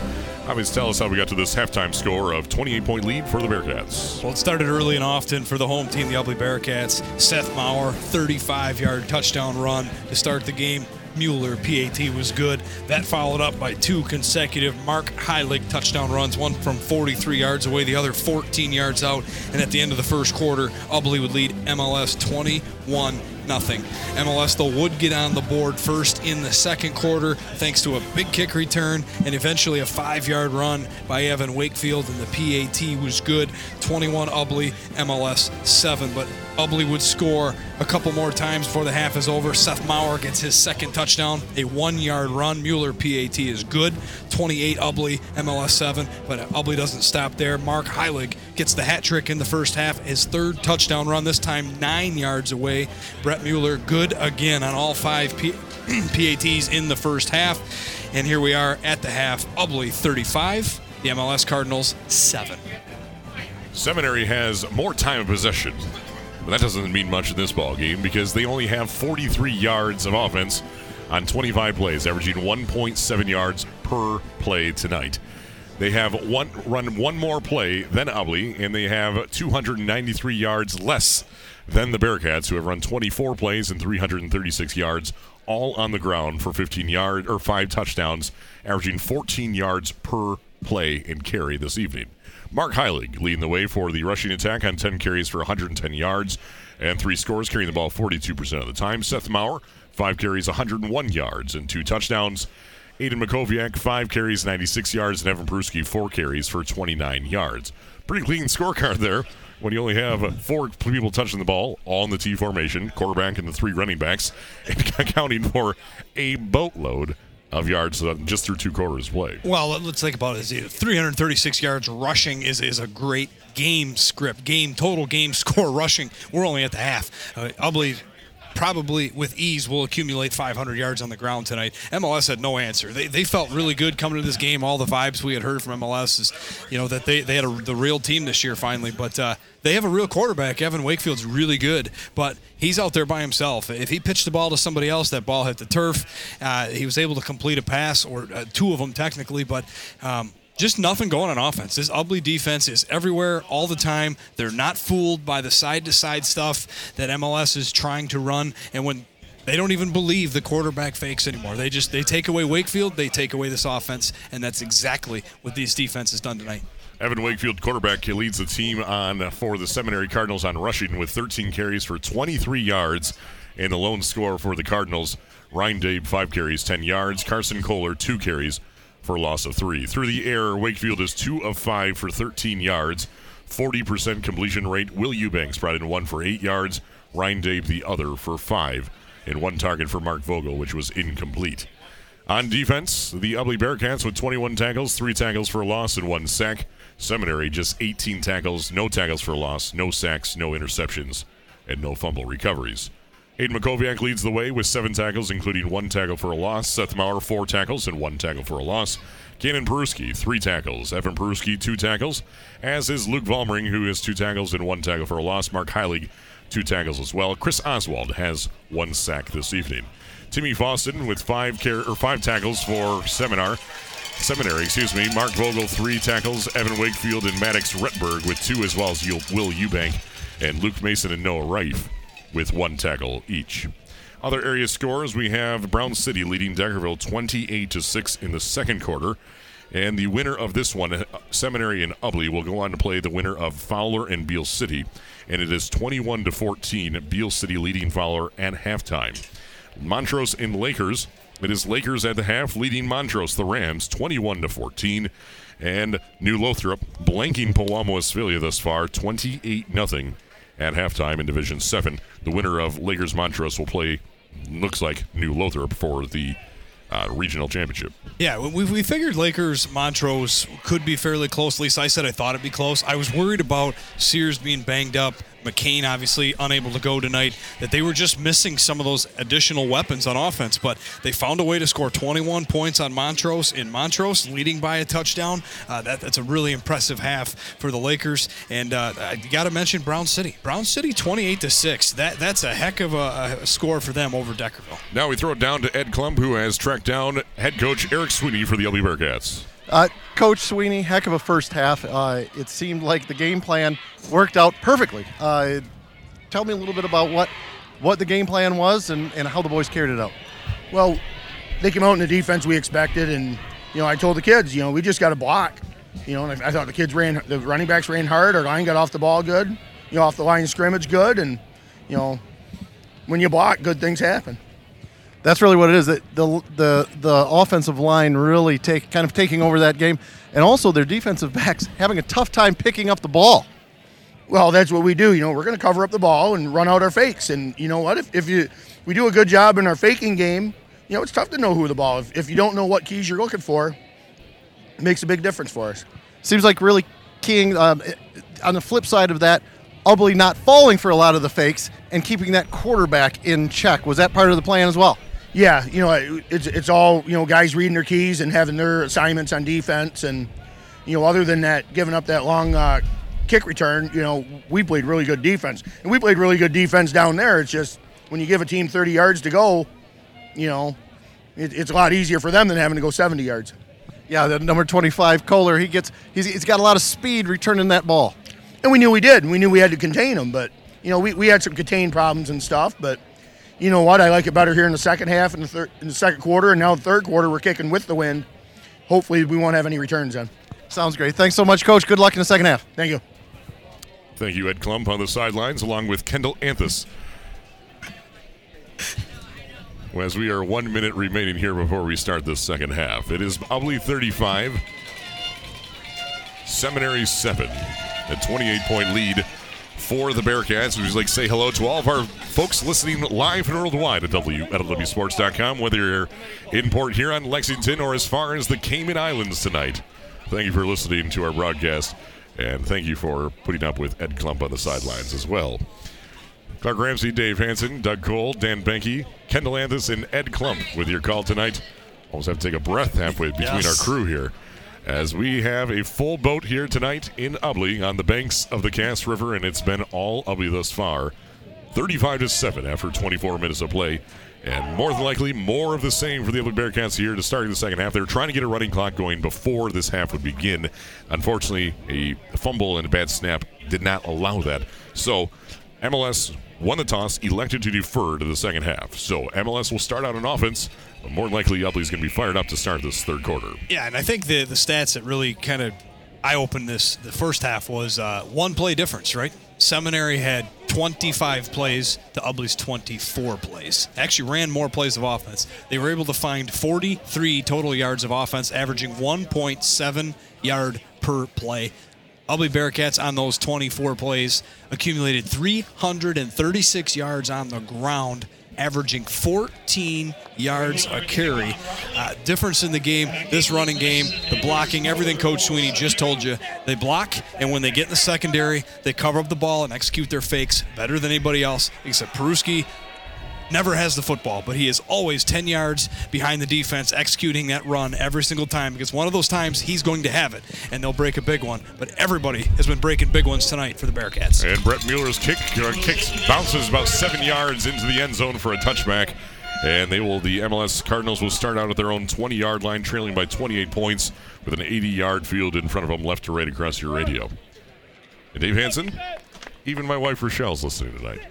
obviously tell us how we got to this halftime score of 28-point lead for the Bearcats. Well, it started early and often for the home team, the Ubly Bearcats. Seth Maurer, 35-yard touchdown run to start the game. Mueller, PAT was good. That followed up by two consecutive Mark Heilig touchdown runs, one from 43 yards away, the other 14 yards out. And at the end of the first quarter, Ubly would lead MLS 21 nothing. MLS though would get on the board first in the second quarter thanks to a big kick return and eventually a five-yard run by Evan Wakefield and the PAT was good. 21 Ubly, MLS 7. But Ubly would score a couple more times before the half is over. Seth Maurer gets his second touchdown, a one-yard run. Mueller PAT is good. 28 Ubly, MLS 7. But Ubly doesn't stop there. Mark Heilig gets the hat trick in the first half, his third touchdown run, this time nine yards away. Brett Mueller good again on all five P- *clears throat* PATs in the first half. And here we are at the half. Ubly 35, the MLS Cardinals 7. Seminary has more time of possession, but that doesn't mean much in this ball game because they only have 43 yards of offense on 25 plays, averaging 1.7 yards per play tonight. They have one run one more play than Ubly, and they have 293 yards less than the Bearcats, who have run 24 plays and 336 yards, all on the ground for 15 yard or five touchdowns, averaging 14 yards per play and carry this evening. Mark Heilig leading the way for the rushing attack on 10 carries for 110 yards and three scores, carrying the ball 42% of the time. Seth Maurer, five carries, 101 yards and two touchdowns. Aiden Makoviak, five carries, 96 yards, and Evan Peruski, four carries for 29 yards. Pretty clean *laughs* scorecard there when you only have four people touching the ball, all in the T formation, quarterback and the three running backs, and *laughs* accounting for a boatload of yards uh, just through two quarters play. Well, let's think about it. 336 yards rushing is, is a great game script, game total game *laughs* score rushing. We're only at the half. Uh, Ubly probably with ease will accumulate 500 yards on the ground tonight. MLS had no answer. They, they felt really good coming to this game. All the vibes we had heard from MLS is, you know, that they, they had a, the real team this year finally. But uh, they have a real quarterback. Evan Wakefield's really good, but he's out there by himself. If he pitched the ball to somebody else, that ball hit the turf. Uh, he was able to complete a pass, or uh, two of them technically, but. Um, just nothing going on offense. This Ubly defense is everywhere all the time. They're not fooled by the side to side stuff that MLS is trying to run. And when they don't even believe the quarterback fakes anymore, they just they take away Wakefield, they take away this offense, and that's exactly what these defenses done tonight. Evan Wakefield, quarterback, leads the team on uh, for the Seminary Cardinals on rushing with 13 carries for 23 yards, and the lone score for the Cardinals. Ryan Dabe, five carries, 10 yards. Carson Kohler, two carries for a loss of three. Through the air, Wakefield is two of five for 13 yards, 40% completion rate. Will Eubanks brought in one for eight yards. Ryan Dabe the other for five, and one target for Mark Vogel, which was incomplete. On defense, the Ubly Bearcats with 21 tackles, three tackles for loss, and one sack. Seminary just 18 tackles, no tackles for loss, no sacks, no interceptions, and no fumble recoveries. Aiden Makoviak leads the way with seven tackles, including one tackle for a loss. Seth Maurer, four tackles and one tackle for a loss. Cannon Peruski, three tackles. Evan Peruski, two tackles. As is Luke Valmering, who has two tackles and one tackle for a loss. Mark Heilig, two tackles as well. Chris Oswald has one sack this evening. Timmy Fawston with five car- or five tackles for Seminar. Seminary, excuse me. Mark Vogel, three tackles. Evan Wakefield and Maddox Retberg with two, as well as Will Eubank and Luke Mason and Noah Reif with one tackle each. Other area scores we have Brown City leading Deckerville 28 to 6 in the second quarter. And the winner of this one, uh, Seminary and Ubly, will go on to play the winner of Fowler and Beal City. And it is 21 to 14, Beal City leading Fowler at halftime. Montrose and Lakers. It is Lakers at the half leading Montrose, the Rams, 21 to 14. And New Lothrop blanking Pewamo Westphalia thus far, 28 0 at halftime in Division 7. The winner of Lakers Montrose will play, looks like, New Lothrop for the uh, regional championship. Yeah, we, we figured Lakers Montrose could be fairly close. At least I said I thought it'd be close. I was worried about Sears being banged up. McCain obviously unable to go tonight. That they were just missing some of those additional weapons on offense, but they found a way to score 21 points on Montrose in Montrose, leading by a touchdown. Uh, that, that's a really impressive half for the Lakers. And uh, I got to mention Brown City. Brown City 28 to six. That that's a heck of a, a score for them over Deckerville. Now we throw it down to Ed Klump, who has tracked down head coach Eric Sweeney for the Ubly Bearcats. Uh, coach Sweeney, heck of a first half. Uh, it seemed like the game plan worked out perfectly. Uh, tell me a little bit about what what the game plan was and, and how the boys carried it out. Well, they came out in the defense we expected, and you know I told the kids, you know, we just got to block. You know, and I thought the kids ran, the running backs ran hard. Our line got off the ball good, you know, off the line of scrimmage good, and you know, when you block, good things happen that's really what it is. That the the the offensive line really take kind of taking over that game, and also their defensive backs having a tough time picking up the ball. Well, that's what we do. You know, we're going to cover up the ball and run out our fakes. And you know what? If, if you we do a good job in our faking game, you know, it's tough to know who the ball. If, if you don't know what keys you're looking for, it makes a big difference for us. Seems like really keying um, on the flip side of that. Ubly not falling for a lot of the fakes and keeping that quarterback in check. Was that part of the plan as well? Yeah, you know, it's it's all you know, guys reading their keys and having their assignments on defense, and you know, other than that, giving up that long uh, kick return, you know, we played really good defense, and we played really good defense down there. It's just when you give a team 30 yards to go, you know, it, it's a lot easier for them than having to go 70 yards. Yeah, the number 25 Kohler, he gets he's, he's got a lot of speed returning that ball, and we knew we did. and We knew we had to contain him, but you know, we, we had some contain problems and stuff, but you know what? I like it better here in the second half and the third, in the second quarter, and now the third quarter we're kicking with the wind. Hopefully, we won't have any returns then. Sounds great. Thanks so much, Coach. Good luck in the second half. Thank you. Thank you, Ed Klump on the sidelines, along with Kendall Anthus. As we are one minute remaining here before we start the second half, it is Ubly 35, Seminary 7, a 28 point lead for the Bearcats. We'd like to say hello to all of our folks listening live and worldwide at WLEWSports.com, whether you're in port here on Lexington or as far as the Cayman Islands tonight. Thank you for listening to our broadcast, and thank you for putting up with Ed Klump on the sidelines as well. Clark Ramsey, Dave Hanson, Doug Cole, Dan Benke, Kendall Anthus, and Ed Klump with your call tonight. Almost have to take a breath halfway between yes. our crew here as we have a full boat here tonight in Ubly on the banks of the Cass River, and it's been all Ubly thus far. 35 to 7 after 24 minutes of play. And more than likely, more of the same for the Ubly Bearcats here to start the second half. They're trying to get a running clock going before this half would begin. Unfortunately, a fumble and a bad snap did not allow that. So, MLS won the toss, elected to defer to the second half. So, MLS will start out on offense more likely, Ubly's going to be fired up to start this third quarter. Yeah, and I think the the stats that really kind of I opened this the first half was uh, one play difference, right? Seminary had 25 plays to Ubly's 24 plays. Actually ran more plays of offense. They were able to find 43 total yards of offense, averaging 1.7 yard per play. Ubly Bearcats on those 24 plays accumulated 336 yards on the ground averaging 14 yards a carry. Uh, difference in the game, this running game, the blocking, everything Coach Sweeney just told you. They block, and when they get in the secondary, they cover up the ball and execute their fakes better than anybody else, except Peruski, never has the football, but he is always 10 yards behind the defense executing that run every single time because one of those times he's going to have it and they'll break a big one. But everybody has been breaking big ones tonight for the Bearcats. And Brett Mueller's kick uh, kicks bounces about seven yards into the end zone for a touchback. And they will. The MLS Cardinals will start out at their own 20-yard line, trailing by 28 points, with an 80-yard field in front of them, left to right across your radio. And Dave Hanson, even my wife Rochelle's listening tonight.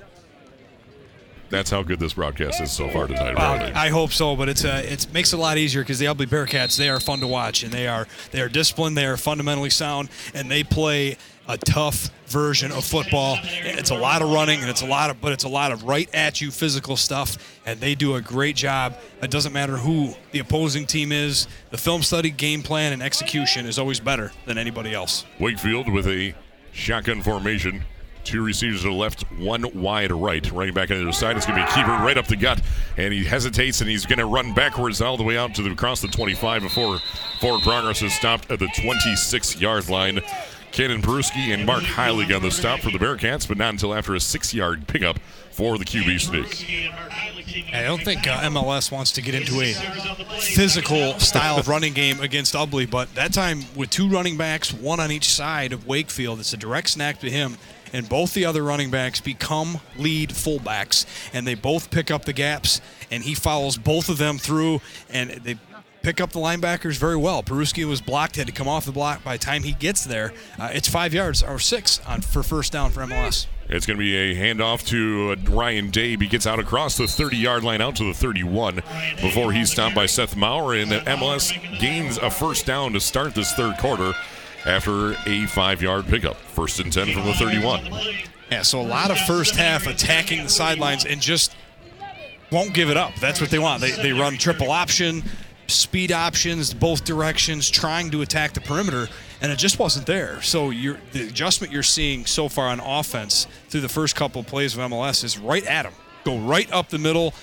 That's how good this broadcast is so far tonight. Well, apparently. I hope so, but it's uh, it makes it a lot easier because the Ubly Bearcats they are fun to watch and they are they are disciplined, they are fundamentally sound, and they play a tough version of football. It's a lot of running and it's a lot of but it's a lot of right at you physical stuff, and they do a great job. It doesn't matter who the opposing team is. The film study, game plan, and execution is always better than anybody else. Wakefield with a shotgun formation. Two receivers to the left, one wide right. Running back on the other side. It's going to be a keeper right up the gut. And he hesitates and he's going to run backwards all the way out to the across the 25 before forward progress is stopped at the 26 yard line. Cannon Peruski and Mark Heilig on the stop for the Bearcats, but not until after a six yard pickup for the QB sneak. I don't think uh, MLS wants to get into a physical style of running game against Ubly, but that time with two running backs, one on each side of Wakefield, it's a direct snap to him. And both the other running backs become lead fullbacks, and they both pick up the gaps, and he follows both of them through, and they pick up the linebackers very well. Peruski was blocked, had to come off the block. By the time he gets there, uh, it's five yards or six on for first down for MLS. It's going to be a handoff to uh, Ryan Dabe. He gets out across the 30 yard line out to the 31 before he's stopped by Seth Maurer. And the MLS gains a first down to start this third quarter after a five yard pickup. First and 10 from the 31. Yeah, so a lot of first half attacking the sidelines and just won't give it up. That's what they want. They, they run triple option, speed options, both directions, trying to attack the perimeter, and it just wasn't there. So you're, the adjustment you're seeing so far on offense through the first couple of plays of MLS is right at them. Go right up the middle.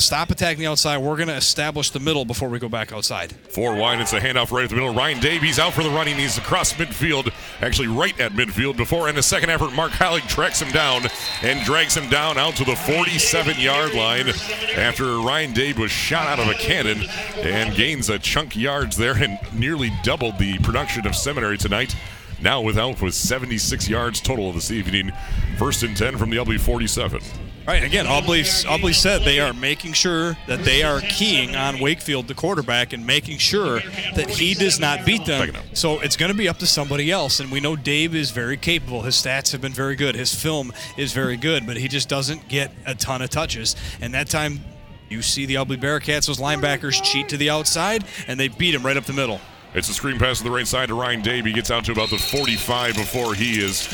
Stop attacking the outside. We're going to establish the middle before we go back outside. Four wide. It's a handoff right at the middle. Ryan Davies out for the running. He's across midfield, actually right at midfield. Before in the second effort, Mark Heilig tracks him down and drags him down out to the 47 yard line after Ryan Dave was shot out of a cannon and gains a chunk yards there and nearly doubled the production of Seminary tonight. Now without with 76 yards total of this evening. First and 10 from the Ubly 47. Right, again, Ubly, Ubly said they are making sure that they are keying on Wakefield, the quarterback, and making sure that he does not beat them. So it's going to be up to somebody else. And we know Dave is very capable. His stats have been very good. His film is very good, but he just doesn't get a ton of touches. And that time, you see the Ubly Bearcats, those linebackers cheat to the outside, and they beat him right up the middle. It's a screen pass to the right side to Ryan Davey. Gets out to about the 45 before he is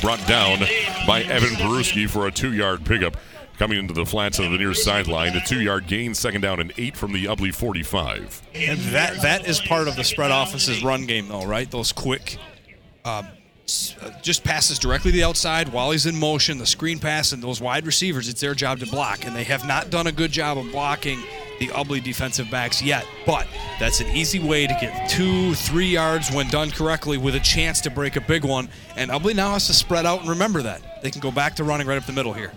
brought down by Evan Peruski for a two-yard pickup. Coming into the flats on the near sideline, a two-yard gain, second down and eight from the Ubly 45. And that that is part of the spread offense's run game, though, right? Those quick, uh, Uh, just passes directly to the outside while he's in motion. The screen pass and those wide receivers, it's their job to block, and they have not done a good job of blocking the Ubly defensive backs yet. But that's an easy way to get two, three yards when done correctly, with a chance to break a big one. And Ubly now has to spread out and remember that they can go back to running right up the middle here.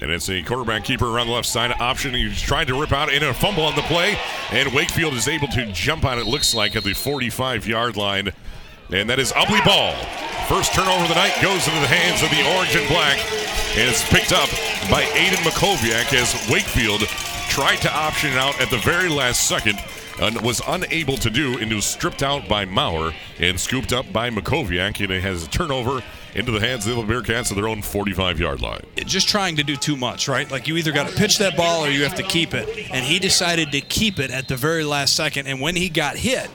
And it's a quarterback keeper around the left side option. He's trying to rip out in a fumble on the play, and Wakefield is able to jump on it, looks like, at the 45 yard line. And that is Ubly ball. First turnover of the night goes into the hands of the orange and black, and it's picked up by Aiden Makoviak as Wakefield tried to option out at the very last second and was unable to do, and was stripped out by Maurer and scooped up by Makoviak, and it has a turnover into the hands of the Bearcats at their own 45 yard line. just trying to do too much, right? Like you either got to pitch that ball or you have to keep it. And he decided to keep it at the very last second. And when he got hit,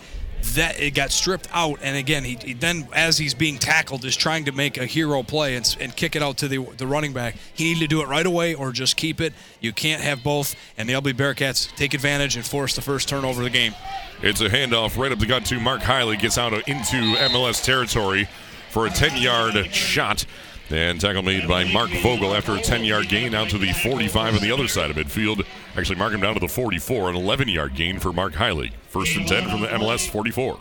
that it got stripped out. And again, he, he then as he's being tackled is trying to make a hero play and, and kick it out to the the running back. He needed to do it right away or just keep it. You can't have both. And the Ubly Bearcats take advantage and force the first turnover of the game. It's a handoff right up the gut to Mark Heilig. Gets out into MLS territory for a 10 yard shot. And tackle made by Mark Vogel after a 10 yard gain out to the 45 on the other side of midfield. Actually, mark him down to the 44, an 11 yard gain for Mark Heilig. First and 10 from the MLS 44.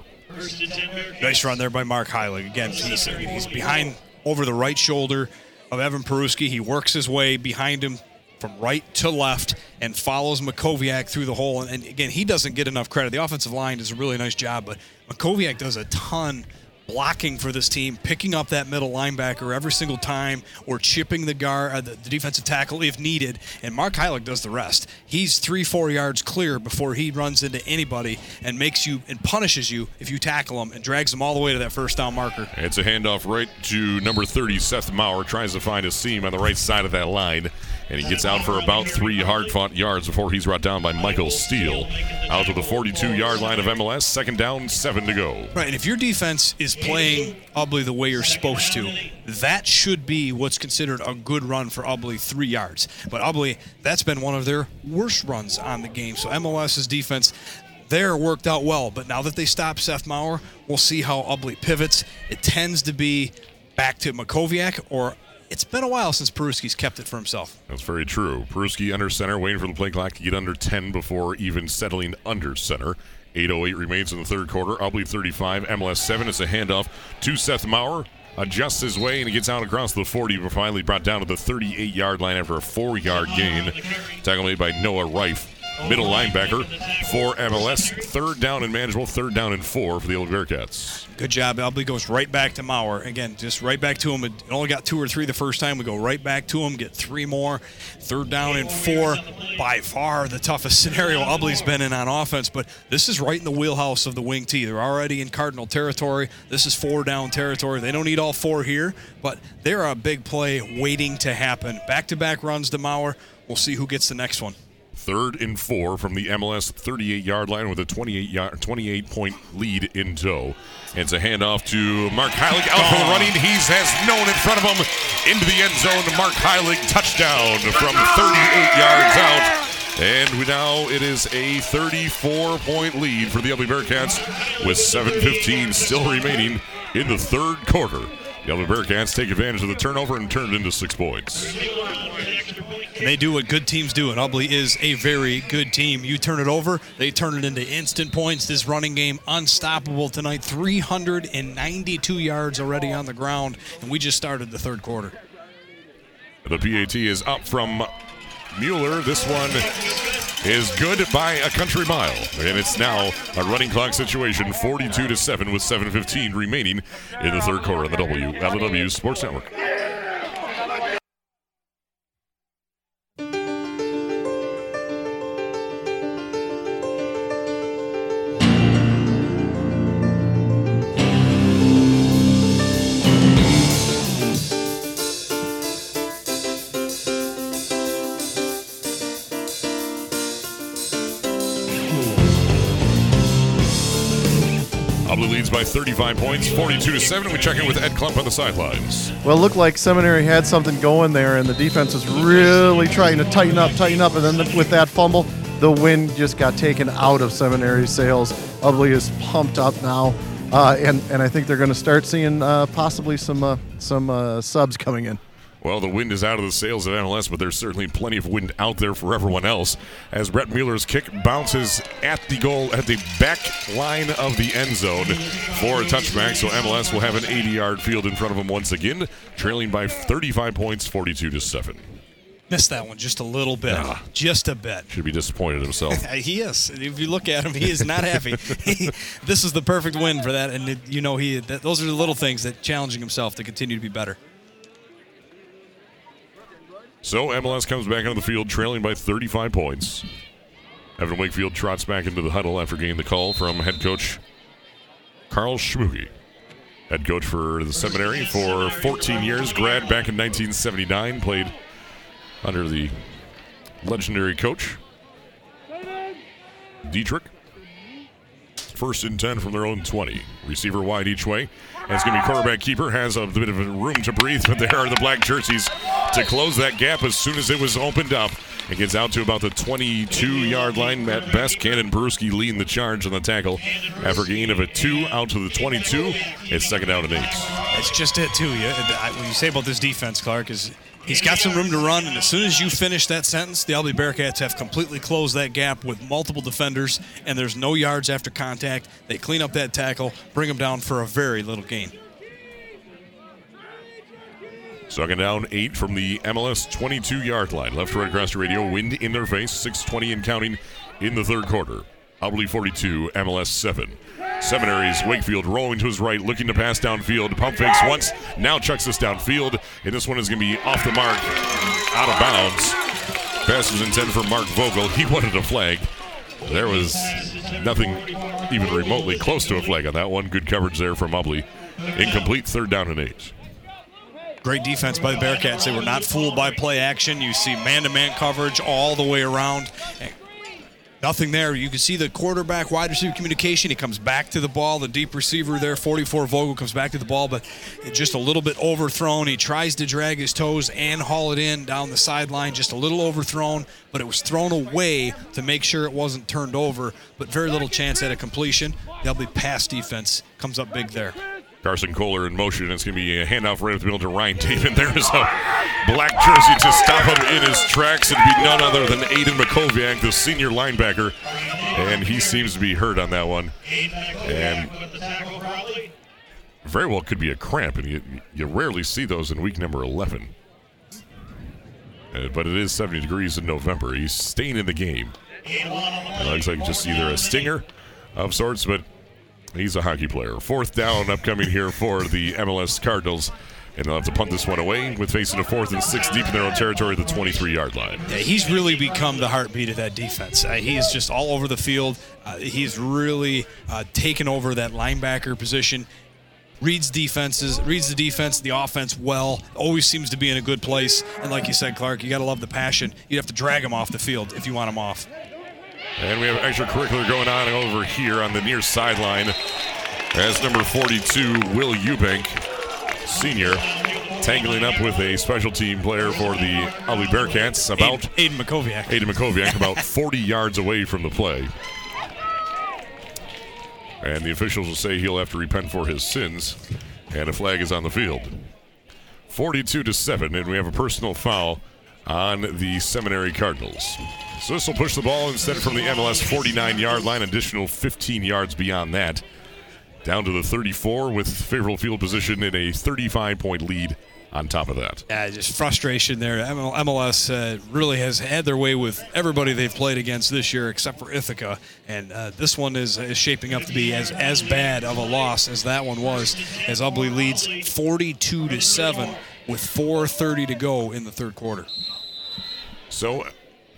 Nice run there by Mark Heilig. Again, he's, he's behind over the right shoulder of Evan Peruski. He works his way behind him from right to left and follows Makoviak through the hole. And, and again, he doesn't get enough credit. The offensive line does a really nice job, but Makoviak does a ton blocking for this team, picking up that middle linebacker every single time, or chipping the guard, uh, the, the defensive tackle if needed. And Mark Heilig does the rest. He's three, four yards clear before he runs into anybody and makes you and punishes you if you tackle him and drags him all the way to that first down marker. It's a handoff right to number 30, Seth Maurer. Tries to find a seam on the right side of that line. And he gets out for about three hard fought yards before he's brought down by Michael Steele. Out to the 42 yard line of MLS. Second down, seven to go. Right, and if your defense is playing Ubly the way you're supposed to, that should be what's considered a good run for Ubly, three yards. But Ubly, that's been one of their worst runs on the game. So MLS's defense there worked out well. But now that they stop Seth Maurer, we'll see how Ubly pivots. It tends to be back to Makoviak or it's been a while since Peruski's kept it for himself. That's very true. Peruski under center, waiting for the play clock to get under 10 before even settling under center. 8.08 remains in the third quarter. Ubly 35, MLS 7. It's a handoff to Seth Maurer. Adjusts his way and he gets out across the 40, but finally brought down to the 38 yard line after a four yard gain. Tackle made by Noah Reif middle linebacker for MLS. Third down and manageable, third down and four for the Old Bearcats. Good job. Ubly goes right back to Maurer. Again, just right back to him. It only got two or three the first time. We go right back to him, get three more. Third down and four. By far the toughest *laughs* scenario Ubly's been in on offense, but this is right in the wheelhouse of the wing T. They're already in Cardinal territory. This is four down territory. They don't need all four here, but they're a big play waiting to happen. Back to back runs to Maurer. We'll see who gets the next one. Third and four from the MLS 38 yard line with a 28 yard, 28 point lead in tow. And it's a handoff to Mark Heilig out for the running. He has known in front of him into the end zone. Mark Heilig touchdown from 38 yards out. And we now it is a 34 point lead for the Ubly Bearcats with 7.15 still remaining in the third quarter. The Ubly Bearcats take advantage of the turnover and turn it into six points. And they do what good teams do, and Ubly is a very good team. You turn it over, they turn it into instant points. This running game unstoppable tonight. 392 yards already on the ground, and we just started the third quarter. The PAT is up from Mueller. This one is good by a country mile, and it's now a running clock situation, 42 to seven, with 7:15 remaining in the third quarter on the W LW Sports Network. By 35 points, 42 to 7. We check in with Ed Klump on the sidelines. Well, it looked like Seminary had something going there, and the defense was really trying to tighten up, tighten up, and then with that fumble, the wind just got taken out of Seminary's sails. Ubly is pumped up now, uh, and and I think they're going to start seeing uh, possibly some uh, some uh, subs coming in. Well, the wind is out of the sails of MLS, but there's certainly plenty of wind out there for everyone else. As Brett Mueller's kick bounces at the goal, at the back line of the end zone for a touchback. So MLS will have an 80 yard field in front of them once again, trailing by 35 points, 42 to 7. Missed that one just a little bit. Ah. Just a bit. Should be disappointed himself. *laughs* he is. If you look at him, he is not happy. He- *laughs* this is the perfect win for that, and it, you know he. That, those are the little things that challenging himself to continue to be better. So MLS comes back onto the field, trailing by 35 points. Evan Wakefield trots back into the huddle after getting the call from head coach Carl Schmuge. Head coach for the seminary for 14 years, grad back in 1979, played under the legendary coach Dietrich. First and 10 from their own 20. Receiver wide each way. It's going to be quarterback keeper. Has a bit of room to breathe, *laughs* but there are the black jerseys to close that gap as soon as it was opened up. It gets out to about the 22 yard line at best. Cannon Peruski leading the charge on the tackle. After gain of a two out to the 22, it's second down and eight. It's just it too. I- what you say about this defense, Clark, is he's got some room to run, and as soon as you finish that sentence, the Ubly Bearcats have completely closed that gap with multiple defenders, and there's no yards after contact. They clean up that tackle, bring them down for a very little gain. Second down, eight from the MLS 22 yard line. Left to right across the radio. Wind in their face. 620 and counting in the third quarter. Ubly 42, MLS 7. Seminaries, Wakefield rolling to his right, looking to pass downfield. Pump fakes once, now chucks this downfield, and this one is going to be off the mark, out of bounds. Pass was intended for Mark Vogel. He wanted a flag. There was nothing even remotely close to a flag on that one. Good coverage there from Ubly. Incomplete, third down and eight. Great defense by the Bearcats. They were not fooled by play action. You see man to man coverage all the way around. Nothing there. You can see the quarterback wide receiver communication. He comes back to the ball. The deep receiver there, 44 Vogel, comes back to the ball, but just a little bit overthrown. He tries to drag his toes and haul it in down the sideline, just a little overthrown, but it was thrown away to make sure it wasn't turned over, but very little chance at a completion. They'll be pass defense comes up big there. Carson Kohler in motion. It's going to be a handoff right up the middle to Ryan David. *laughs* There is a black jersey to stop him in his tracks. It'd be none other than Aiden Makoviak, the senior linebacker. And he seems to be hurt on that one. And very well could be a cramp, and you, you rarely see those in week number 11. Uh, but it is 70 degrees in November. He's staying in the game. It looks like just either a stinger of sorts, but He's a hockey player. Fourth down upcoming here for the MLS Cardinals. And they'll have to punt this one away with facing a fourth and six deep in their own territory at the 23 yard line. Yeah, he's really become the heartbeat of that defense. Uh, he is just all over the field. Uh, he's really uh, taken over that linebacker position. Reads defenses, reads the defense, the offense well. Always seems to be in a good place. And like you said, Clark, you got to love the passion. You have to drag him off the field if you want him off. And we have extracurricular going on over here on the near sideline as number 42, Will Eubank, senior, tangling up with a special team player for the Ubly Bearcats about Aiden, Aiden Makoviak. Aiden Makoviak, about *laughs* 40 yards away from the play. And the officials will say he'll have to repent for his sins, and a flag is on the field. 42 to 7, and we have a personal foul on the Seminary Cardinals. So this will push the ball instead from the MLS 49 yard line, additional 15 yards beyond that. Down to the 34 with favorable field position in a 35 point lead on top of that. Yeah, just frustration there. MLS uh, really has had their way with everybody they've played against this year, except for Ithaca, and uh, this one is, is shaping up to be as as bad of a loss as that one was. As Ubly leads 42 to seven with 4:30 to go in the third quarter. So,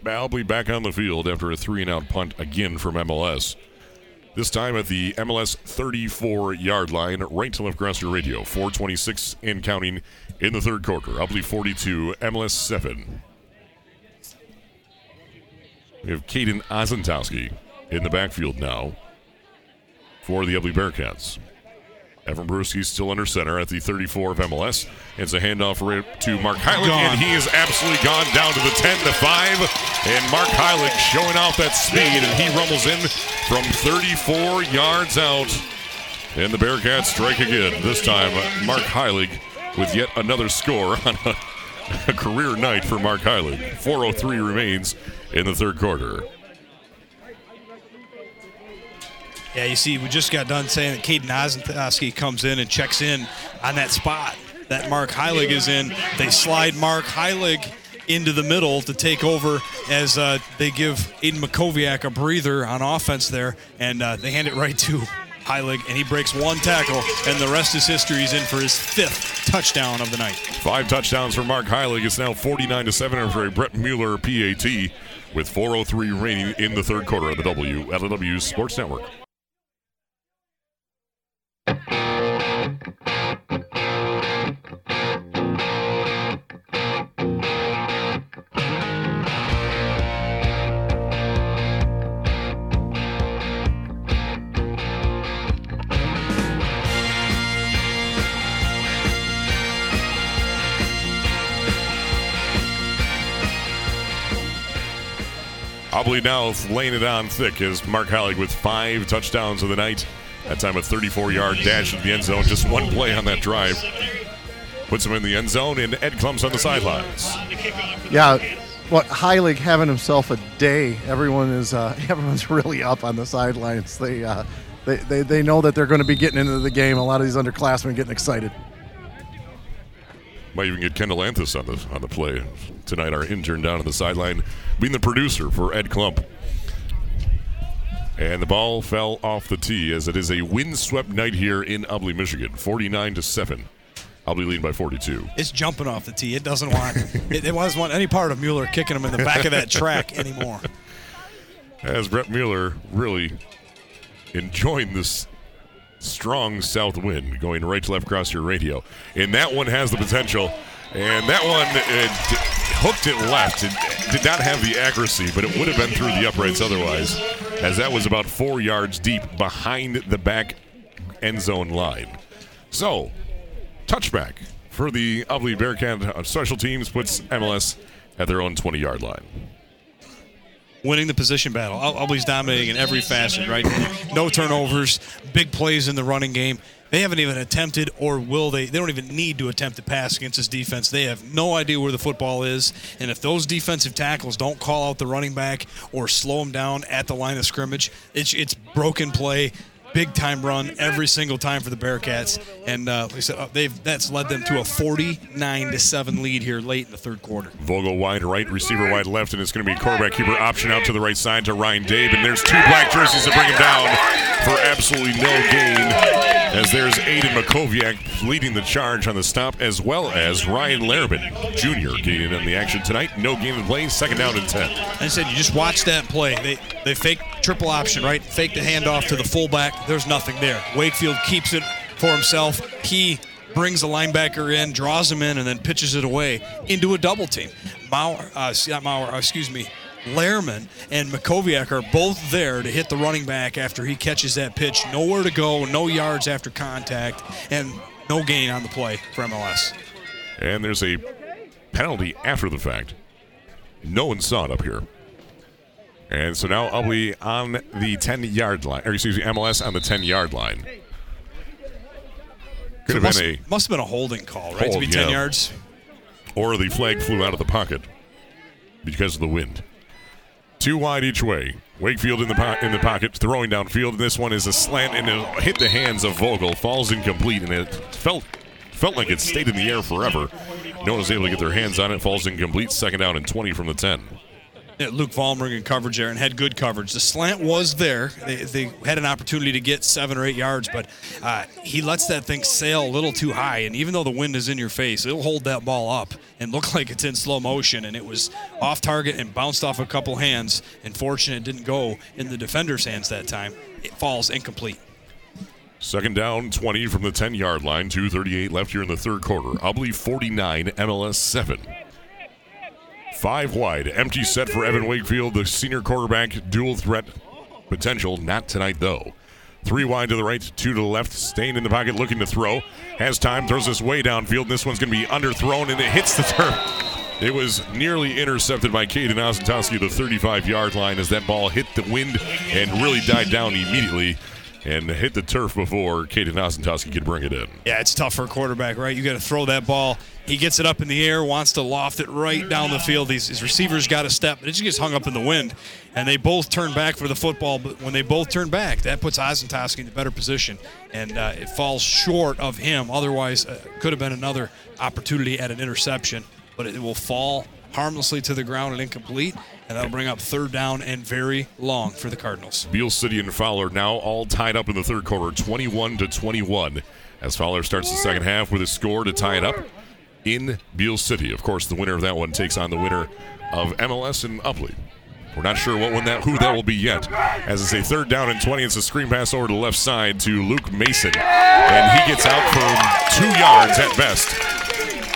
Ubly back on the field after a three and out punt again from MLS. This time at the MLS 34 yard line, right to left across your radio. 426 and counting in the third quarter. Ubly 42, MLS 7. We have Caden Ozentowski in the backfield now for the Ubly Bearcats. Evan Peruski still under center at the 34 of MLS. It's a handoff right to Mark Heilig, Gone. and he is absolutely gone down to the 10 to 5. And Mark Heilig showing off that speed, and he rumbles in from 34 yards out. And the Bearcats strike again. This time, Mark Heilig with yet another score on a, *laughs* a career night for Mark Heilig. 4.03 remains in the third quarter. Yeah, you see, we just got done saying that Caden Ozentowski comes in and checks in on that spot that Mark Heilig is in. They slide Mark Heilig into the middle to take over as uh, they give Aiden Makoviak a breather on offense there, and uh, they hand it right to Heilig, and he breaks one tackle, and the rest is history. He's in for his fifth touchdown of the night. Five touchdowns for Mark Heilig. It's now 49 to 7 after a Brett Mueller PAT with 4.03 remaining in the third quarter of the WLEW Sports Network. Ubly now laying it on thick is Mark Heilig with five touchdowns of the night. That time a 34 yard dash into the end zone. Just one play on that drive. Puts him in the end zone, and Ed Klump's on the sidelines. Yeah, what Heilig having himself a day. Everyone is uh, *laughs* everyone's really up on the sidelines. They, uh, they they they know that they're going to be getting into the game. A lot of these underclassmen getting excited. Might even get Kendall Anthus on the on the play tonight. Our intern down on the sideline, being the producer for Ed Klump. And the ball fell off the tee as it is a windswept night here in Ubly, Michigan. 49 to 7. Ubly leading by 42. It's jumping off the tee. It doesn't want it, it doesn't want any part of Mueller kicking him in the back of that *laughs* track anymore. As Brett Mueller really enjoying this strong south wind going right to left across your radio. And that one has the potential. And that one uh, d- hooked it left. It did not have the accuracy, but it would have been through the uprights otherwise, as that was about four yards deep behind the back end zone line. So, touchback for the Ubly Bearcat uh, special teams puts MLS at their own 20 yard line. winning the position battle. Ubly's dominating in every facet, right? No turnovers, big plays in the running game. They haven't even attempted, or will they? They don't even need to attempt to pass against this defense. They have no idea where the football is, and if those defensive tackles don't call out the running back or slow him down at the line of scrimmage, it's it's broken play. Big time run every single time for the Bearcats, and uh, like said, uh, they've that's led them to a 49 to seven lead here late in the third quarter. Vogel wide right, receiver wide left, and it's going to be quarterback keeper option out to the right side to Ryan Dabe. And there's two black jerseys to bring him down for absolutely no gain. As there's Aiden Makoviak leading the charge on the stop, as well as Ryan Larabin Jr. getting in the action tonight. No gain in play, second down and 10. I said you just watch that play. They they fake triple option, right? Fake the handoff to the fullback. There's nothing there. Wakefield keeps it for himself. He brings the linebacker in, draws him in, and then pitches it away into a double team. Maurer, uh, not Maurer, uh, excuse me. Lehrman and Makoviak are both there to hit the running back after he catches that pitch. Nowhere to go, no yards after contact, and no gain on the play for MLS. And there's a penalty after the fact. No one saw it up here. And so now Ubly on the 10 yard line, or excuse me, MLS on the 10 yard line. Could have must, been a must have been a holding call, right? to be 10 yeah. yards. or the flag flew out of the pocket because of the wind. Two wide each way. Wakefield in the po- in the pocket, throwing downfield. And this one is a slant and it hit the hands of Vogel, falls incomplete, and it felt felt like it stayed in the air forever. No one was able to get their hands on it. Falls incomplete. Second down and 20 from the 10. Luke Vollmer in coverage there and had good coverage. The slant was there. They, they had an opportunity to get seven or eight yards, but uh, he lets that thing sail a little too high. And even though the wind is in your face, it'll hold that ball up and look *laughs* like it's in slow motion. And it was off target and bounced off a couple hands. And fortunate it didn't go in the defender's hands that time. It falls incomplete. Second down, 20 from the 10 yard line. 2.38 left here in the third quarter. Ubly 49, MLS 7. Five wide, empty set for Evan Wakefield, the senior quarterback, dual threat potential. Not tonight, though. Three wide to the right, two to the left, staying in the pocket, looking to throw. Has time, throws this way downfield. This one's going to be underthrown, and it hits the turf. It was nearly intercepted by Caden Ozentowski the 35 yard line as that ball hit the wind and really died down immediately and hit the turf before Caden Ozentowski could bring it in. Yeah, it's tough for a quarterback, right? You got to throw that ball. He gets it up in the air, wants to loft it right down the field. His receivers got a step, but it just gets hung up in the wind. And they both turn back for the football, but when they both turn back, that puts Ozentowski in a better position, and uh, it falls short of him. Otherwise, uh, could have been another opportunity at an interception, but it will fall harmlessly to the ground and incomplete, and that'll bring up third down and very long for the Cardinals. Beal City and Fowler now all tied up in the third quarter, 21 to 21, as Fowler starts the second half with a score to tie it up in Beal City. Of course, the winner of that one takes on the winner of MLS and Ubly. We're not sure what that who that will be yet. As it's a third down and 20, it's a screen pass over to the left side to Luke Mason, and he gets out for two yards at best.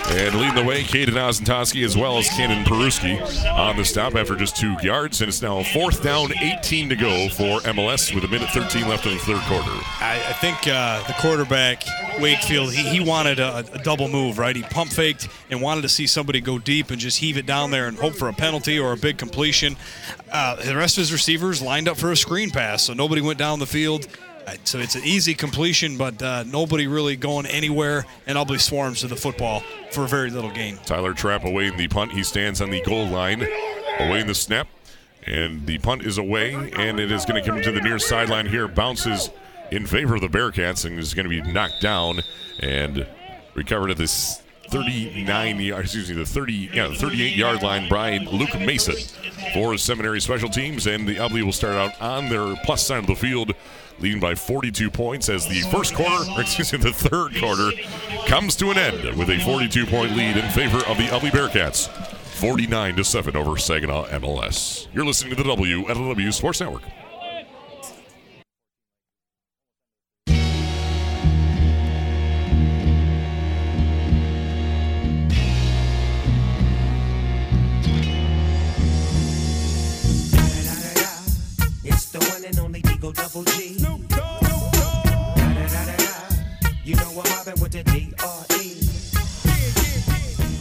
And leading the way, Caden Ozentowski as well as Cannon Peruski on the stop after just two yards. And it's now fourth down, 18 to go for MLS with a minute 13 left in the third quarter. I, I think uh, the quarterback Wakefield he, he wanted a, a double move, right? He pump faked and wanted to see somebody go deep and just heave it down there and hope for a penalty or a big completion. Uh, the rest of his receivers lined up for a screen pass, so nobody went down the field. So it's an easy completion, but uh, nobody really going anywhere, and Ubly swarms to the football for a very little gain. Tyler Trapp away in the punt. He stands on the goal line, away in the snap. And the punt is away, and it is going to come to the near sideline here. Bounces in favor of the Bearcats and is going to be knocked down and recovered at this 39 yard, excuse me, the 30, yeah, 38 yard line. Brian Luke Mason for Seminary Special Teams, and the Ubly will start out on their plus side of the field, leading by 42 points as the first quarter, excuse me, the third quarter comes to an end with a 42 point lead in favor of the Ubly Bearcats. 49 to 7 over Saginaw MLS. You're listening to the WLEW Sports Network. Double G.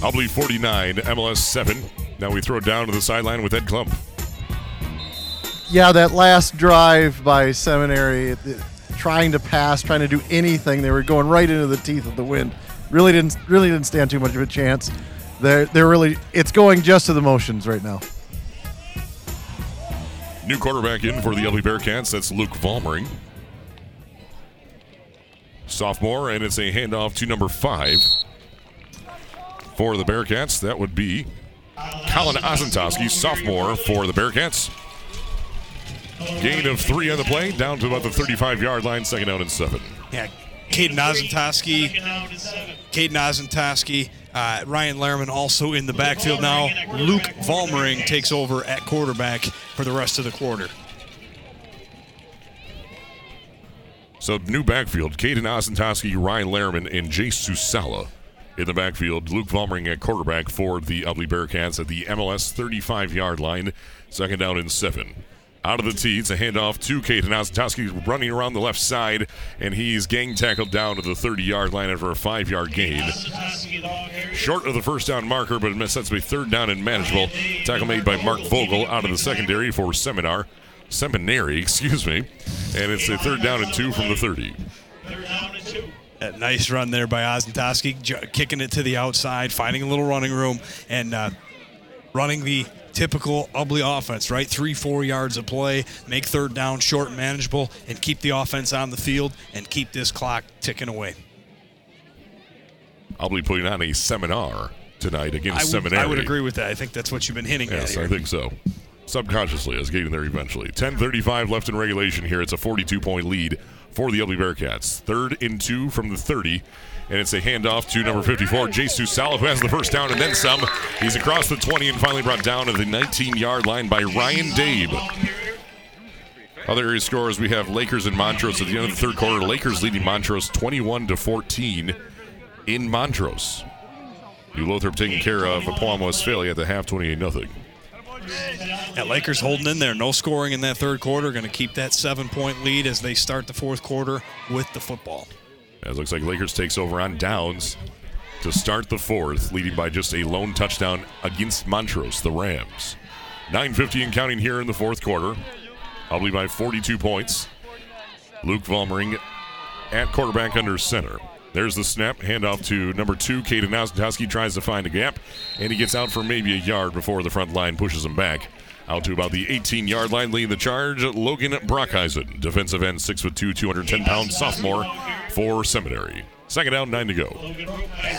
Ubly 49, MLS 7. Now we throw it down to the sideline with Ed Klump. Yeah, that last drive by Seminary, trying to pass, trying to do anything, they were going right into the teeth of the wind. Really didn't really didn't stand too much of a chance. They're they're really it's going just to the motions right now. New quarterback in for the Ubly Bearcats. That's Luke Vollmering. Sophomore, and it's a handoff to number five for the Bearcats. That would be Colin Ozentowski, sophomore for the Bearcats. Gain of three on the play, down to about the 35 yard line, second out and seven. Yeah, Caden Ozentowski, Caden Ozentowski, uh, Ryan Lehrman also in the backfield now. Luke Vollmering takes over at quarterback for the rest of the quarter. So new backfield, Caden Ozentowski, Ryan Lehrman, and Jay Susala in the backfield. Luke Vollmering at quarterback for the Ubly Bearcats at the MLS 35-yard line. Second down and seven. Out of the tee, it's a handoff to Caden Ozentowski running around the left side, and he's gang tackled down to the 30-yard line after a five-yard gain. Short of the first down marker, but it sets be third down and manageable. Tackle made by Mark Vogel out of the secondary for Seminar. Seminary, *laughs* excuse me. And it's a third down and two from the 30. A nice run there by Ozentowski, j- kicking it to the outside, finding a little running room, and uh, running the typical Ubly offense, right? Three, four yards of play, make third down short and manageable, and keep the offense on the field and keep this clock ticking away. I'll be putting on a seminar tonight against I would, Seminary. I would agree with that. I think that's what you've been hinting at Yes. I think so. Subconsciously, I was getting there eventually. 10:35 left in regulation here. It's a 42-point lead for the Ubly Bearcats. Third and two from the 30, and it's a handoff to number 54, Jesus Sala, who has the first down and then some. He's across the 20 and finally brought down to the 19-yard line by Ryan Dabe. Other area scores we have Lakers and Montrose at the end of the third quarter. Lakers leading Montrose 21 to 14 in Montrose. New Lothrop taking care of Pewamo-Westphalia at the half 28 0 Yeah, Lakers holding in there. No scoring in that third quarter. Going to keep that seven point lead as they start the fourth quarter with the football. It looks like Lakers takes over on downs to start the fourth, leading by just a lone touchdown against Montrose, the Rams. 9.50 and counting here in the fourth quarter. Probably by 42 points. Luke Vollmering at quarterback under center. There's the snap, handoff to number two. Caden Ozentowski tries to find a gap, and he gets out for maybe a yard before the front line pushes him back. Out to about the 18 yard line, leading the charge, Logan Brockheisen, defensive end, 6'2, 210 pounds, sophomore for Seminary. Second down, nine to go.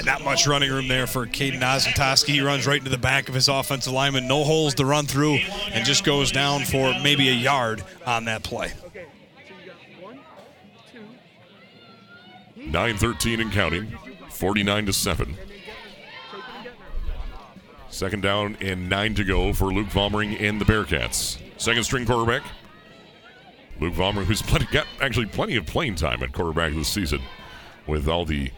Not much running room there for Caden Ozentowski. He runs right into the back of his offensive lineman. No holes to run through and just goes down for maybe a yard on that play. 9-13 and counting. 49 to 7. Second down and nine to go for Luke Vollmering and the Bearcats. Second string quarterback. Luke Vollmering, who's plenty, got actually plenty of playing time at quarterback this season with all the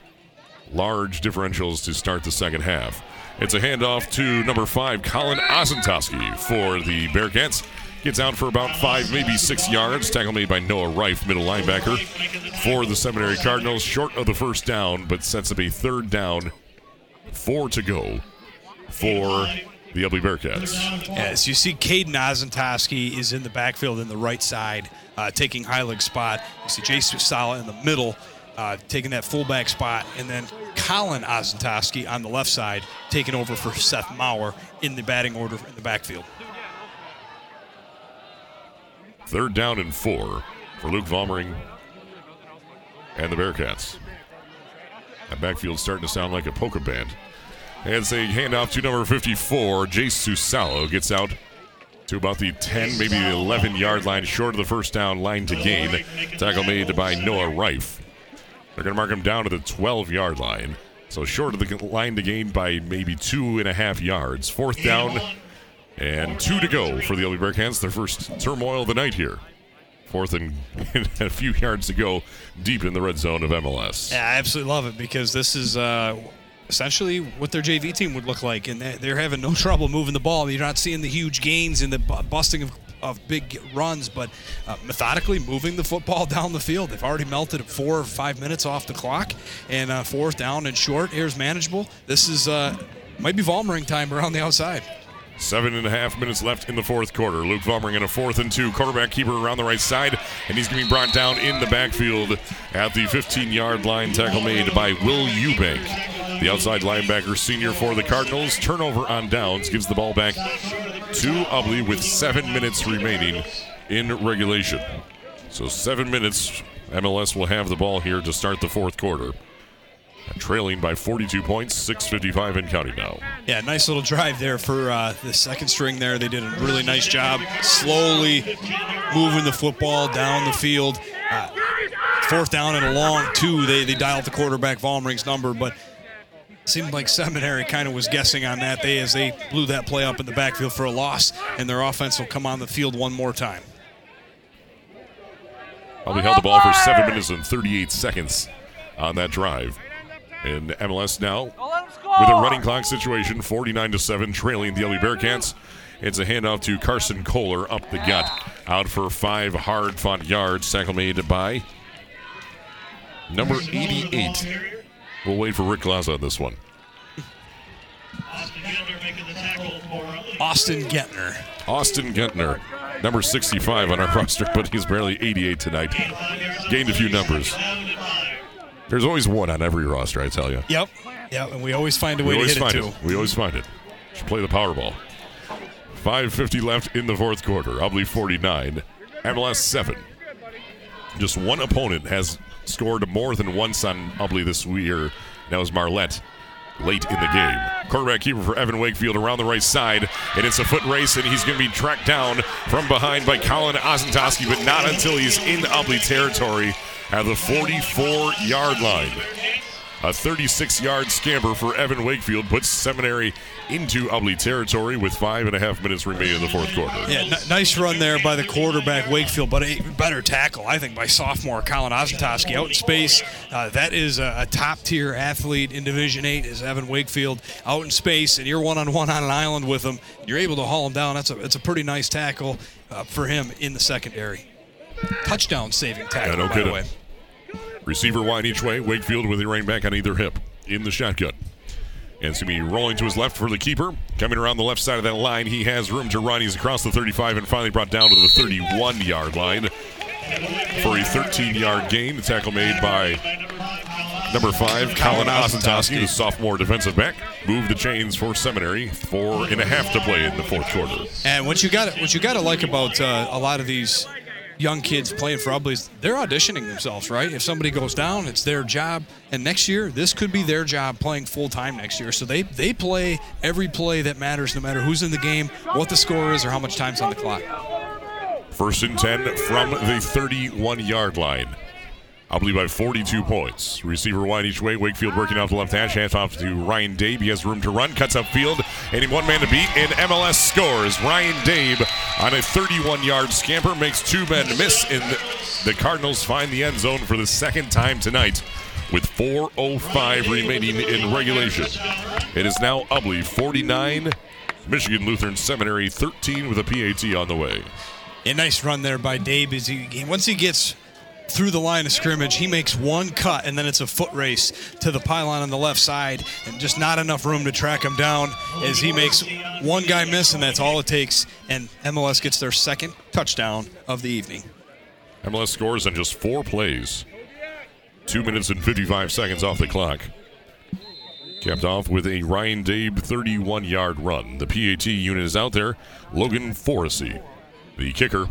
large differentials to start the second half. It's a handoff to number five, Colin Ozentowski for the Bearcats. Gets out for about five, maybe six yards. Tackle made by Noah Reif, middle linebacker for the Seminary Cardinals. Short of the first down, but sets up a third down. Four to go for the Ubly Bearcats. As you see, Caden Ozentowski is in the backfield in the right side, uh, taking Heilig's spot. You see Jason Sala in the middle, uh, taking that fullback spot, and then Colin Ozentowski on the left side, taking over for Seth Maurer in the batting order in the backfield. Third down and four for Luke Vollmering and the Bearcats. That backfield's starting to sound like a polka band. And it's a handoff to number 54. Jace Susalo gets out to about the 10, maybe the 11 yard line, short of the first down line to gain. Tackle made by Noah Reif. They're going to mark him down to the 12 yard line. So short of the line to gain by maybe two and a half yards. Fourth down and two to go for the Oldie Bearcats. Their first turmoil of the night here. Fourth and, *laughs* a few yards to go deep in the red zone of MLS. Yeah, I absolutely love it because this is uh, essentially what their JV team would look like, and they- they're having no *laughs* trouble moving the ball. You're not seeing the huge gains and the busting of, of big runs, but uh, methodically moving the football *laughs* down the field. They've already melted four or five minutes off the clock, and uh, fourth down and short here's manageable. This is uh, might be Vollmering time around the outside. Seven and a half minutes left in the fourth quarter. Luke Vollmering in a fourth and two. Quarterback keeper around the right side, and he's going to be brought down in the backfield at the 15 yard line. Tackle made by Will Eubank. The outside linebacker, senior for the Cardinals. Turnover on downs gives the ball back to Ubly with seven minutes remaining in regulation. So, seven minutes. MLS will have the ball here to start the fourth quarter. Trailing by 42 points, 6.55 in counting now. Yeah, nice little drive there for uh, the second string there. They did a really nice job slowly moving the football down the field. Uh, fourth down and a long two. They, they dialed the quarterback Vollmering's number, but seemed like Seminary kind of was guessing on that day as they blew that play up in the backfield for a loss, and their offense will come on the field one more time. Probably held the ball for seven minutes and 38 seconds on that drive. And MLS now with a running clock situation, 49 to 7, trailing the LA Bearcats. It's a handoff to Carson Kohler up the gut. Out for five hard fought yards. Tackle made by number 88. We'll wait for Rick Glaza on this one. Austin Getner. Austin Gentner, number 65 on our *laughs* roster, but he's barely 88 tonight. Gained a few numbers. There's always one on every roster, I tell you. Yep. Yep, and we always find a We way to always hit it too. it. We always find it. Should play the Powerball. 5.50 left in the fourth quarter. Ubly 49, MLS 7. Just one opponent has scored more than once on Ubly this year. That was Marlette late in the game. Quarterback keeper for Evan Wakefield around the right side, and it's a foot race, and he's going to be tracked down from behind by Colin Ozentowski, but not until he's in Ubly territory at the 44 yard line. A 36 yard scamper for Evan Wakefield puts Seminary into Ubly territory with five and a half minutes remaining in the fourth quarter. Yeah, n- nice run there by the quarterback Wakefield, but a better tackle, I think, by sophomore Colin Ozentowski out in space. Uh, that is a, a top tier athlete in Division Eight. Is Evan Wakefield out in space, and you're one on one on an island with him. You're able to haul him down. That's a it's a pretty nice tackle uh, for him in the secondary. Touchdown saving tackle, Yeah, no by kidding. the way. Receiver wide each way. Wakefield with the running back on either hip in the shotgun. And it's going to be rolling to his left for the keeper. Coming around the left side of that line, he has room to run. He's across the 35 and finally brought down to the 31 yard line for a 13 yard gain. The tackle made by number five, Colin Ozentowski, the sophomore defensive back. Move the chains for Seminary. Four and a half to play in the fourth quarter. And what you got what you got to like about uh, a lot of these young kids playing for Ubly's, they're auditioning themselves, right? If somebody goes down, it's their job. And next year, this could be their job playing full time next year. So they they play every play that matters, no matter who's in the game, what the score is, or how much time's on the clock. First and 10 from the 31 yard line. I believe by 42 points. Receiver wide each way. Wakefield working off the left hash. Hands off to Ryan Dabe. He has room to run. Cuts up field. And one man to beat. And MLS scores. Ryan Dabe on a 31 yard scamper makes two men miss. And the Cardinals find the end zone for the second time tonight with 4.05 remaining in regulation. It is now Ubly 49, Michigan Lutheran Seminary 13 with a PAT on the way. A nice run there by Dave. As he- once he gets through the line of scrimmage, he makes one cut, and then it's a foot race to the pylon on the left side, and just not enough room to track him down. As he makes one guy miss, and that's all it takes. And MLS gets their second touchdown of the evening. MLS scores in just four plays. Two minutes and 55 seconds off the clock. Capped off with a Ryan Dabe 31 yard run. The PAT unit is out there. Logan Forrestly, the kicker.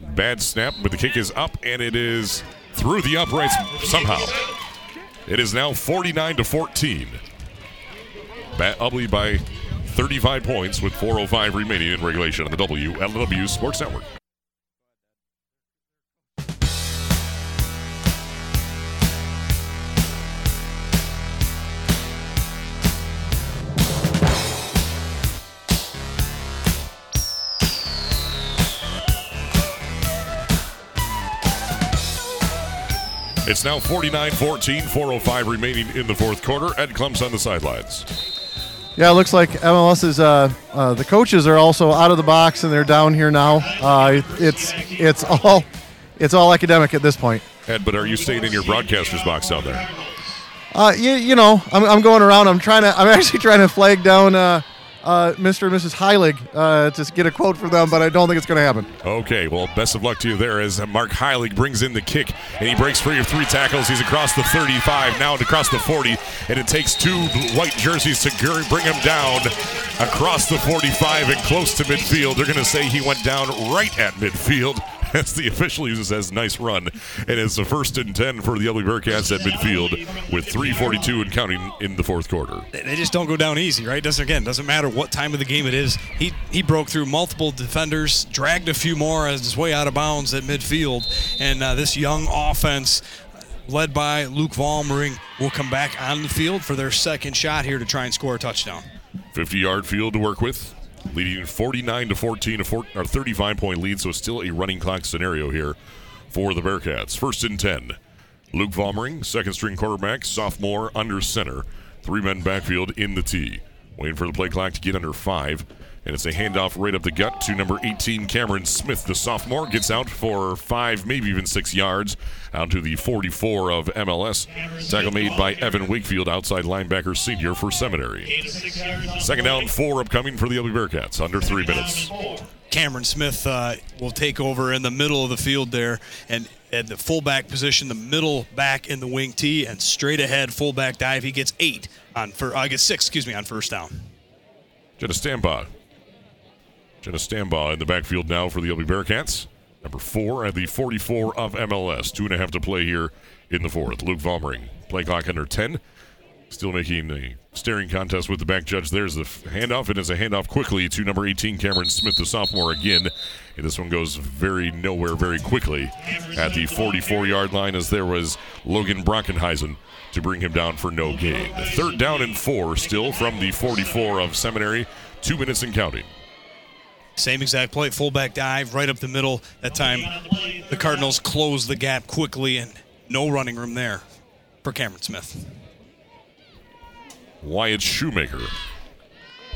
Bad snap, but the kick is up and it is through the uprights somehow. It is now 49 to 14. Bat Ubly by 35 points with 4:05 remaining in regulation on the WLEW Sports Network. It's now 49 14, 405 remaining in the fourth quarter. Ed Klump's on the sidelines. Yeah, it looks like MLS is. Uh, uh, the coaches are also out of the box and they're down here now. Uh, it's it's all it's all academic at this point. Ed, but are you staying in your broadcaster's box down there? Uh, you, you know, I'm, I'm going around. I'm trying to. I'm *laughs* actually trying to flag down uh, Mr. and Mrs. Heilig uh, to get a quote from them, but I don't think it's going to happen. Okay, well, best of luck to you there as Mark Heilig brings in the kick and he breaks free of three tackles. He's across the 35, now across the 40, and it takes two white jerseys to bring him down across the 45 and close to midfield. They're going to say he went down right at midfield. As the official uses as nice run, and it's the first and ten for the Ubly Bearcats at midfield with 3:42 and counting in the fourth quarter. They- just don't go down easy, right? Doesn't again doesn't matter what time of the game it is. He he broke through multiple defenders, dragged a few more as his way out of bounds at midfield, and uh, this young offense. Led by Luke Vollmering will come back on the field for their second shot here to try and score a touchdown. 50 yard field to work with, leading 49 to 14, a four, or 35 point lead, so still a running clock scenario here for the Bearcats. First and 10. Luke Vollmering, second string quarterback, sophomore under center. Three men backfield in the T. Waiting for the play clock to get under five. And it's a handoff right up the gut to number 18, Cameron Smith. The sophomore gets out for five, maybe even six yards, out to the 44 of MLS. Tackle made by Evan Wakefield, outside linebacker senior for Seminary. Second down, four upcoming for the Ubly Bearcats, under three minutes. Cameron Smith uh, will take over in the middle of the field there, and at the fullback position, the middle back in the wing tee, and straight ahead fullback dive. He gets eight on for I get six, excuse me, on first down. Jenna Stambaugh. Jenna Stambaugh in the backfield now for the Ubly Bearcats. Number four at the 44 of MLS. Two and a half to play here in the fourth. Luke Vollmering. Play clock under 10. Still making a staring contest with the back judge. There's the handoff. It is a handoff quickly to number 18, Cameron Smith, the sophomore again. And this one goes very nowhere very quickly at the 44 yard line as there was Logan Brockenheisen to bring him down for no gain. Third down and four still from the 44 of Seminary. Two minutes and counting. Same exact play, fullback dive right up the middle. That time, the Cardinals close the gap quickly, and no running room there for Cameron Smith. Wyatt Shoemaker,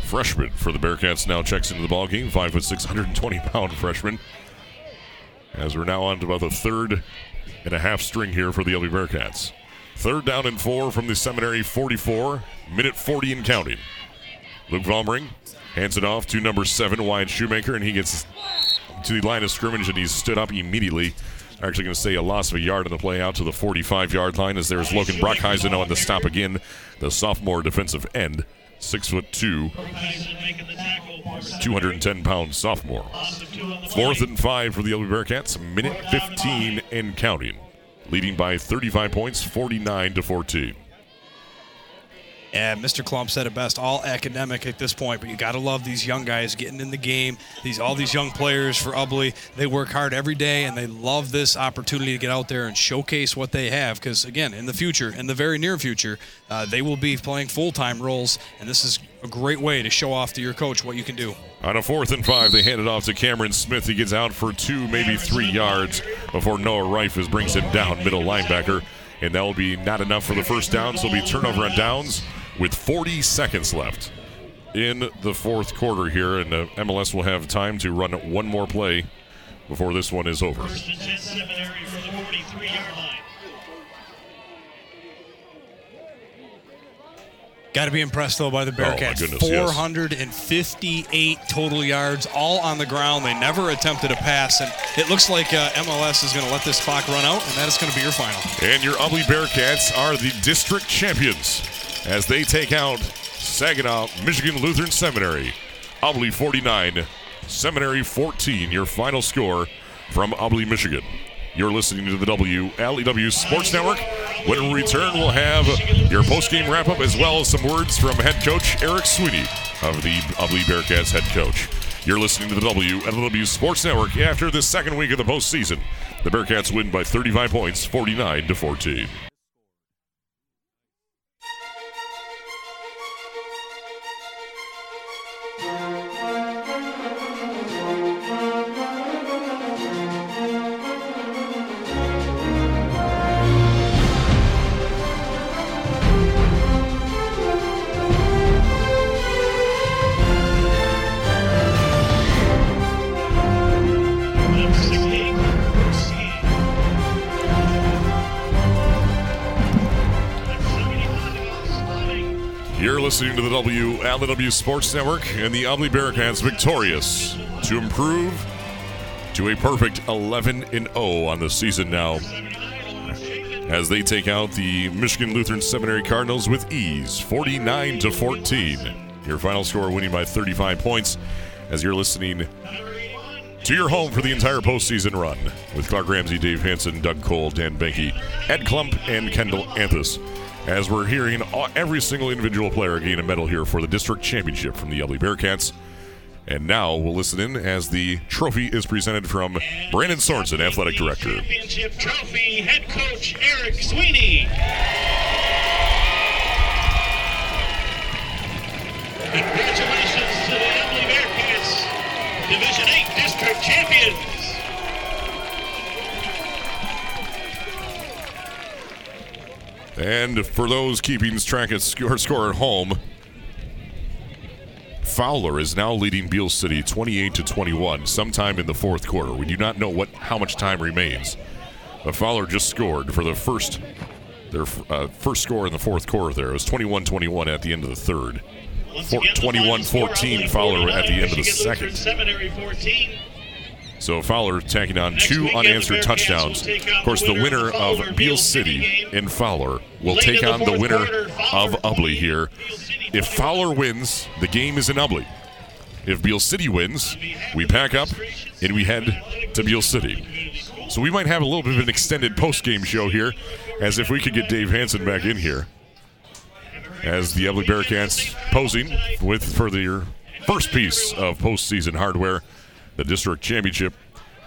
freshman for the Bearcats, now checks into the ball game. Five foot six, 120 pound freshman. As we're now on to about the third and a half string here for the LB Bearcats. Third down and four from the Seminary 44, minute 40 and counting. Luke Vollmering hands it off to number seven, Wyatt Shoemaker, and he gets to the line of scrimmage and he's stood up immediately. Actually, going to say a loss of a yard on the play out to the 45 yard line as there's Logan Brockheisen on the stop again, the sophomore defensive end, six foot two, 210 pound sophomore. Fourth and five for the LB Bearcats, minute 15 and counting, leading by 35 points, 49 to 14. And Mr. Klump said it best, all academic at this point, but you got to love these young guys getting in the game. These all these young players for Ubly, they work hard every day and they love this opportunity to get out there and showcase what they have because again, in the future, in the very near future, uh, they will be playing full-time roles and this is a great way to show off to your coach what you can do. On a fourth and five, they hand it off to Cameron Smith. He gets out for two, maybe three yards before Noah Reifus brings him down, middle linebacker. And that will be not enough for the first down, so it'll be turnover on downs with 40 seconds left in the fourth quarter here. And uh, MLS will have time to run one more play before this one is over. First and 10 Seminary from the 43 yard line. Got to be impressed though by the Oh, my Bearcats. yes. 458 total yards, all on the ground. They never attempted a pass, and it looks like uh, MLS is going to let this clock run out, and that is going to be your final. And your Ubly Bearcats are the district champions as they take out Saginaw Michigan Lutheran Seminary. Ubly 49, Seminary 14, your final score from Ubly, Michigan. You're listening to the WLEW Sports Network When we return, we'll have your post-game wrap-up as well as some words from head coach Eric Sweeney of the Ubly Bearcats head coach. You're listening to the WLEW Sports Network after the second week of the postseason. The Bearcats win by 35 points, 49 to 14. Listening to the W WLEW Sports Network and the Ubly Bearcats victorious to improve to a perfect 11 and 0 on the season now as they take out the Michigan Lutheran Seminary Cardinals with ease, 49 to 14. Your final score winning by 35 points as you're listening to your home for the entire postseason run with Clark Ramsey, Dave Hanson, Doug Cole, Dan Benke, Ed Klump, and Kendall Anthus. As we're hearing all- every single individual player gain a medal here for the district championship from the Ubly Bearcats. And now we'll listen in as the trophy is presented from Brandon Sorensen, athletic director. Championship trophy, head coach Eric Sweeney. Congratulations to the Emily Bearcats, Division 8 district champions. And for those keeping track of score, score at home, Fowler is now leading Beal City 28 to 21 sometime in the fourth quarter. We do not know what how much time remains. But Fowler just scored for the first their uh, first score in the fourth quarter there. It was 21-21 at the end of the third. Four- again, the final score, 21-14 Fowler at the end of the second. Seminary 14. So Fowler tacking on two unanswered touchdowns. Of course, the winner of the Fowler of Beal City and Fowler will take on the winner of Ubly here. If Fowler wins, the game is in Ubly. If Beal City wins, we pack up and we head to Beal City. So we might have a little bit of an extended post-game show here, as if we could get Dave Hanson back in here. As the Ubly Bearcats posing with for their first piece of postseason hardware, the district championship.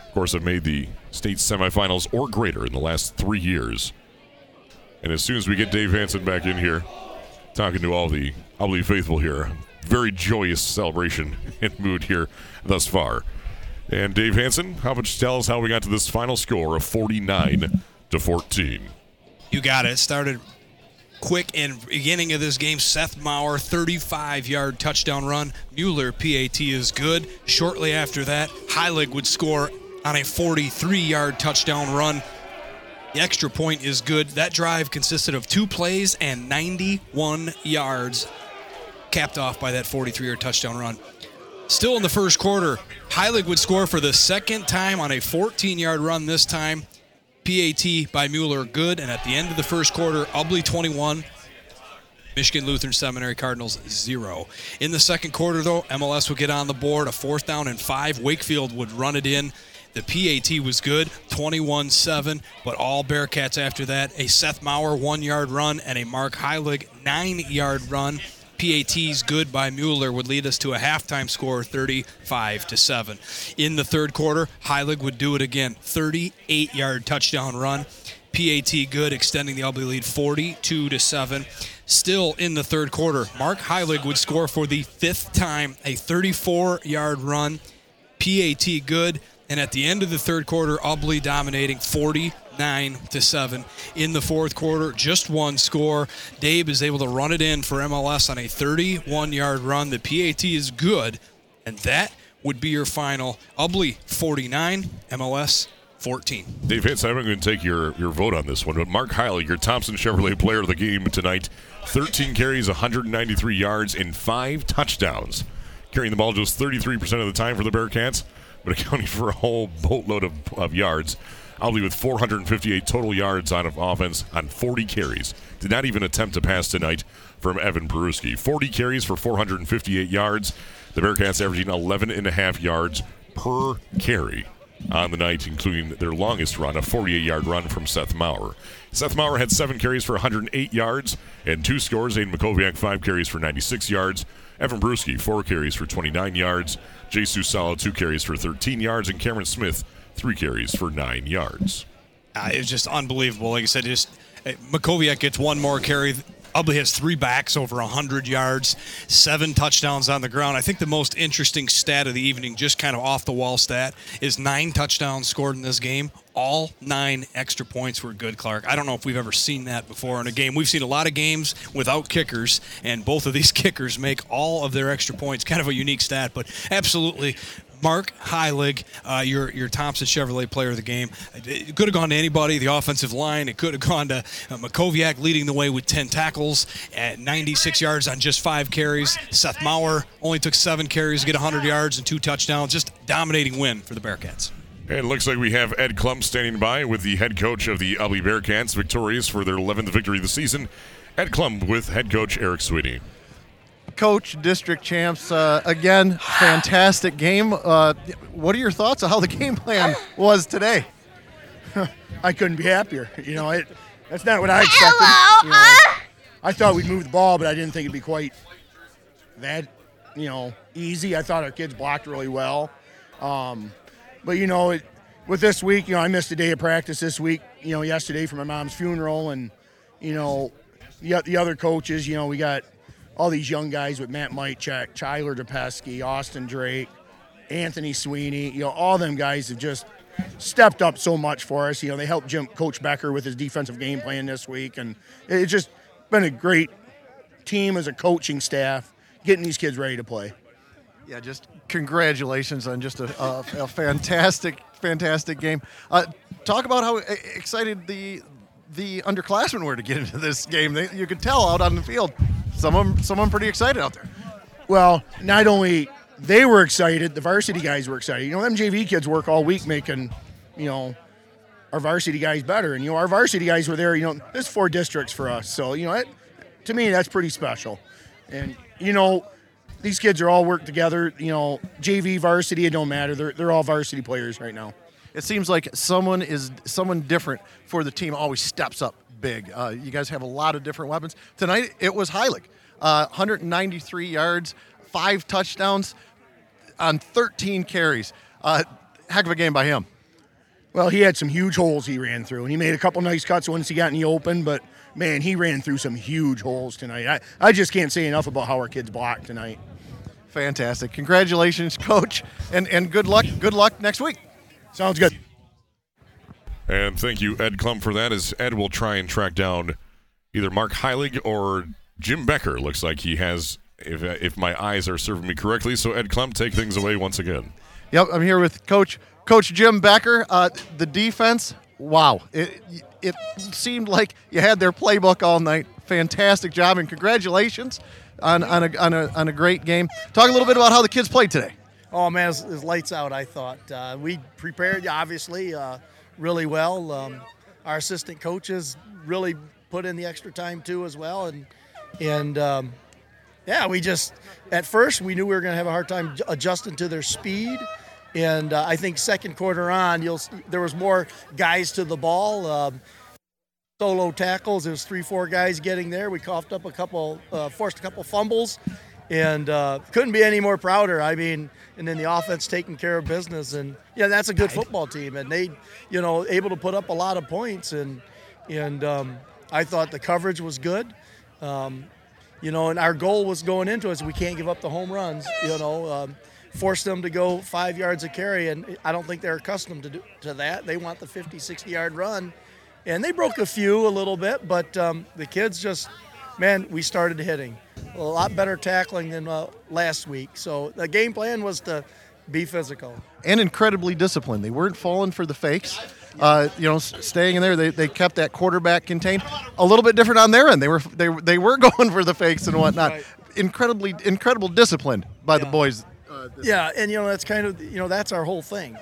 Of course, have made the state semifinals or greater in the last three years. And as soon as we get Dave Hanson back in here, talking to all the Ubly faithful here, very joyous celebration *laughs* and mood here thus far. And Dave Hanson, how you tell us how we got to this final score of 49 to 14? You got. It started quick and beginning of this game. Seth Maurer, 35-yard touchdown run. Mueller, PAT is good. Shortly after that, Heilig would score on a 43-yard touchdown run. The extra point is good. That drive consisted of two plays and 91 yards, capped off by that 43-yard touchdown run. Still in the first quarter, Heilig would score for the second time on a 14-yard run this time. PAT by Mueller good, and at the end of the first quarter, Ubly 21, Michigan Lutheran Seminary Cardinals zero. In the second quarter, though, MLS would get on the board, a fourth down and five. Wakefield would run it in. The PAT was good, 21 7, but all Bearcats after that. A Seth Maurer one yard run and a Mark Heilig nine yard run. PAT's good by Mueller would lead us to a halftime score 35 to 7. In the third quarter, Heilig would do it again 38 yard touchdown run. PAT good, extending the Ubly lead 42 to 7. Still in the third quarter, Mark Heilig would score for the fifth time, a 34 yard run. PAT good, and at the end of the third quarter, Ubly dominating 49 to 7. In the fourth quarter, just one score. Dave is able to run it in for MLS on a 31 yard run. The PAT is good, and that would be your final. Ubly 49, MLS 14. Dave Hanson, I'm going to take your, your vote on this one, but Mark Heilig, your Thompson Chevrolet player of the game tonight, 13 carries, 193 yards, and five touchdowns. Carrying the ball just 33% of the time for the Bearcats, but accounting *laughs* for a whole boatload of, of yards. I'll with 458 total yards on of offense on 40 carries. Did not even attempt to pass tonight from Evan Peruski. 40 carries for 458 yards. The Bearcats averaging 11 and a half yards per carry. on the night, including their longest run, a 48 yard run from Seth Maurer. Seth Maurer had seven carries for 108 yards and two scores. Aiden Makoviak, five carries for 96 yards. Evan Peruski, four carries for 29 yards. Jesus Salo, two carries for 13 yards. And Cameron Smith, three carries for nine yards. Uh, just unbelievable. Like I said, just uh, Makoviak gets one more carry. Ubly has three backs over 100 yards, seven touchdowns on the ground. I think the most interesting stat of the evening, just kind of off the wall stat, is nine touchdowns scored in this game. All nine extra points were good, Clark. I don't know if we've ever seen that before in a game. We've seen a lot of games without kickers, and both of these *laughs* kickers make all of their extra points. Kind of a unique stat, but absolutely Mark Heilig, uh, your your Thompson Chevrolet Player of the Game. It could have gone to anybody. The offensive line. It could have gone to uh, Makoviak, leading the way with 10 tackles at 96 yards on just five carries. Seth Maurer only took seven carries to get 100 yards and two touchdowns. Just dominating win for the Bearcats. And it looks like we have Ed Klump standing by with the head coach of the Ubly Bearcats, victorious for their 11th victory of the season. Ed Klump with head coach Eric Sweeney. Coach, district champs, uh, again, fantastic game. Uh, what are your thoughts on how the game plan was today? *laughs* I couldn't be happier. You know, it, that's not what I expected. You know, I thought we'd move the ball, but I didn't think it'd be quite that, you know, easy. I thought our kids blocked really well. Um, but, you know, it, with this week, you know, I missed a day of practice this week, you know, yesterday for my mom's funeral. And, you know, the, the other coaches, you know, we got all these young guys with Matt Mychek, Tyler DePesky, Austin Drake, Anthony Sweeney, you know, all them guys have just stepped up so much for us. You know, they helped Jim Coach Becker with his defensive game plan this week, and it's just been a great team as a coaching staff getting these kids ready to play. Yeah, just congratulations on just a, a, a fantastic, fantastic game. Uh, talk about how excited the the underclassmen were to get into this game. They, you could tell out on the field. Some of them, some of them pretty excited out there. Well, not only they were excited, the varsity guys were excited. You know, them JV kids work all week making, you know, our varsity guys better. And, you know, our varsity guys were there, you know, there's four districts for us. So, you know, it, to me, that's pretty special. And, you know, these kids are all work together. You know, JV, varsity, it don't matter. They're, they're all varsity players right now. It seems like someone is someone different for the team always steps up big. Uh, you guys have a lot of different weapons. Tonight it was Heilig, uh, 193 yards, five touchdowns on 13 carries. Uh, heck of a game by him. Well, he had some huge holes he ran through, and he made a couple nice cuts once he got in the open. But man, he ran through some huge holes tonight. I, I just can't say enough about how our kids blocked tonight. Fantastic! Congratulations, *laughs* coach, and and good luck. Good luck next week. Sounds good. And thank you, Ed Klump, for that. As Ed will try and track down either Mark Heilig or Jim Becker. Looks like he has, if if my eyes are serving me correctly. So Ed Klump, take things away once again. Yep, I'm here with Coach Coach Jim Becker. Uh, the defense, wow! It it seemed like you had their playbook all night. Fantastic job and congratulations on on a, on a, on a great game. Talk a little bit about how the kids played today. Oh man, it was, lights out. I thought uh, we prepared obviously uh, really well. Um, our assistant coaches really put in the extra time too as well, and and um, yeah, we just at first we knew we were going to have a hard time adjusting to their speed. And uh, I think second quarter on, you'll there was more guys to the ball. Um, solo tackles. There was three, four guys getting there. We coughed up a couple, uh, forced a couple fumbles, and uh, couldn't be any more prouder. I mean, and then the offense taking care of business, and yeah, that's a good football team, and they, you know, able to put up a lot of points, and and um, I thought the coverage was good. Um, you know, and our goal was going into it is we can't give up the home runs. You know. Um, force them to go five yards a carry, and I don't think they're accustomed to do, to that. They want the 50, 60 yard run, and they broke a few a little bit, but um, the kids just, man, we started hitting a lot better tackling than uh, last week. So the game plan was to be physical and incredibly disciplined. They weren't falling for the fakes. Uh, you know, staying in there, they, they kept that quarterback contained. A little bit different on their end. They were they, they were *laughs* going for the fakes and whatnot. Right. Incredibly incredible discipline by the boys. yeah, and you know that's kind of you know that's our whole thing.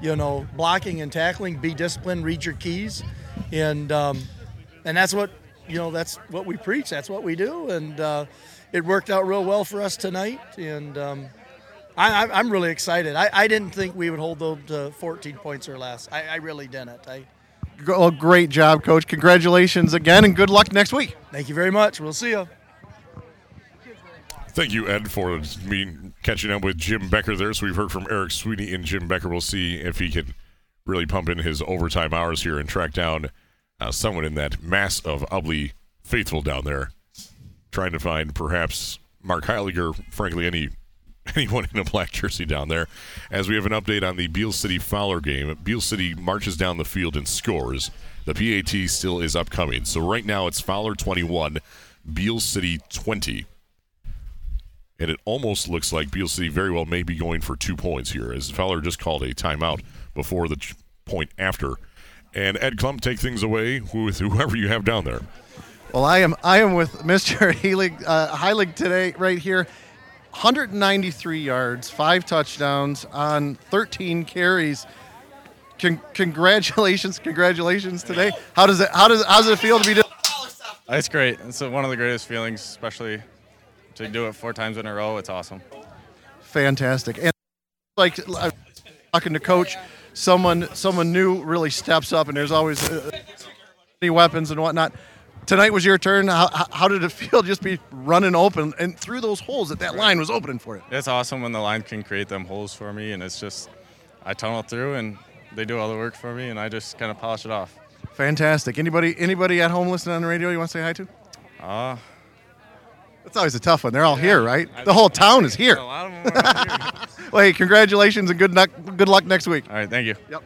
You know, blocking and tackling, be disciplined, read your keys, and um, and that's what you know that's what we preach. That's what we do, and uh, it worked out real well for us tonight. And um, I, I, I'm really excited. I, I didn't think we would hold them to 14 points or less. I, I really didn't. I Well, great job, coach. Congratulations again, and good luck next week. thank you very much. We'll see you. Thank you, Ed, for me catching up with Jim Becker there. So we've heard from Eric Sweeney and Jim Becker. We'll see if he can really pump in his overtime hours here and track down uh, someone in that mass of Ubly faithful down there, trying to find perhaps Mark Heiliger, frankly, any *laughs* anyone in a black jersey down there. As we have an update on the Beal City Fowler game, Beal City marches down the field and scores. The PAT still is upcoming. So right now it's Fowler 21, Beal City 20 and it almost looks like Beal City very well may be going for two points here, as Fowler just called a timeout before the point after. And Ed Klump, take things away with whoever you have down there. Well, I am I am with Mr. *laughs* Heilig, uh, Heilig today right here. 193 yards, five touchdowns on 13 carries. Con- congratulations, congratulations today. How does it how does how does it feel to be? It's great. It's one of the greatest feelings, especially to do it four times in a row. It's awesome. Fantastic. And like uh, talking to coach, someone someone new really steps up, and there's always uh, any weapons and whatnot. Tonight was your turn. How, how- how did it feel just be running open and through those holes that that line was opening for you? It's awesome when the line can create them holes for me, and it's just I tunnel through and they do all the work for me, and I just kind of polish it off. Fantastic. Anybody anybody at home listening on the radio you want to say hi to? Uh, That's always a tough one. They're all here, right? The whole town is here. A lot of them are here. *laughs* Well, hey, congratulations and good luck. Good luck next week. All right, thank you. Yep.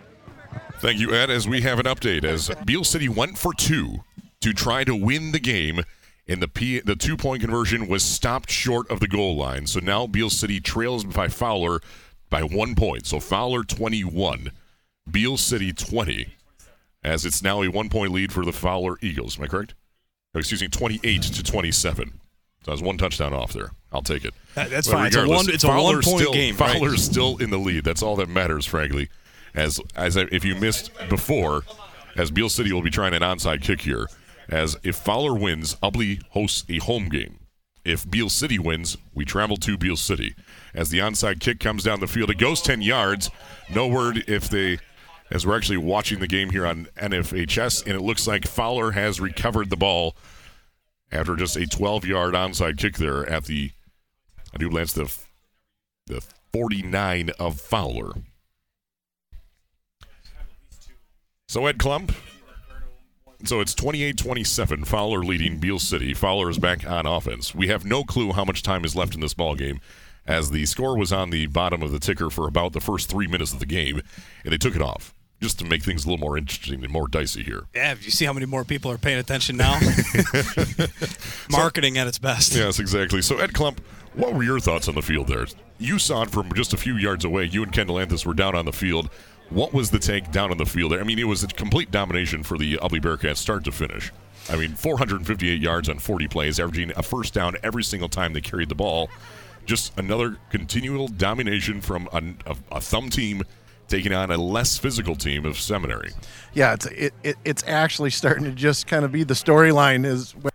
Thank you, Ed. As we have an update, as Beal City went for two to try to win the game, and the P, the two point conversion was stopped short of the goal line. So now Beal City trails by Fowler by one point. So Fowler 21, Beal City 20, as it's now a one point lead for the Fowler Eagles. Am I correct? Oh, excuse me, 28 to 27. So I was one touchdown off there. I'll take it. That- that's But fine. It's a one- it's a Fowler's one-point still, game, right. Fowler's still in the lead. That's all that matters, frankly. As as I- if you missed before, as Beal City will be trying an onside kick here. As if Fowler wins, Ubly hosts a home game. If Beal City wins, we travel to Beal City. As the onside kick comes down the field, it goes 10 yards. No word if they, as we're actually watching the game here on NFHS, and it looks like Fowler has recovered the ball after just a 12 yard onside kick there at the, I do glance the, the 49 of Fowler. So Ed Klump. So it's 28 27, Fowler leading Beal City. Fowler is back on offense. We have no clue how much time is left in this ball game, as the score was on the bottom of the ticker for about the first three minutes of the game, and they took it off just to make things a little more interesting and more dicey here. Yeah, you see how many more people are paying attention now? *laughs* *laughs* Marketing at its best. Yes, exactly. So, Ed Klump, what were your thoughts on the field there? You saw it from just a few yards away. You and Kendall Anthus were down on the field. What was the take down on the field there? I mean, it was a complete domination for the Ubly Bearcats start to finish. I mean, 458 yards on 40 plays, averaging a first down every single time they carried the ball. Just another continual domination from a, a, a thumb team taking on a less physical team of Seminary. Yeah, it's it, it, it's actually starting to just kind of be the storyline is when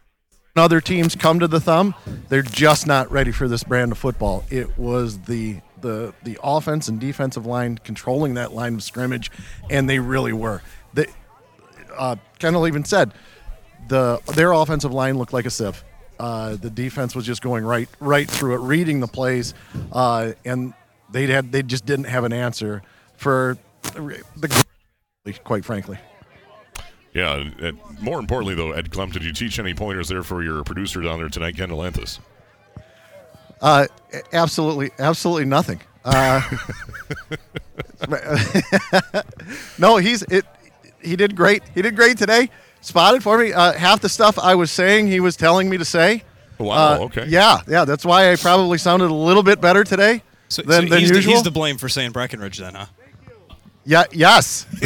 other teams come to the thumb, they're just not ready for this brand of football. It was the the the offense and defensive line controlling that line of scrimmage, and they really were. They, uh, Kendall even said the their offensive line looked like a sieve. Uh, the defense was just going right right through it, reading the plays, uh, and they had they just didn't have an answer for the quite frankly. Yeah, and, more importantly, though, Ed Klump, did you teach any pointers there for your producer down there tonight, Kendall Anthus? Uh, absolutely, absolutely nothing. Uh, *laughs* no, he's it. He did great. He did great today. Spotted for me. Uh, half the stuff I was saying, he was telling me to say. Wow. Uh, okay. Yeah, yeah. That's why I probably sounded a little bit better today So, than, so than he's, usual. The, he's the blame for saying Breckenridge then, huh? Yeah. Yes. *laughs*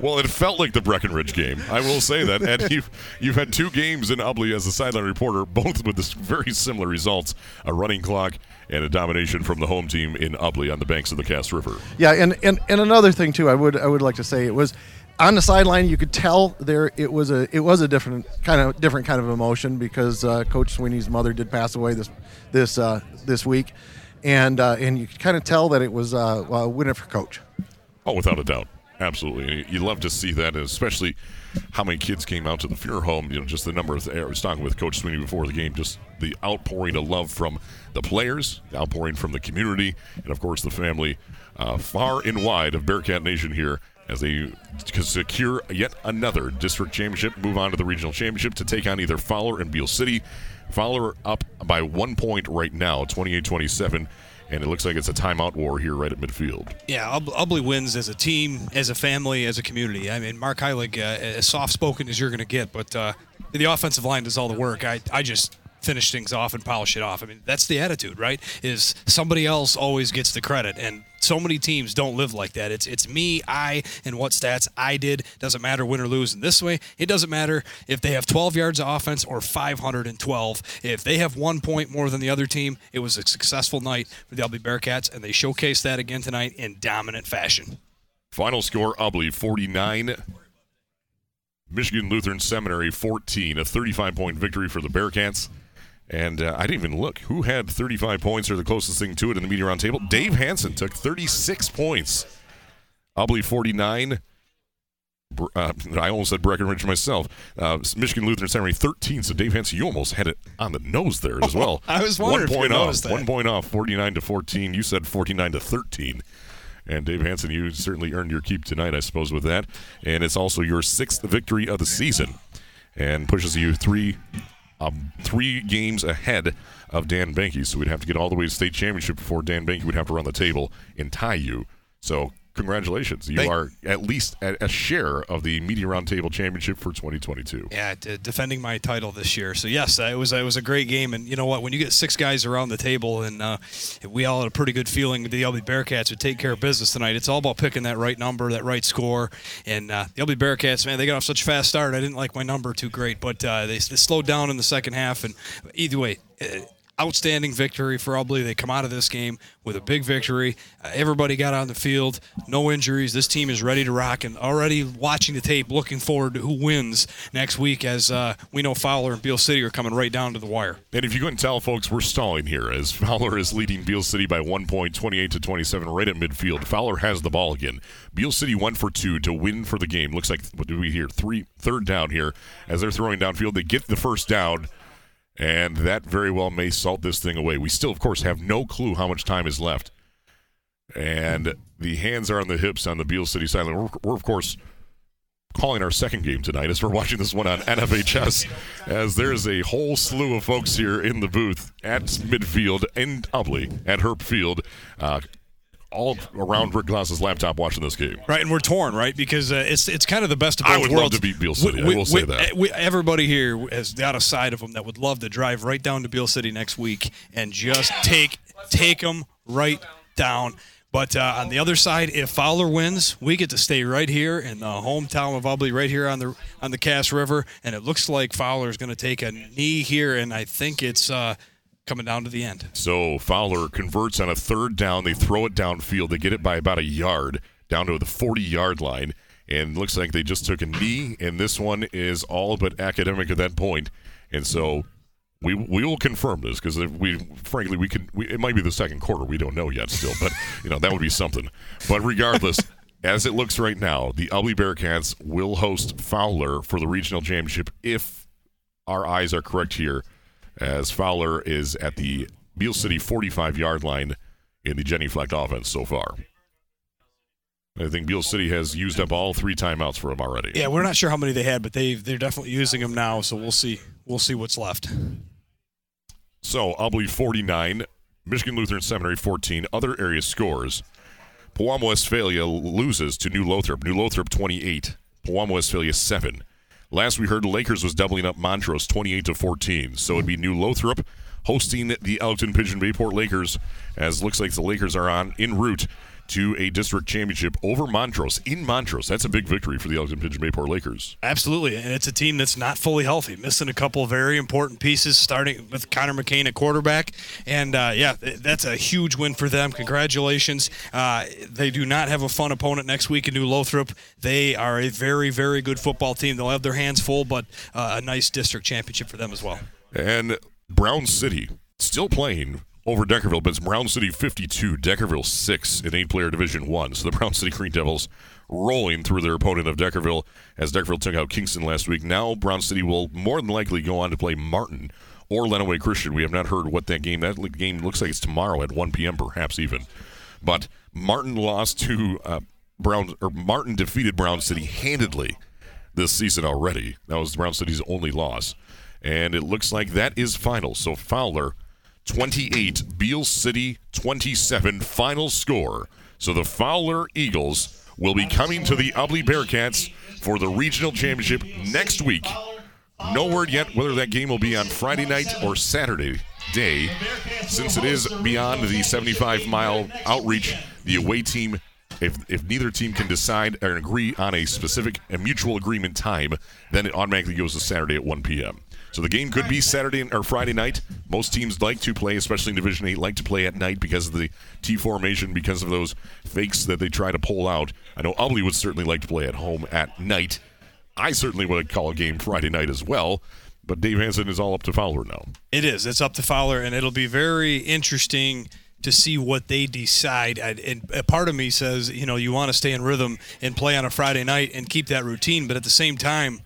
well, it felt like the Breckenridge game. I will say that. And *laughs* you've, you've had two games in Ubly as a sideline reporter, both with this very similar results a running clock and a domination from the home team in Ubly on the banks of the Cass River. Yeah, and, and, and another thing too, I would I would like to say it was on the sideline. You could tell there it was a it was a different kind of different kind of emotion because uh, Coach Sweeney's mother did pass away this this uh, this week, and uh, and you could kind of tell that it was uh, a winner for coach. Oh, without a doubt, absolutely. You love to see that, especially how many kids came out to the funeral home. You know, just the number of. I was talking with Coach Sweeney before the game. Just the outpouring of love from the players, the outpouring from the community, and of course the family, uh, far and wide of Bearcat Nation here. As they secure yet another district championship, move on to the regional championship to take on either Fowler and Beal City. Fowler up by one point right now, 28 27 and it looks like it's a timeout war here right at midfield. Yeah, Ub- Ubly wins as a team, as a family, as a community. I mean, Mark Heilig, uh, as soft spoken as you're going to get, but uh, the offensive line does all the work. I, I just finish things off and polish it off. I mean, that's the attitude, right? Is somebody else always gets the credit, and so many teams don't live like that. It's it's me, I, and what stats I did. Doesn't matter win or lose. In this way, it doesn't matter if they have 12 yards of offense or 512. If they have one point more than the other team, it was a successful night for the Ubly Bearcats, and they showcased that again tonight in dominant fashion. Final score: Ubly 49, Michigan Lutheran Seminary 14. A 35 point victory for the Bearcats. And uh, I didn't even look. Who had 35 points or the closest thing to it in the media round table? Dave Hanson took 36 points. Ubly 49. Uh, I almost said Breckenridge myself. Uh, Michigan Lutheran Seminary 13. So Dave Hanson, you almost had it on the nose there as well. *laughs* I was wondering one point off. One point off. 49 to 14. You said 49 to 13. And Dave Hanson, you certainly earned your keep tonight, I suppose, with that. And it's also your sixth victory of the season, and pushes you three um, three games ahead of Dan Banky. So we'd have to get all the way to state championship before Dan Banky would have to run the table and tie you. So congratulations, you Thank- are at least at a share of the media roundtable championship for 2022. Yeah, d- defending my title this year. So yes, uh, it was it was a great game, and you know what? When you get six guys around the table, and uh, we all had a pretty good feeling the Ubly Bearcats would take care of business tonight. It's all about picking that right number, that right score, and uh, the Ubly Bearcats, man, they got off such a fast start. I didn't like my number too great, but uh, they, they slowed down in the second half, and either way. Uh, Outstanding victory for Ubly. They come out of this game with a big victory. Uh, everybody got on the field, no injuries. This team is ready to rock, and already watching the tape, looking forward to who wins next week. As uh, we know, Fowler and Beal City are coming right down to the wire. And if you couldn't tell, folks, we're stalling here as *laughs* Fowler is leading Beal City by one point, 28 to 27, right at midfield. Fowler has the ball again. Beal City one for two to win for the game. Looks like what do we hear? Three, third down here as they're throwing downfield. They get the first down, and that very well may salt this thing away. We still, of course, have no clue how much time is left, and the hands are on the hips on the Beal City side. We're, we're of course calling our second game tonight as we're watching this one on NFHS. As there's a whole slew of folks here in the booth at midfield and Ubly at Herb Field, uh, all around Rick Glass's laptop watching this game. Right, and we're torn, right? Because uh, it's it's kind of the best of both worlds. I would love to beat Beal City, I will say that. we- everybody here has got a side of them that would love to drive right down to Beal City next week and just take take them right down. But uh, on the other side, if Fowler wins, we get to stay right here in the hometown of Ubly, right here on the on the Cass River, and it looks like Fowler is going to take a knee here, and I think it's uh, coming down to the end. So Fowler converts on a third down. They throw it downfield. They get it by about a yard down to the 40 yard line. And looks like they just took a knee. And this one is all but academic at that point. And so we we will confirm this because we frankly we could we, it might be the second quarter we don't know yet still but you know that would be something but regardless *laughs* as it looks right now the Ubly Bearcats will host Fowler for the regional championship if our eyes are correct here as Fowler is at the Beal City 45 yard line in the genuflect offense so far. I think Beal City has used up all three timeouts for him already. Yeah, we're not sure how many they had, but they they're definitely using them now. So we'll see we'll see what's left. So Ubly 49, Michigan Lutheran Seminary 14. Other area scores. Pewamo Westphalia loses to New Lothrop. New Lothrop 28. Pewamo Westphalia 7. Last we heard, the Lakers was doubling up Montrose 28 to 14. So it'd be New Lothrop hosting the Elkton Pigeon Bayport Lakers, as looks like the Lakers are on en route to a district championship over Montrose in Montrose. That's a big victory for the Elkton Pigeon Bayport Lakers. Absolutely, and it's a team that's not fully healthy, missing a couple of very important pieces, starting with Connor McCain at quarterback. And uh, yeah, that's a huge win for them. Congratulations. Uh, they do not have a fun opponent next week in New Lothrop. They are a very, very good football team. They'll have their hands full, but uh, a nice district championship for them as well. And Brown City still playing over Deckerville, but it's Brown City 52, Deckerville 6 in eight player Division 1. So the Brown City Green Devils rolling through their opponent of Deckerville as Deckerville took out Kingston last week. Now Brown City will more than likely go on to play Martin or Lenawee Christian. We have not heard what that game, that game looks like it's tomorrow at 1 p.m., perhaps even. But Martin lost to uh, Brown, or Martin defeated Brown City handedly this season already. That was Brown City's only loss. And it looks like that is final. So Fowler 28, Beal City 27, final score. So the Fowler Eagles will be coming to the Ubly Bearcats for the regional championship next week. No word yet whether that game will be on Friday night or Saturday day. Since it is beyond the 75 mile outreach, the away team if, if neither team can decide or agree on a specific and mutual agreement time, then it automatically goes to Saturday at 1 p.m. So the game could be Saturday or Friday night. Most teams like to play, especially in Division 8, like to play at night because of the T formation, because of those fakes that they try to pull out. I know Ubly would certainly like to play at home at night. I certainly would call a game Friday night as well. But Dave Hanson is all up to Fowler now. It is. It's up to Fowler, and it'll be very interesting to see what they decide. And a part of me says, you know, you want to stay in rhythm and play on a Friday night and keep that routine, but at the same time,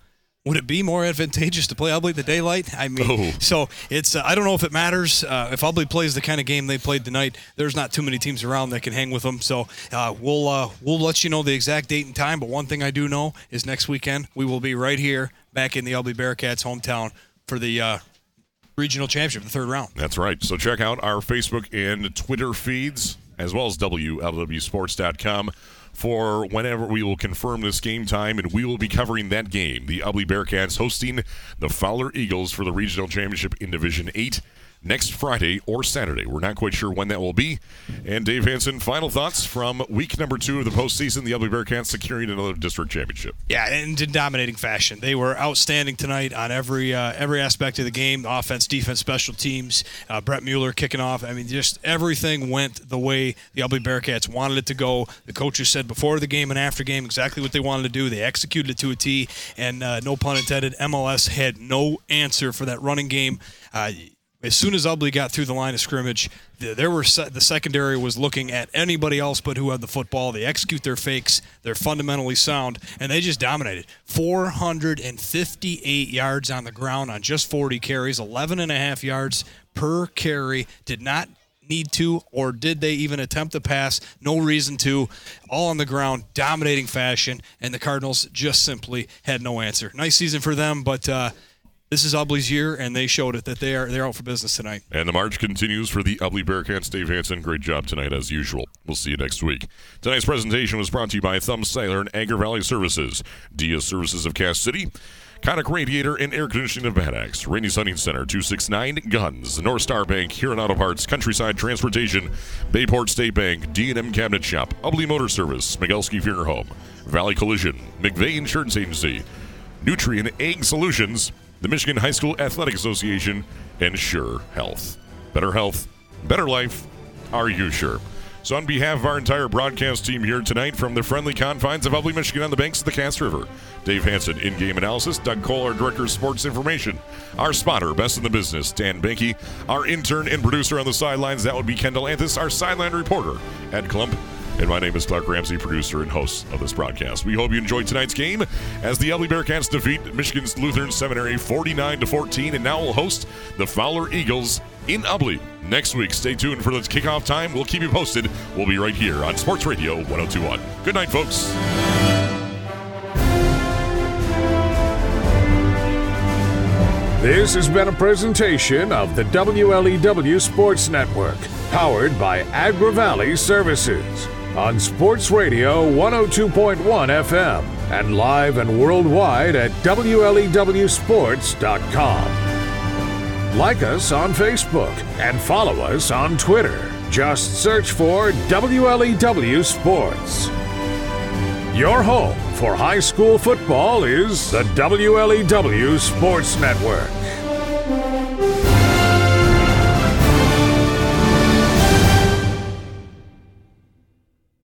would it be more advantageous to play Ubly the daylight? I mean, Oh. so it's uh, I don't know if it matters. Uh, if Ubly plays the kind of game they played tonight, there's not too many teams around that can hang with them. So uh, we'll uh, we'll let you know the exact date and time. But one thing I do know is next weekend we will be right here back in the Ubly Bearcats hometown for the uh, regional championship, the third round. That's right. So check out our Facebook and Twitter feeds, as well as WLEWSports.com for whenever we will confirm this game time, and we will be covering that game. The Ubly Bearcats hosting the Fowler Eagles for the regional championship in Division 8 next Friday or Saturday. We're not quite sure when that will be. And Dave Hanson, final thoughts from week number two of the postseason, the Ubly Bearcats securing another district championship. Yeah, and in dominating fashion. They were outstanding tonight on every uh, every aspect of the game: offense, defense, special teams. Uh, Brett Mueller kicking off. I mean, just everything went the way the Ubly Bearcats wanted it to go. The coaches said before the game and after game exactly what they wanted to do. They executed it to a T, and uh, no pun intended. MLS had no answer for that running game. Uh, as soon as Ubly got through the line of scrimmage, the, there were se- the secondary was looking at anybody else but who had the football. They execute their fakes. They're fundamentally sound, and they just dominated. 458 yards on the ground on just 40 carries, 11 and a half yards per carry. Did not need to, or did they even attempt to pass? No reason to. All on the ground, dominating fashion, and the Cardinals just simply had no answer. Nice season for them, but. Uh, this is Ubly's year, and they showed it that they are they're out for business tonight. And the march continues for the Ubly Bearcats. Dave Hanson, great job tonight as usual. We'll see you next week. Tonight's presentation was brought to you by Thumb Cellular and Agri Valley Services, Dia Services of Cass City, Conic Radiator and Air Conditioning of Bad Axe, Rainy Sunning Center, 269 Guns, North Star Bank, Huron Auto Parts, Countryside Transportation, Bayport State Bank, D&M Cabinet Shop, Ubly Motor Service, Migelski Funeral Home, Valley Collision, McVeigh Insurance Agency, Nutrien Ag Solutions, the Michigan High School Athletic Association, and Sure Health. Better health, better life. Are you sure? So, on behalf of our entire broadcast team here tonight from the friendly confines of Ubly, Michigan, on the banks of the Cass River, Dave Hanson, in game analysis, Doug Cole, our director of sports information, our spotter, best in the business, Dan Banky, our intern and producer on the sidelines, that would be Kendall Anthus, our sideline reporter, Ed Klump, and my name is Clark Ramsey, producer and host of this broadcast. We hope you enjoyed tonight's game as the Ubly Bearcats defeat Michigan's Lutheran Seminary 49 to 14, and now we'll host the Fowler Eagles in Ubly next week. Stay tuned for the kickoff time. We'll keep you posted. We'll be right here on Sports Radio 1021. Good night, folks. This has been a presentation of the WLEW Sports Network, powered by Agri Valley Services on Sports Radio 102.1 FM and live and worldwide at WLEWSports.com. Like us on Facebook and follow us on Twitter. Just search for WLEW Sports. Your home for high school football is the WLEW Sports Network.